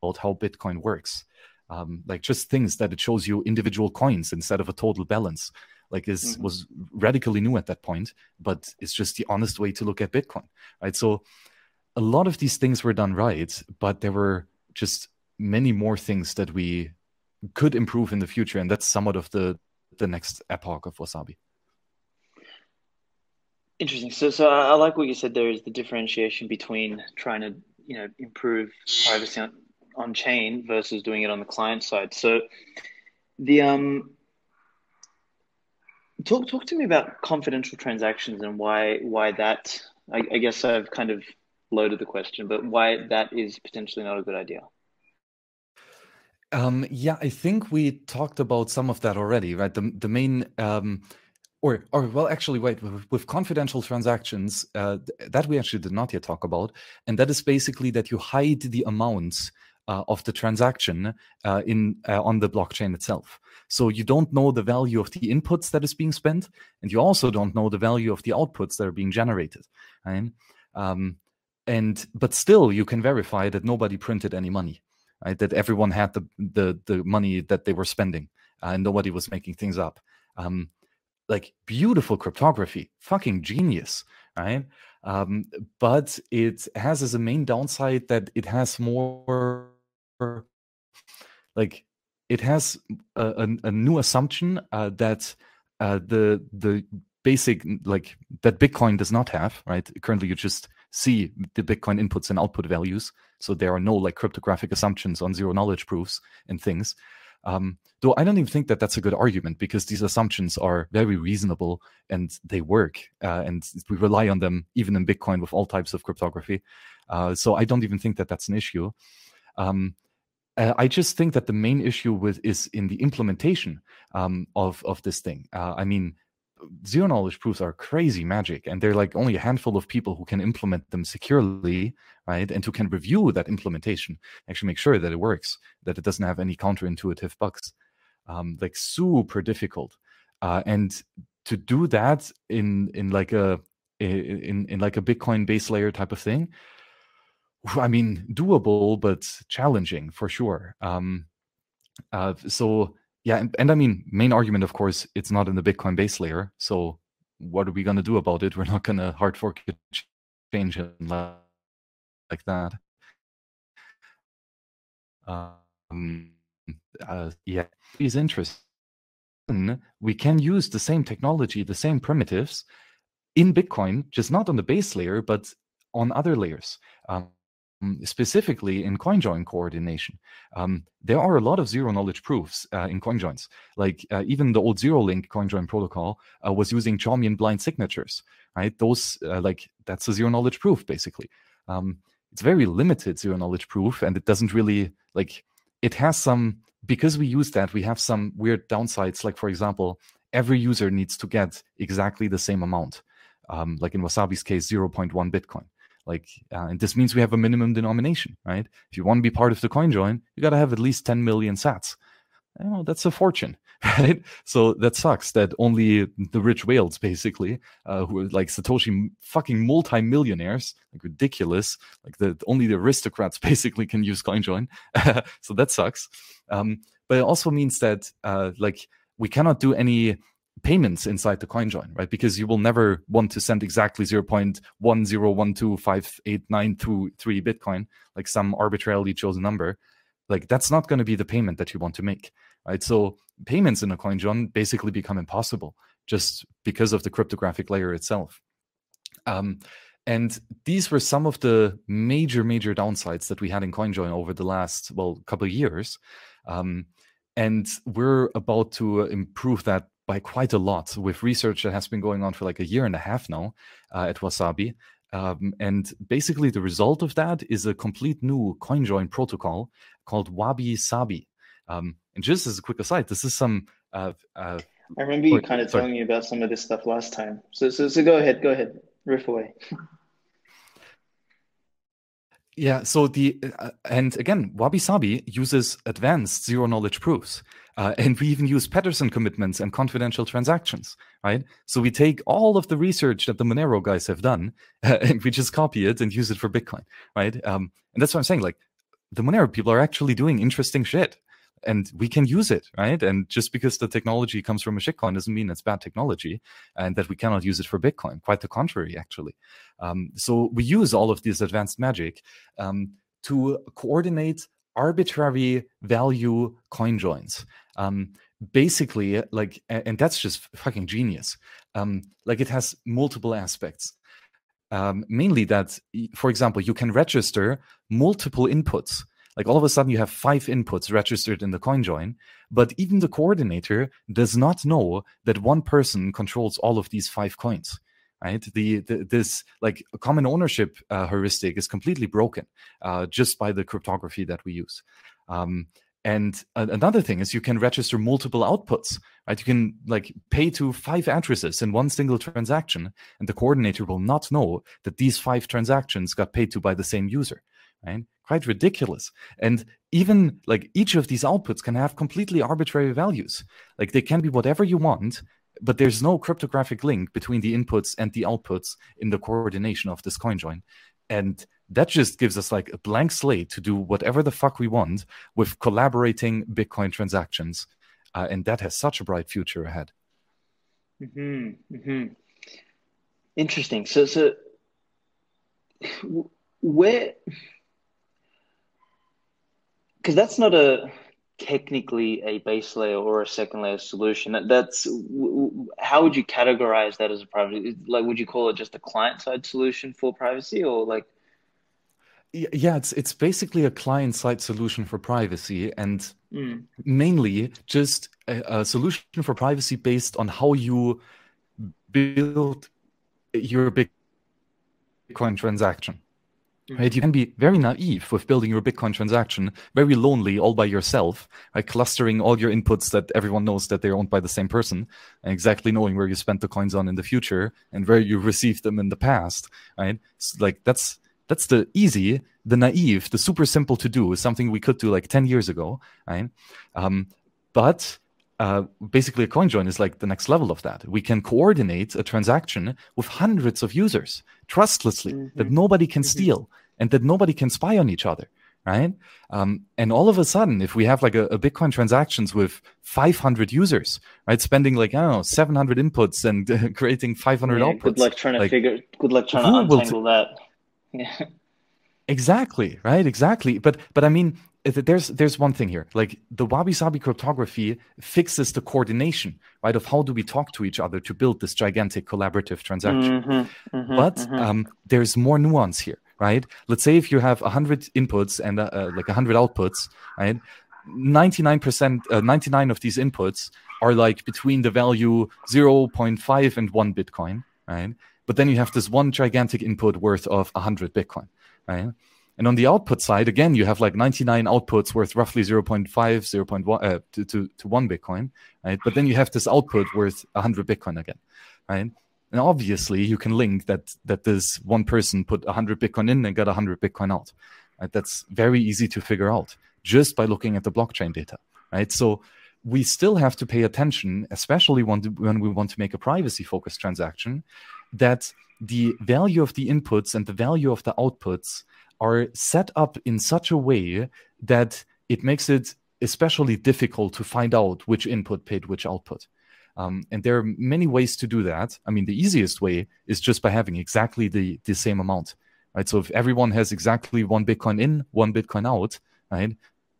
about how bitcoin works. Um, like just things that it shows you individual coins instead of a total balance like this mm-hmm. was radically new at that point but it's just the honest way to look at bitcoin right? So a lot of these things were done right but there were just many more things that we could improve in the future, and that's somewhat of the the next epoch of Wasabi. Interesting. So, so I like what you said. There is the differentiation between trying to you know improve privacy on, on chain versus doing it on the client side. So, the um, talk talk to me about confidential transactions and why why that. I, I guess I've kind of loaded the question, but why that is potentially not a good idea. Um, yeah, I think we talked about some of that already, right? The the main um, or or well, actually, wait, with, confidential transactions, uh, that we actually did not yet talk about, and that is basically that you hide the amounts uh, of the transaction uh, in uh, on the blockchain itself. So you don't know the value of the inputs that is being spent, and you also don't know the value of the outputs that are being generated. Right? Um, and but still you can verify that nobody printed any money right that everyone had the the, the money that they were spending uh, and nobody was making things up. Um, like beautiful cryptography fucking genius right? Um, but it has as a main downside that it has more like it has a, a, a new assumption uh, that uh, the the basic like that bitcoin does not have right? Currently you just see the bitcoin inputs and output values so there are no like cryptographic assumptions on zero knowledge proofs and things um, though I don't even think that that's a good argument because these assumptions are very reasonable and they work, uh, and we rely on them even in Bitcoin with all types of cryptography. Uh, so I don't even think that that's an issue. Um, uh, I just think that the main issue with is in the implementation um, of of this thing. Uh, I mean, zero knowledge proofs are crazy magic and they're like only a handful of people who can implement them securely right and who can review that implementation actually make sure that it works that it doesn't have any counterintuitive bugs. Um, like super difficult. Uh, and to do that in in like a in in like a bitcoin base layer type of thing i mean doable but challenging for sure. Um, uh, so yeah, and, and I mean, main argument, of course, it's not in the Bitcoin base layer. So what are we going to do about it? [LAUGHS] We're not going to hard fork it, change it like that. Um, uh, yeah, it's interesting. We can use the same technology, the same primitives in Bitcoin, just not on the base layer, but on other layers. Um, specifically in CoinJoin coordination. Um, there are a lot of zero knowledge proofs uh, in CoinJoins. Like uh, even the old ZeroLink CoinJoin protocol uh, was using Chaumian blind signatures, right? Those, uh, like, that's a zero knowledge proof, basically. Um, it's very limited zero knowledge proof, and it doesn't really, like, it has some, because we use that, we have some weird downsides. Like, for example, every user needs to get exactly the same amount. Um, like in Wasabi's case, 0.1 Bitcoin. Like, uh, and this means we have a minimum denomination, right? If you want to be part of the coin join, you got to have at least 10 million sats. You know, that's a fortune, [LAUGHS] right? So that sucks that only the rich whales, basically, uh, who are like Satoshi fucking multi-millionaires, like ridiculous, like the only the aristocrats [LAUGHS] basically can use CoinJoin. [LAUGHS] so that sucks. Um, but it also means that uh, like we cannot do any payments inside the coin join, right? Because you will never want to send exactly 0.10125893 Bitcoin, like some arbitrarily chosen number. Like that's not going to be the payment that you want to make, right? So payments in a coin join basically become impossible just because of the cryptographic layer itself. Um, and these were some of the major, major downsides that we had in CoinJoin over the last, well, couple of years. Um, and we're about to improve that by quite a lot with research that has been going on for like a year and a half now uh, at Wasabi. Um, and basically, the result of that is a complete new CoinJoin protocol called Wabi Sabi. Um, and just as a quick aside, this is some. Uh, uh, I remember you kind of sorry. telling me about some of this stuff last time. So, so, so go ahead, go ahead, riff away. Yeah. So the uh, and again, Wabi Sabi uses advanced zero knowledge proofs. Uh, and we even use Pedersen commitments and confidential transactions, right? So we take all of the research that the Monero guys have done uh, [LAUGHS] and we just copy it and use it for Bitcoin, right? Um, and that's what I'm saying. Like the Monero people are actually doing interesting shit and we can use it, right? And just because the technology comes from a shitcoin doesn't mean it's bad technology and that we cannot use it for Bitcoin. Quite the contrary, actually. Um, so we use all of this advanced magic um, to coordinate arbitrary value coin joins. Um, basically, like, and that's just fucking genius. Um, like, it has multiple aspects. Um, mainly that, for example, you can register multiple inputs. Like all of a sudden, you have five inputs registered in the coin join, but even the coordinator does not know that one person controls all of these five coins right the, the, this like common ownership uh, heuristic is completely broken uh, just by the cryptography that we use um, and uh, another thing is you can register multiple outputs right? You can like pay to five addresses in one single transaction and the coordinator will not know that these five transactions got paid to by the same user right? Quite ridiculous. And even like each of these outputs can have completely arbitrary values. Like they can be whatever you want but there's no cryptographic link between the inputs and the outputs in the coordination of this coin join. And that just gives us like a blank slate to do whatever the fuck we want with collaborating Bitcoin transactions. Uh, and that has such a bright future ahead. Mm-hmm, mm-hmm. Interesting. So, so where, because that's not a technically a base layer or a second layer solution. That, That's how would you categorize that as a privacy? Like, would you call it just a client side solution for privacy, or like? Yeah, it's it's basically a client side solution for privacy, and mm. mainly just a, a solution for privacy based on how you build your Bitcoin transaction. Right? You can be very naive with building your Bitcoin transaction, very lonely all by yourself, right? clustering all your inputs that everyone knows that they're owned by the same person, and exactly knowing where you spent the coins on in the future and where you received them in the past. Right? Like that's that's the easy, the naive, the super simple to do, is something we could do like 10 years ago. Right? Um, but uh, basically a coin join is like the next level of that. We can coordinate a transaction with hundreds of users trustlessly mm-hmm. that nobody can mm-hmm. steal and that nobody can spy on each other, right? Um, and all of a sudden, if we have like a, a, Bitcoin transactions with 500 users, right, spending like I don't know 700 inputs and uh, [LAUGHS] creating 500 yeah, outputs. Good luck trying to like, figure. Good luck trying to untangle t- that. Yeah. Exactly, right? Exactly. But but I mean, there's there's one thing here like the wabi sabi cryptography fixes the coordination right of how do we talk to each other to build this gigantic collaborative transaction mm-hmm, mm-hmm, but mm-hmm. Um, there's more nuance here right let's say if you have 100 inputs and uh, uh, like 100 outputs right 99% uh, 99 of these inputs are like between the value 0.5 and 1 bitcoin right but then you have this one gigantic input worth of 100 bitcoin right and on the output side, again, you have like 99 outputs worth roughly 0.5, 0.1 uh, to, to, to one Bitcoin, right? But then you have this output worth 100 Bitcoin again, right? And obviously, you can link that that this one person put 100 Bitcoin in and got 100 Bitcoin out. Right? That's very easy to figure out just by looking at the blockchain data, right? So we still have to pay attention, especially when, when we want to make a privacy-focused transaction, that the value of the inputs and the value of the outputs are set up in such a way that it makes it especially difficult to find out which input paid which output. Um, and there are many ways to do that. I mean, the easiest way is just by having exactly the, the same amount, right? So if everyone has exactly one Bitcoin in, one Bitcoin out, right?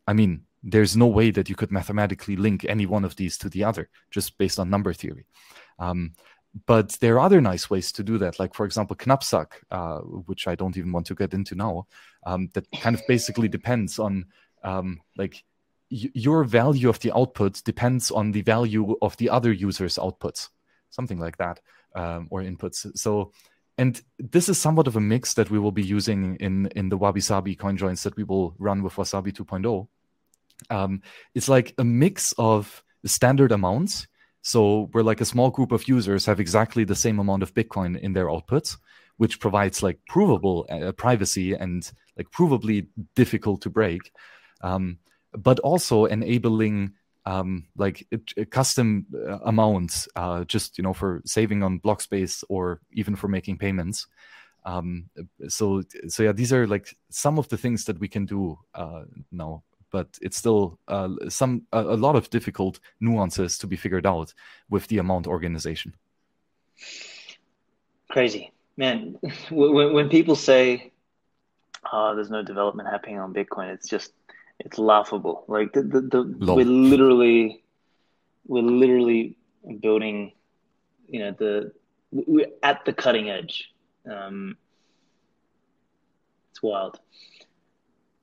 I mean, there's no way that you could mathematically link any one of these to the other just based on number theory. Um, but there are other nice ways to do that, like for example, Knapsack, uh, which I don't even want to get into now. Um, that kind of basically depends on um, like y- your value of the output depends on the value of the other user's outputs, something like that, um, or inputs. So, and this is somewhat of a mix that we will be using in in the Wabi Sabi coin joins that we will run with Wasabi 2.0. Um, it's like a mix of standard amounts so we're like a small group of users have exactly the same amount of Bitcoin in their outputs, which provides like provable uh, privacy and like provably difficult to break, um, but also enabling um, like custom uh, amounts, uh, just you know for saving on block space or even for making payments. Um, so so yeah, these are like some of the things that we can do uh, now but it's still uh, some a, a, lot of difficult nuances to be figured out with the amount organization. Crazy, man. [LAUGHS] When, when people say, "Oh, there's no development happening on Bitcoin," it's just it's laughable. Like the the, the we're literally we're literally building, you know, the we're at the cutting edge. Um, it's wild.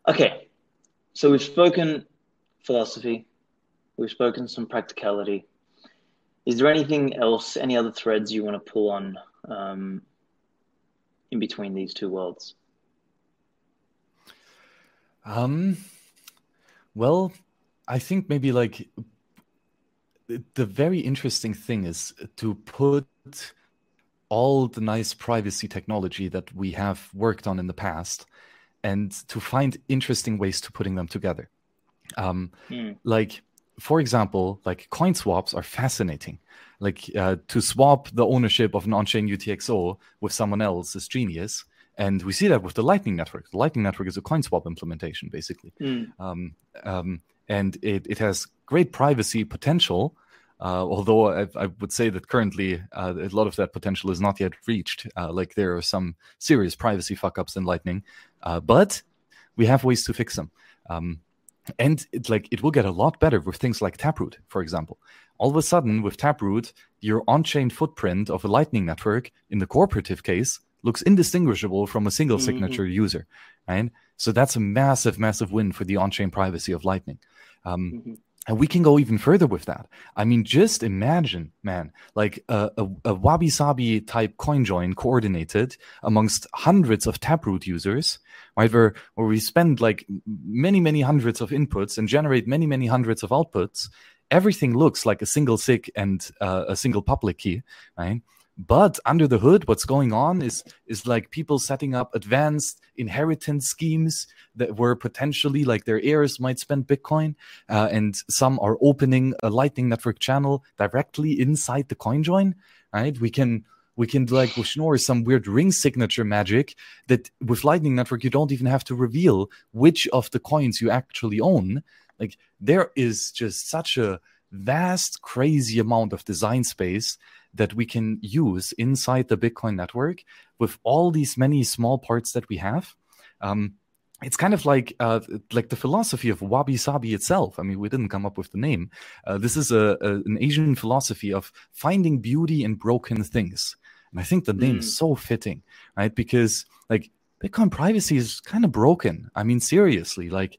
Okay, so we've spoken philosophy, we've spoken some practicality. Is there anything else, any other threads you want to pull on um, in between these two worlds? Um, well, I think maybe like the very interesting thing is to put all the nice privacy technology that we have worked on in the past and to find interesting ways to putting them together. Um, mm. Like, for example, like coin swaps are fascinating. Like uh, to swap the ownership of an on-chain UTXO with someone else is genius. And we see that with the Lightning Network. The Lightning Network is a coin swap implementation, basically. Mm. Um, um, and it, it has great privacy potential, uh, although I, I, would say that currently uh, a lot of that potential is not yet reached. Uh, like there are some serious privacy fuck ups in Lightning, uh, but we have ways to fix them. Um, and it, like it will get a lot better with things like Taproot, for example. All of a sudden, with Taproot, your on-chain footprint of a Lightning network in the cooperative case looks indistinguishable from a single mm-hmm. signature user, right? So that's a massive, massive win for the on-chain privacy of Lightning. Um, mm-hmm. And we can go even further with that. I mean, just imagine, man, like a, a, a wabi sabi type coin join coordinated amongst hundreds of Taproot users, right? Where, where we spend like many, many hundreds of inputs and generate many, many hundreds of outputs. Everything looks like a single SIG and uh, a single public key, right? But under the hood, what's going on is is like people setting up advanced inheritance schemes that were potentially like their heirs might spend Bitcoin, uh, and some are opening a Lightning Network channel directly inside the CoinJoin. Right? We can we can like with Schnorr some weird ring signature magic that with Lightning Network you don't even have to reveal which of the coins you actually own. Like there is just such a vast, crazy amount of design space that we can use inside the Bitcoin network with all these many small parts that we have. Um, it's kind of like uh, like the philosophy of wabi sabi itself. I mean, we didn't come up with the name. Uh, this is a, a, an Asian philosophy of finding beauty in broken things, and I think the name mm. is so fitting, right? Because like Bitcoin privacy is kind of broken. I mean, seriously, like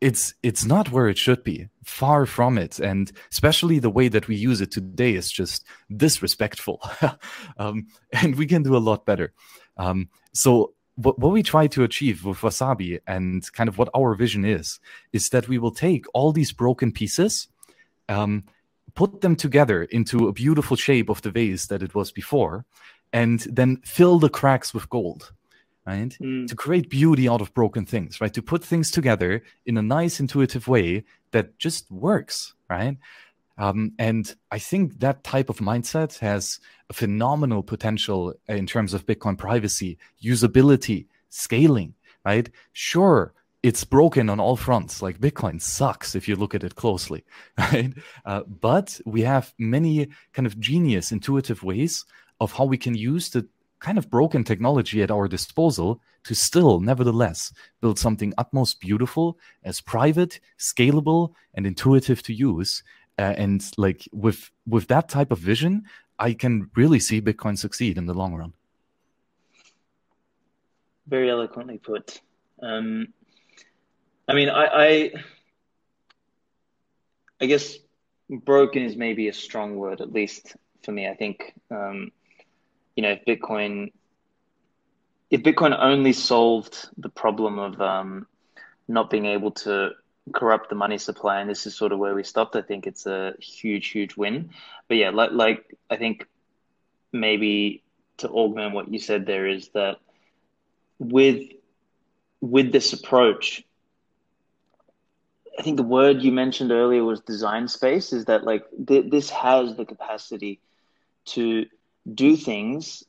it's it's not where it should be. Far from it. And especially the way that we use it today is just disrespectful. [LAUGHS] Um, and we can do a lot better. Um, so what, what we try to achieve with wasabi and kind of what our vision is is that we will take all these broken pieces um, put them together into a beautiful shape of the vase that it was before and then fill the cracks with gold right? Mm. To create beauty out of broken things, right? To put things together in a nice, intuitive way that just works, right? Um, and I think that type of mindset has a phenomenal potential in terms of Bitcoin privacy, usability, scaling, right? Sure, it's broken on all fronts. Like Bitcoin sucks if you look at it closely, [LAUGHS] right? Uh, but we have many kind of genius, intuitive ways of how we can use the kind of broken technology at our disposal to still, nevertheless, build something utmost beautiful, as private, scalable, and intuitive to use. Uh, and like with with that type of vision, I can really see Bitcoin succeed in the long run. Very eloquently put. Um, I mean, I, I, I guess broken is maybe a strong word, at least for me. I think um, you know, if Bitcoin, if Bitcoin only solved the problem of um, not being able to corrupt the money supply, and this is sort of where we stopped, I think it's a huge, huge win. But yeah, like, like I think maybe to augment what you said there is that with with this approach, I think the word you mentioned earlier was design space. Is that like th- this has the capacity to do things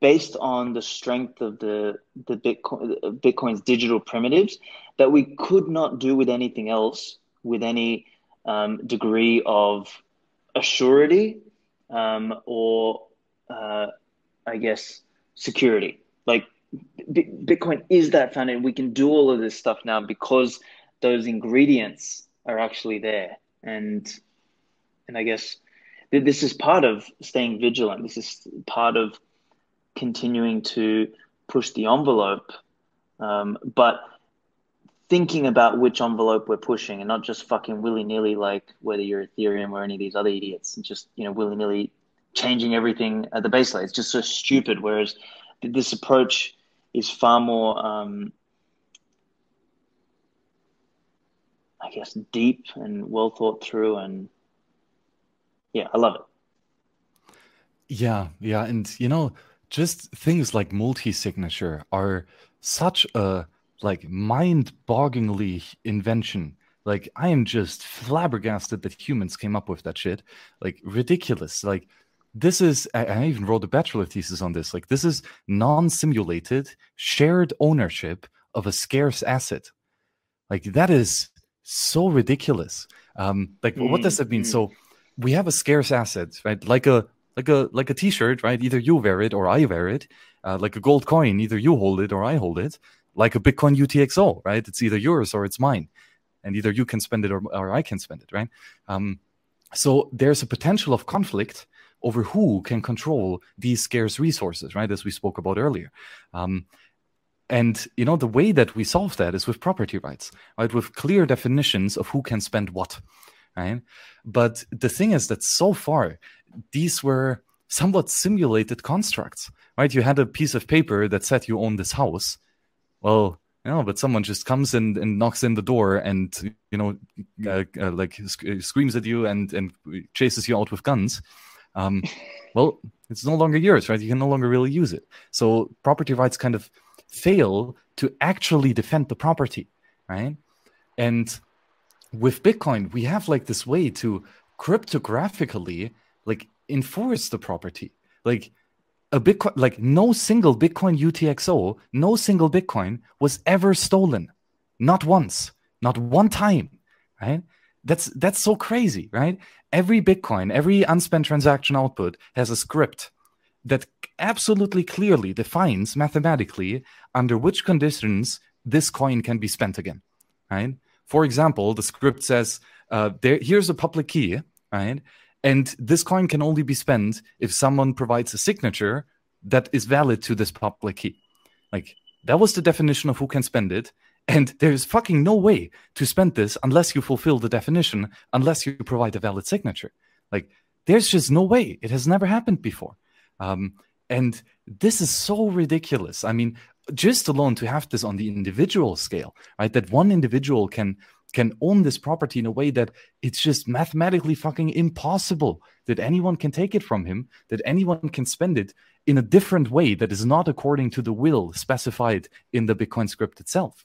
based on the strength of the the Bitcoin Bitcoin's digital primitives that we could not do with anything else with any um, degree of assurity um, or uh, I guess security. Like B- Bitcoin is that foundation. We can do all of this stuff now because those ingredients are actually there, and and I guess this is part of staying vigilant. This is part of continuing to push the envelope, um, but thinking about which envelope we're pushing and not just fucking willy nilly like whether you're Ethereum or any of these other idiots and just you know willy nilly changing everything at the base layer. It's just so stupid. Whereas this approach is far more, um, I guess, deep and well thought through and yeah, I love it. Yeah, yeah, and you know, just things like multi-signature are such a like mind-bogglingly invention. Like I am just flabbergasted that humans came up with that shit. Like ridiculous. Like this is I even wrote a bachelor thesis on this. Like this is non-simulated shared ownership of a scarce asset. Like that is so ridiculous. Um, like mm-hmm. what does that mean? Mm-hmm. So we have a scarce asset, right? Like a like a like a T-shirt, right? Either you wear it or I wear it. Uh, like a gold coin, either you hold it or I hold it. Like a Bitcoin UTXO, right? It's either yours or it's mine, and either you can spend it or, or I can spend it, right? Um, so there's a potential of conflict over who can control these scarce resources, right? As we spoke about earlier. Um, and you know the way that we solve that is with property rights, right? With clear definitions of who can spend what, right? But the thing is that so far these were somewhat simulated constructs, right? You had a piece of paper that said you own this house. Well, you know, but someone just comes and, and knocks in the door and you know, uh, uh, like sc- screams at you and and chases you out with guns um, [LAUGHS] well, it's no longer yours, right? You can no longer really use it. So property rights kind of fail to actually defend the property, right? And with Bitcoin, we have like this way to cryptographically like enforce the property. Like a Bitcoin, like no single Bitcoin UTXO, no single Bitcoin was ever stolen. Not once, not one time, right? That's that's so crazy, right? every Bitcoin, every unspent transaction output has a script that absolutely clearly defines mathematically under which conditions this coin can be spent again. Right? For example, the script says, uh, there, here's a public key, right? And this coin can only be spent if someone provides a signature that is valid to this public key. Like that was the definition of who can spend it. And there's fucking no way to spend this unless you fulfill the definition, unless you provide a valid signature. Like, there's just no way. It has never happened before. Um, and this is so ridiculous. I mean, just alone to have this on the individual scale, right? That one individual can can own this property in a way that it's just mathematically fucking impossible that anyone can take it from him, that anyone can spend it in a different way that is not according to the will specified in the Bitcoin script itself.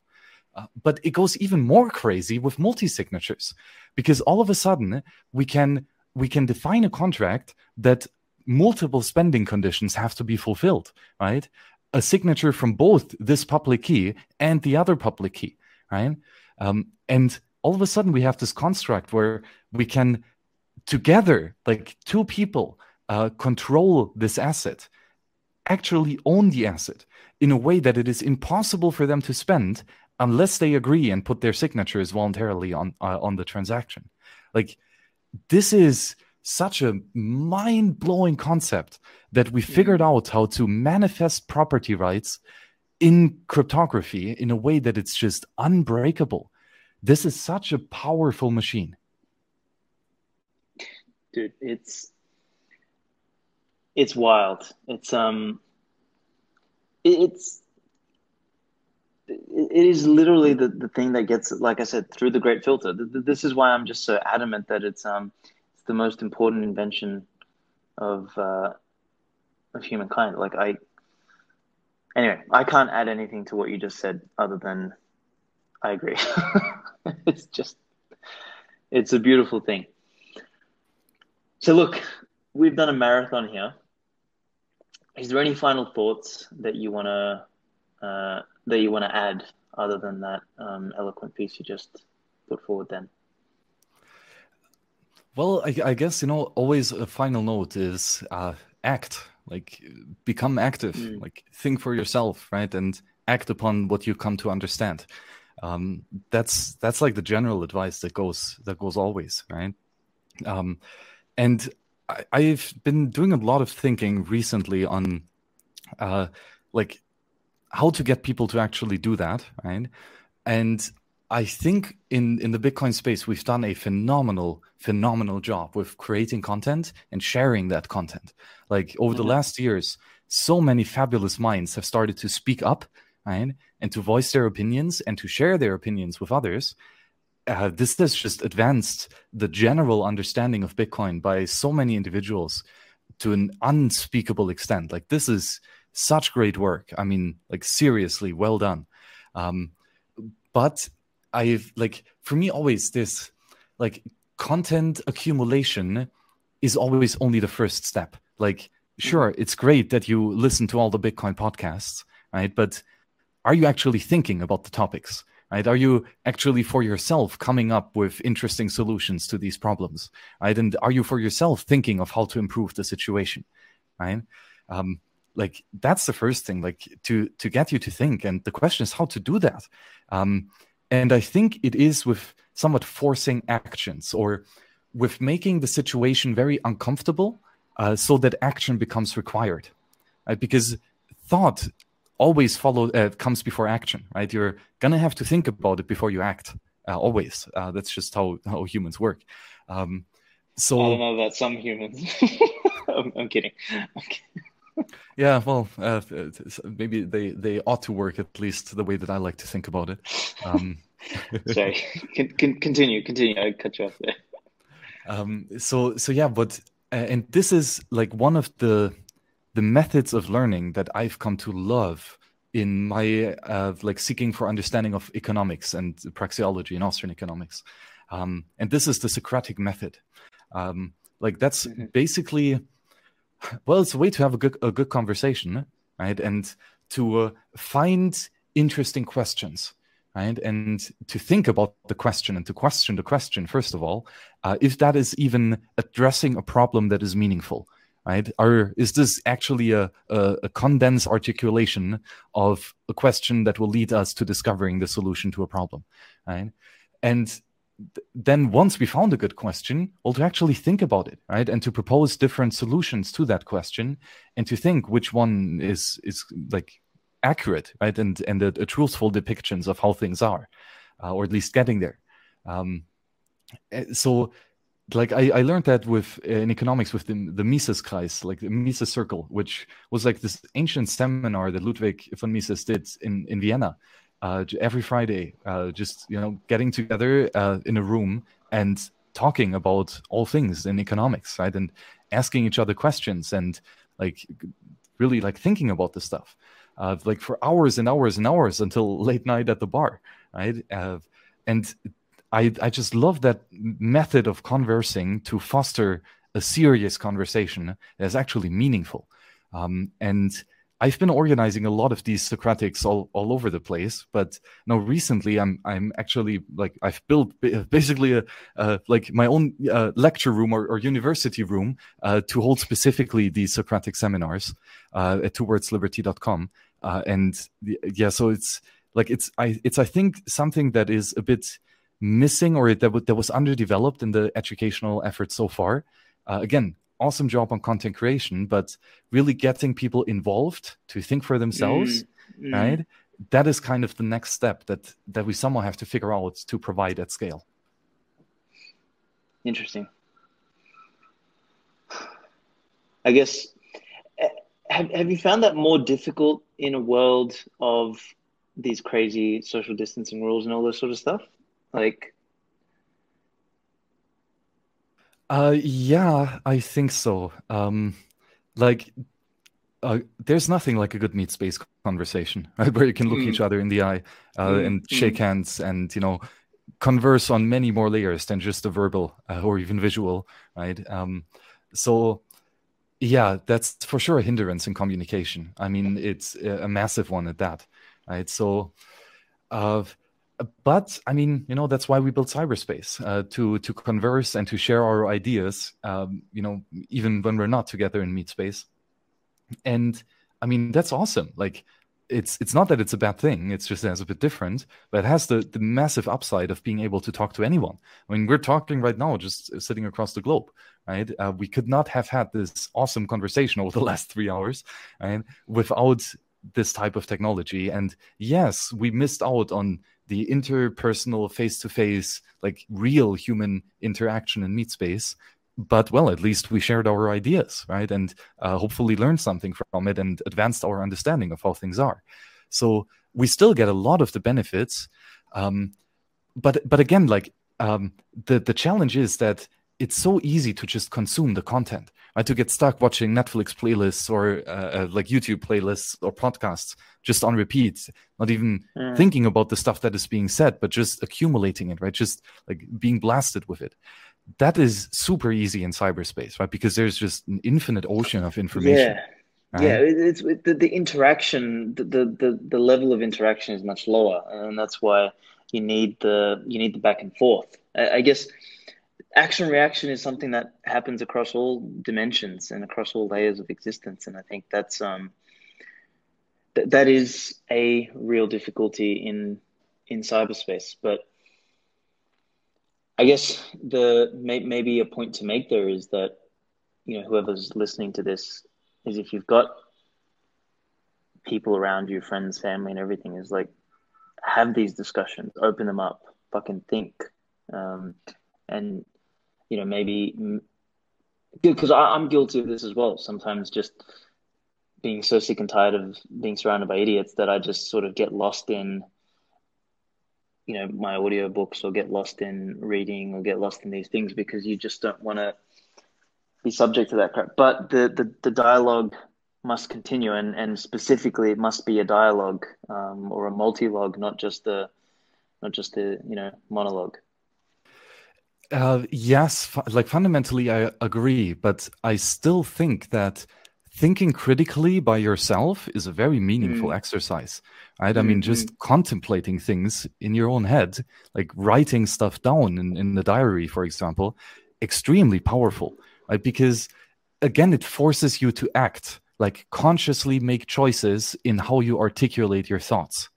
Uh, but it goes even more crazy with multi-signatures because all of a sudden we can we can define a contract that multiple spending conditions have to be fulfilled, right? A signature from both this public key and the other public key, right? Um, and all of a sudden we have this construct where we can together, like two people, uh, control this asset, actually own the asset in a way that it is impossible for them to spend unless they agree and put their signatures voluntarily on uh, on the transaction. Like this is such a mind-blowing concept that we figured out how to manifest property rights in cryptography in a way that it's just unbreakable. This is such a powerful machine. Dude, it's it's wild. It's um it's it is literally the, the thing that gets like i said through the great filter this is why i'm just so adamant that it's um the most important invention of uh of humankind. Like i anyway i can't add anything to what you just said other than i agree. [LAUGHS] It's just it's a beautiful thing. So look we've done a marathon here. Is there any final thoughts that you want to uh, that you want to add other than that um, eloquent piece you just put forward then? Well, I, I, guess you know always a final note is uh, act, like become active, mm. like think for yourself, right, and act upon what you come to understand. Um, that's that's like the general advice that goes that goes always, right? Um, and I, I've been doing a lot of thinking recently on, uh, like how to get people to actually do that, right? And I think in in the Bitcoin space, we've done a phenomenal, phenomenal job with creating content and sharing that content. Like over mm-hmm. the last years, so many fabulous minds have started to speak up, right, and to voice their opinions and to share their opinions with others. Uh, this has just advanced the general understanding of Bitcoin by so many individuals to an unspeakable extent. Like this is such great work. I mean, like seriously, well done. Um, but I've like for me always this like content accumulation is always only the first step. like sure it's great that you listen to all the bitcoin podcasts right? But are you actually thinking about the topics right? Are you actually for yourself coming up with interesting solutions to these problems right? And are you for yourself thinking of how to improve the situation right? Um, like that's the first thing like to to get you to think. And the question is how to do that. Um, and i think it is with somewhat forcing actions or with making the situation very uncomfortable uh, so that action becomes required right? because thought always follow uh, comes before action right you're gonna have to think about it before you act uh, always uh, that's just how how humans work um, so i don't know about some humans [LAUGHS] I'm, I'm, kidding. [LAUGHS] I'm, kidding. Yeah well uh, maybe they they ought to work at least the way that i like to think about it um, [LAUGHS] sorry can, can, continue continue i cut you off there um, so so yeah but uh, and this is like one of the the methods of learning that I've come to love in my uh, like seeking for understanding of economics and praxeology in Austrian economics. Um, and this is the Socratic method. Um, like that's mm-hmm. basically, well, it's a way to have a good a good conversation, right? And to uh, find interesting questions, right? And to think about the question and to question the question first of all, uh, if that is even addressing a problem that is meaningful right? Or is this actually a, a, a, condensed articulation of a question that will lead us to discovering the solution to a problem, right? And then once we found a good question, well, to actually think about it, right? And to propose different solutions to that question and to think which one is, is like accurate, right? And, and a, a truthful depictions of how things are, uh, or at least getting there. Um, eh, so like I, I learned that with uh, in economics with the, the Miseskreis, like the Mises Circle, which was like this ancient seminar that Ludwig von Mises did in in Vienna uh, every Friday, uh, just you know getting together uh, in a room and talking about all things in economics, right, and asking each other questions and like really like thinking about the stuff, uh, like for hours and hours and hours until [LAUGHS] late night at the bar, right, uh, and I, I just love that method of conversing to foster a serious conversation that's actually meaningful. Um, and I've been organizing a lot of these Socratics all, all over the place, but now recently I'm I'm actually like I've built [LAUGHS] basically a uh, like my own uh, lecture room or, or university room uh, to hold specifically these Socratic seminars uh, at towardsliberty.com. Uh, and yeah, so it's like it's I it's I think something that is a bit missing or that, that was underdeveloped in the educational effort so far. Uh, again, awesome job on content creation, but really getting people involved to think for themselves, mm, mm. right? That is kind of the next step that that we somehow have to figure out to provide at scale. Interesting. I guess eh, have have you found that more difficult in a world of these crazy social distancing rules and all this sort of stuff? Like, uh, yeah, I think so. Um, like, uh, there's nothing like a good meet space conversation, [LAUGHS] right? Where you can look mm. each other in the eye uh, mm. and mm. shake hands and you know converse on many more layers than just the verbal uh, or even visual, right? Um, so yeah, that's for sure a hindrance in communication. I mean, it's a massive one at that, right? So, uh, but I mean, you know, that's why we built cyberspace uh, to to converse and to share our ideas. Um, you know, even when we're not together in meet space. And I mean, that's awesome. Like, it's it's not that it's a bad thing. It's just that it's a bit different, but it has the the massive upside of being able to talk to anyone. I mean, we're talking right now, just sitting across the globe, right? Uh, we could not have had this awesome conversation over the [LAUGHS] last three hours, right, without this type of technology. And yes, we missed out on the interpersonal face-to-face like real human interaction in meet space but well at least we shared our ideas right? And uh, hopefully learned something from it and advanced our understanding of how things are. So we still get a lot of the benefits um, but but again like um, the the challenge is that it's so easy to just consume the content to get stuck watching netflix playlists or uh, uh, like youtube playlists or podcasts just on repeat not even mm. thinking about the stuff that is being said but just accumulating it right just like being blasted with it that is super easy in cyberspace, right? Because there's just an infinite ocean of information. Yeah. Right? Yeah, it's it, the, the interaction, the, the the level of interaction is much lower, and that's why you need the you need the back and forth. I, I guess action reaction is something that happens across all dimensions and across all layers of existence, and I think that's um th- that is a real difficulty in in cyberspace, but I guess the may, maybe a point to make there is that you know whoever's listening to this is if you've got people around you, friends, family, and everything, is like have these discussions, open them up, fucking think, um, and you know maybe good because I'm guilty of this as well. Sometimes just being so sick and tired of being surrounded by idiots that I just sort of get lost in you know my audio books or get lost in reading or get lost in these things because you just don't want to be subject to that crap but the, the the dialogue must continue and and specifically it must be a dialogue um, or a multi-log not just a not just a you know monologue uh, yes like fundamentally i agree but i still think that thinking critically by yourself is a very meaningful mm. exercise right mm-hmm. i mean just mm-hmm. contemplating things in your own head like writing stuff down in, in the diary for example extremely powerful right because again it forces you to act like consciously make choices in how you articulate your thoughts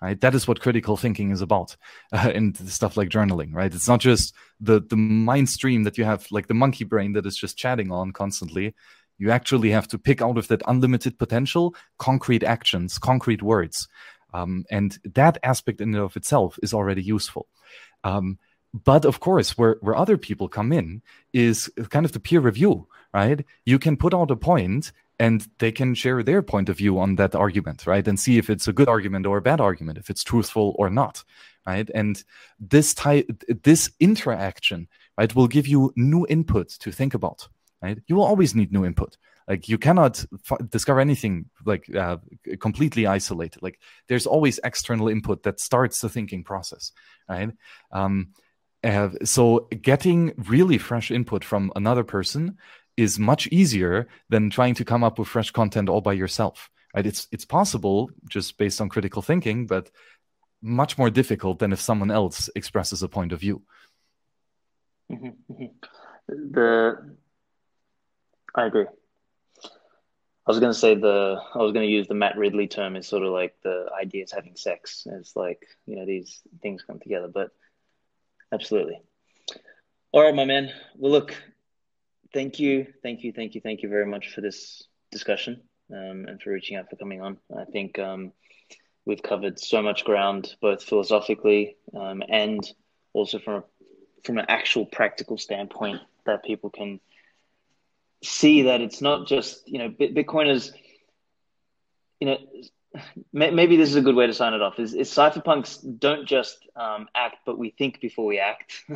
right that is what critical thinking is about [LAUGHS] uh, and stuff like journaling right it's not just the the mind stream that you have like the monkey brain that is just chatting on constantly you actually have to pick out of that unlimited potential concrete actions, concrete words. Um, and that aspect in and of itself is already useful. Um, but of course, where, where other people come in is kind of the peer review, right? You can put out a point and they can share their point of view on that argument, right? And see if it's a good argument or a bad argument, if it's truthful or not, right? And this type, this interaction, right, will give you new input to think about right? You will always need new input. Like you cannot f- discover anything like uh, completely isolated. Like there's always external input that starts the thinking process, right? Um, uh, so getting really fresh input from another person is much easier than trying to come up with fresh content all by yourself. Right? It's it's possible just based on critical thinking, but much more difficult than if someone else expresses a point of view. Mm-hmm, mm-hmm. The I agree. I was gonna say the I was gonna use the Matt Ridley term is sort of like the ideas having sex. It's like you know these things come together, but absolutely. All right, my man. Well, look, thank you, thank you, thank you, thank you very much for this discussion um, and for reaching out for coming on. I think um, we've covered so much ground, both philosophically um, and also from a, from an actual practical standpoint that people can see that it's not just you know Bitcoiners. You know, maybe this is a good way to sign it off. Is, is cypherpunks don't just um, act, but we think before we act. [LAUGHS]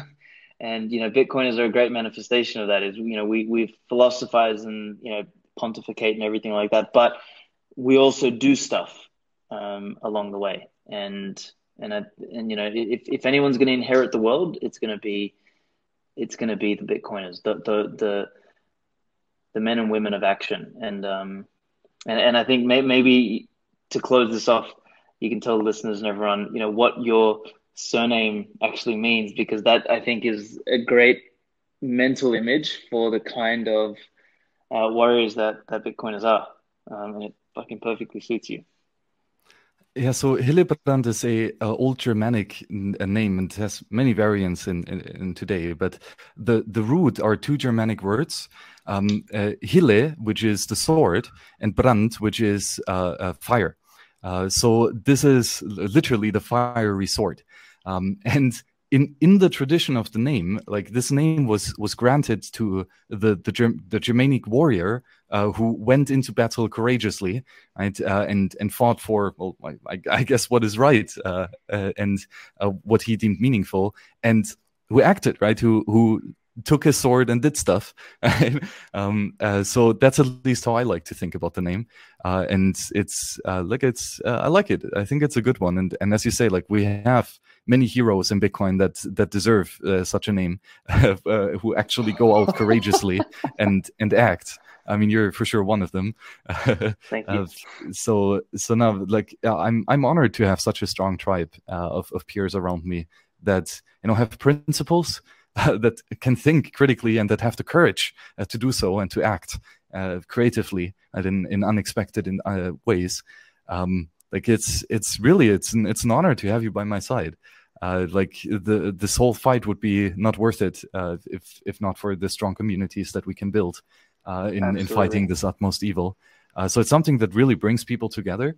and you know, Bitcoiners are a great manifestation of that. Is you know, we we philosophize and you know pontificate and everything like that, but we also do stuff um, along the way. And and I, and you know, if if anyone's going to inherit the world, it's going to be it's going to be the Bitcoiners. The the the the men and women of action. And um, and and I think may, maybe to close this off, you can tell the listeners and everyone, you know, what your surname actually means, because that I think is a great mental image for the kind of uh, warriors that that Bitcoiners are, um, and it fucking perfectly suits you. Yeah, so Hillebrand is a, a old Germanic name and has many variants in, in, in, today. But the the root are two Germanic words, um, uh, Hille, which is the sword, and Brand, which is uh, fire. Uh, so this is literally the fiery sword. Um, and in in the tradition of the name, like this name was was granted to the the, the Germanic warrior uh, who went into battle courageously, right, uh, and and fought for well, I, I guess what is right uh, uh and uh, what he deemed meaningful, and who acted right, who who took his sword and did stuff. [LAUGHS] um, uh, so that's at least how I like to think about the name. Uh, and it's uh, like it's uh, I like it. I think it's a good one. And and as you say, like we have many heroes in Bitcoin that that deserve uh, such a name, [LAUGHS] uh, who actually go out [LAUGHS] courageously and and act. I mean, you're for sure one of them. [LAUGHS] Thank you. so so now, like, I'm I'm honored to have such a strong tribe of of peers around me that you know have principles uh, that can think critically and that have the courage uh, to do so and to act uh, creatively and in, in unexpected in, uh, ways. Um, like it's it's really it's an, it's an honor to have you by my side. Uh, like the this whole fight would be not worth it uh, if if not for the strong communities that we can build in in fighting this utmost evil. so it's something that really brings people together.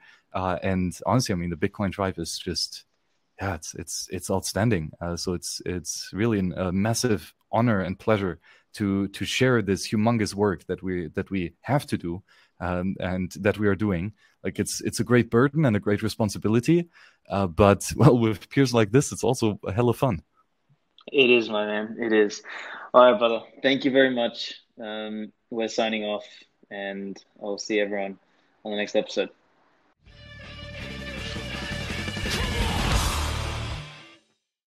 and honestly, I mean, the Bitcoin Tribe is just yeah, it's it's it's outstanding. Uh, so it's it's really an, a massive honor and pleasure to to share this humongous work that we that we have to do um, and that we are doing. Like it's it's a great burden and a great responsibility, uh, but [LAUGHS] well, with peers like this, it's also a hell of fun. It is, my man. It is. All right, brother. Thank you very much. Um, we're signing off, and I'll see everyone on the next episode.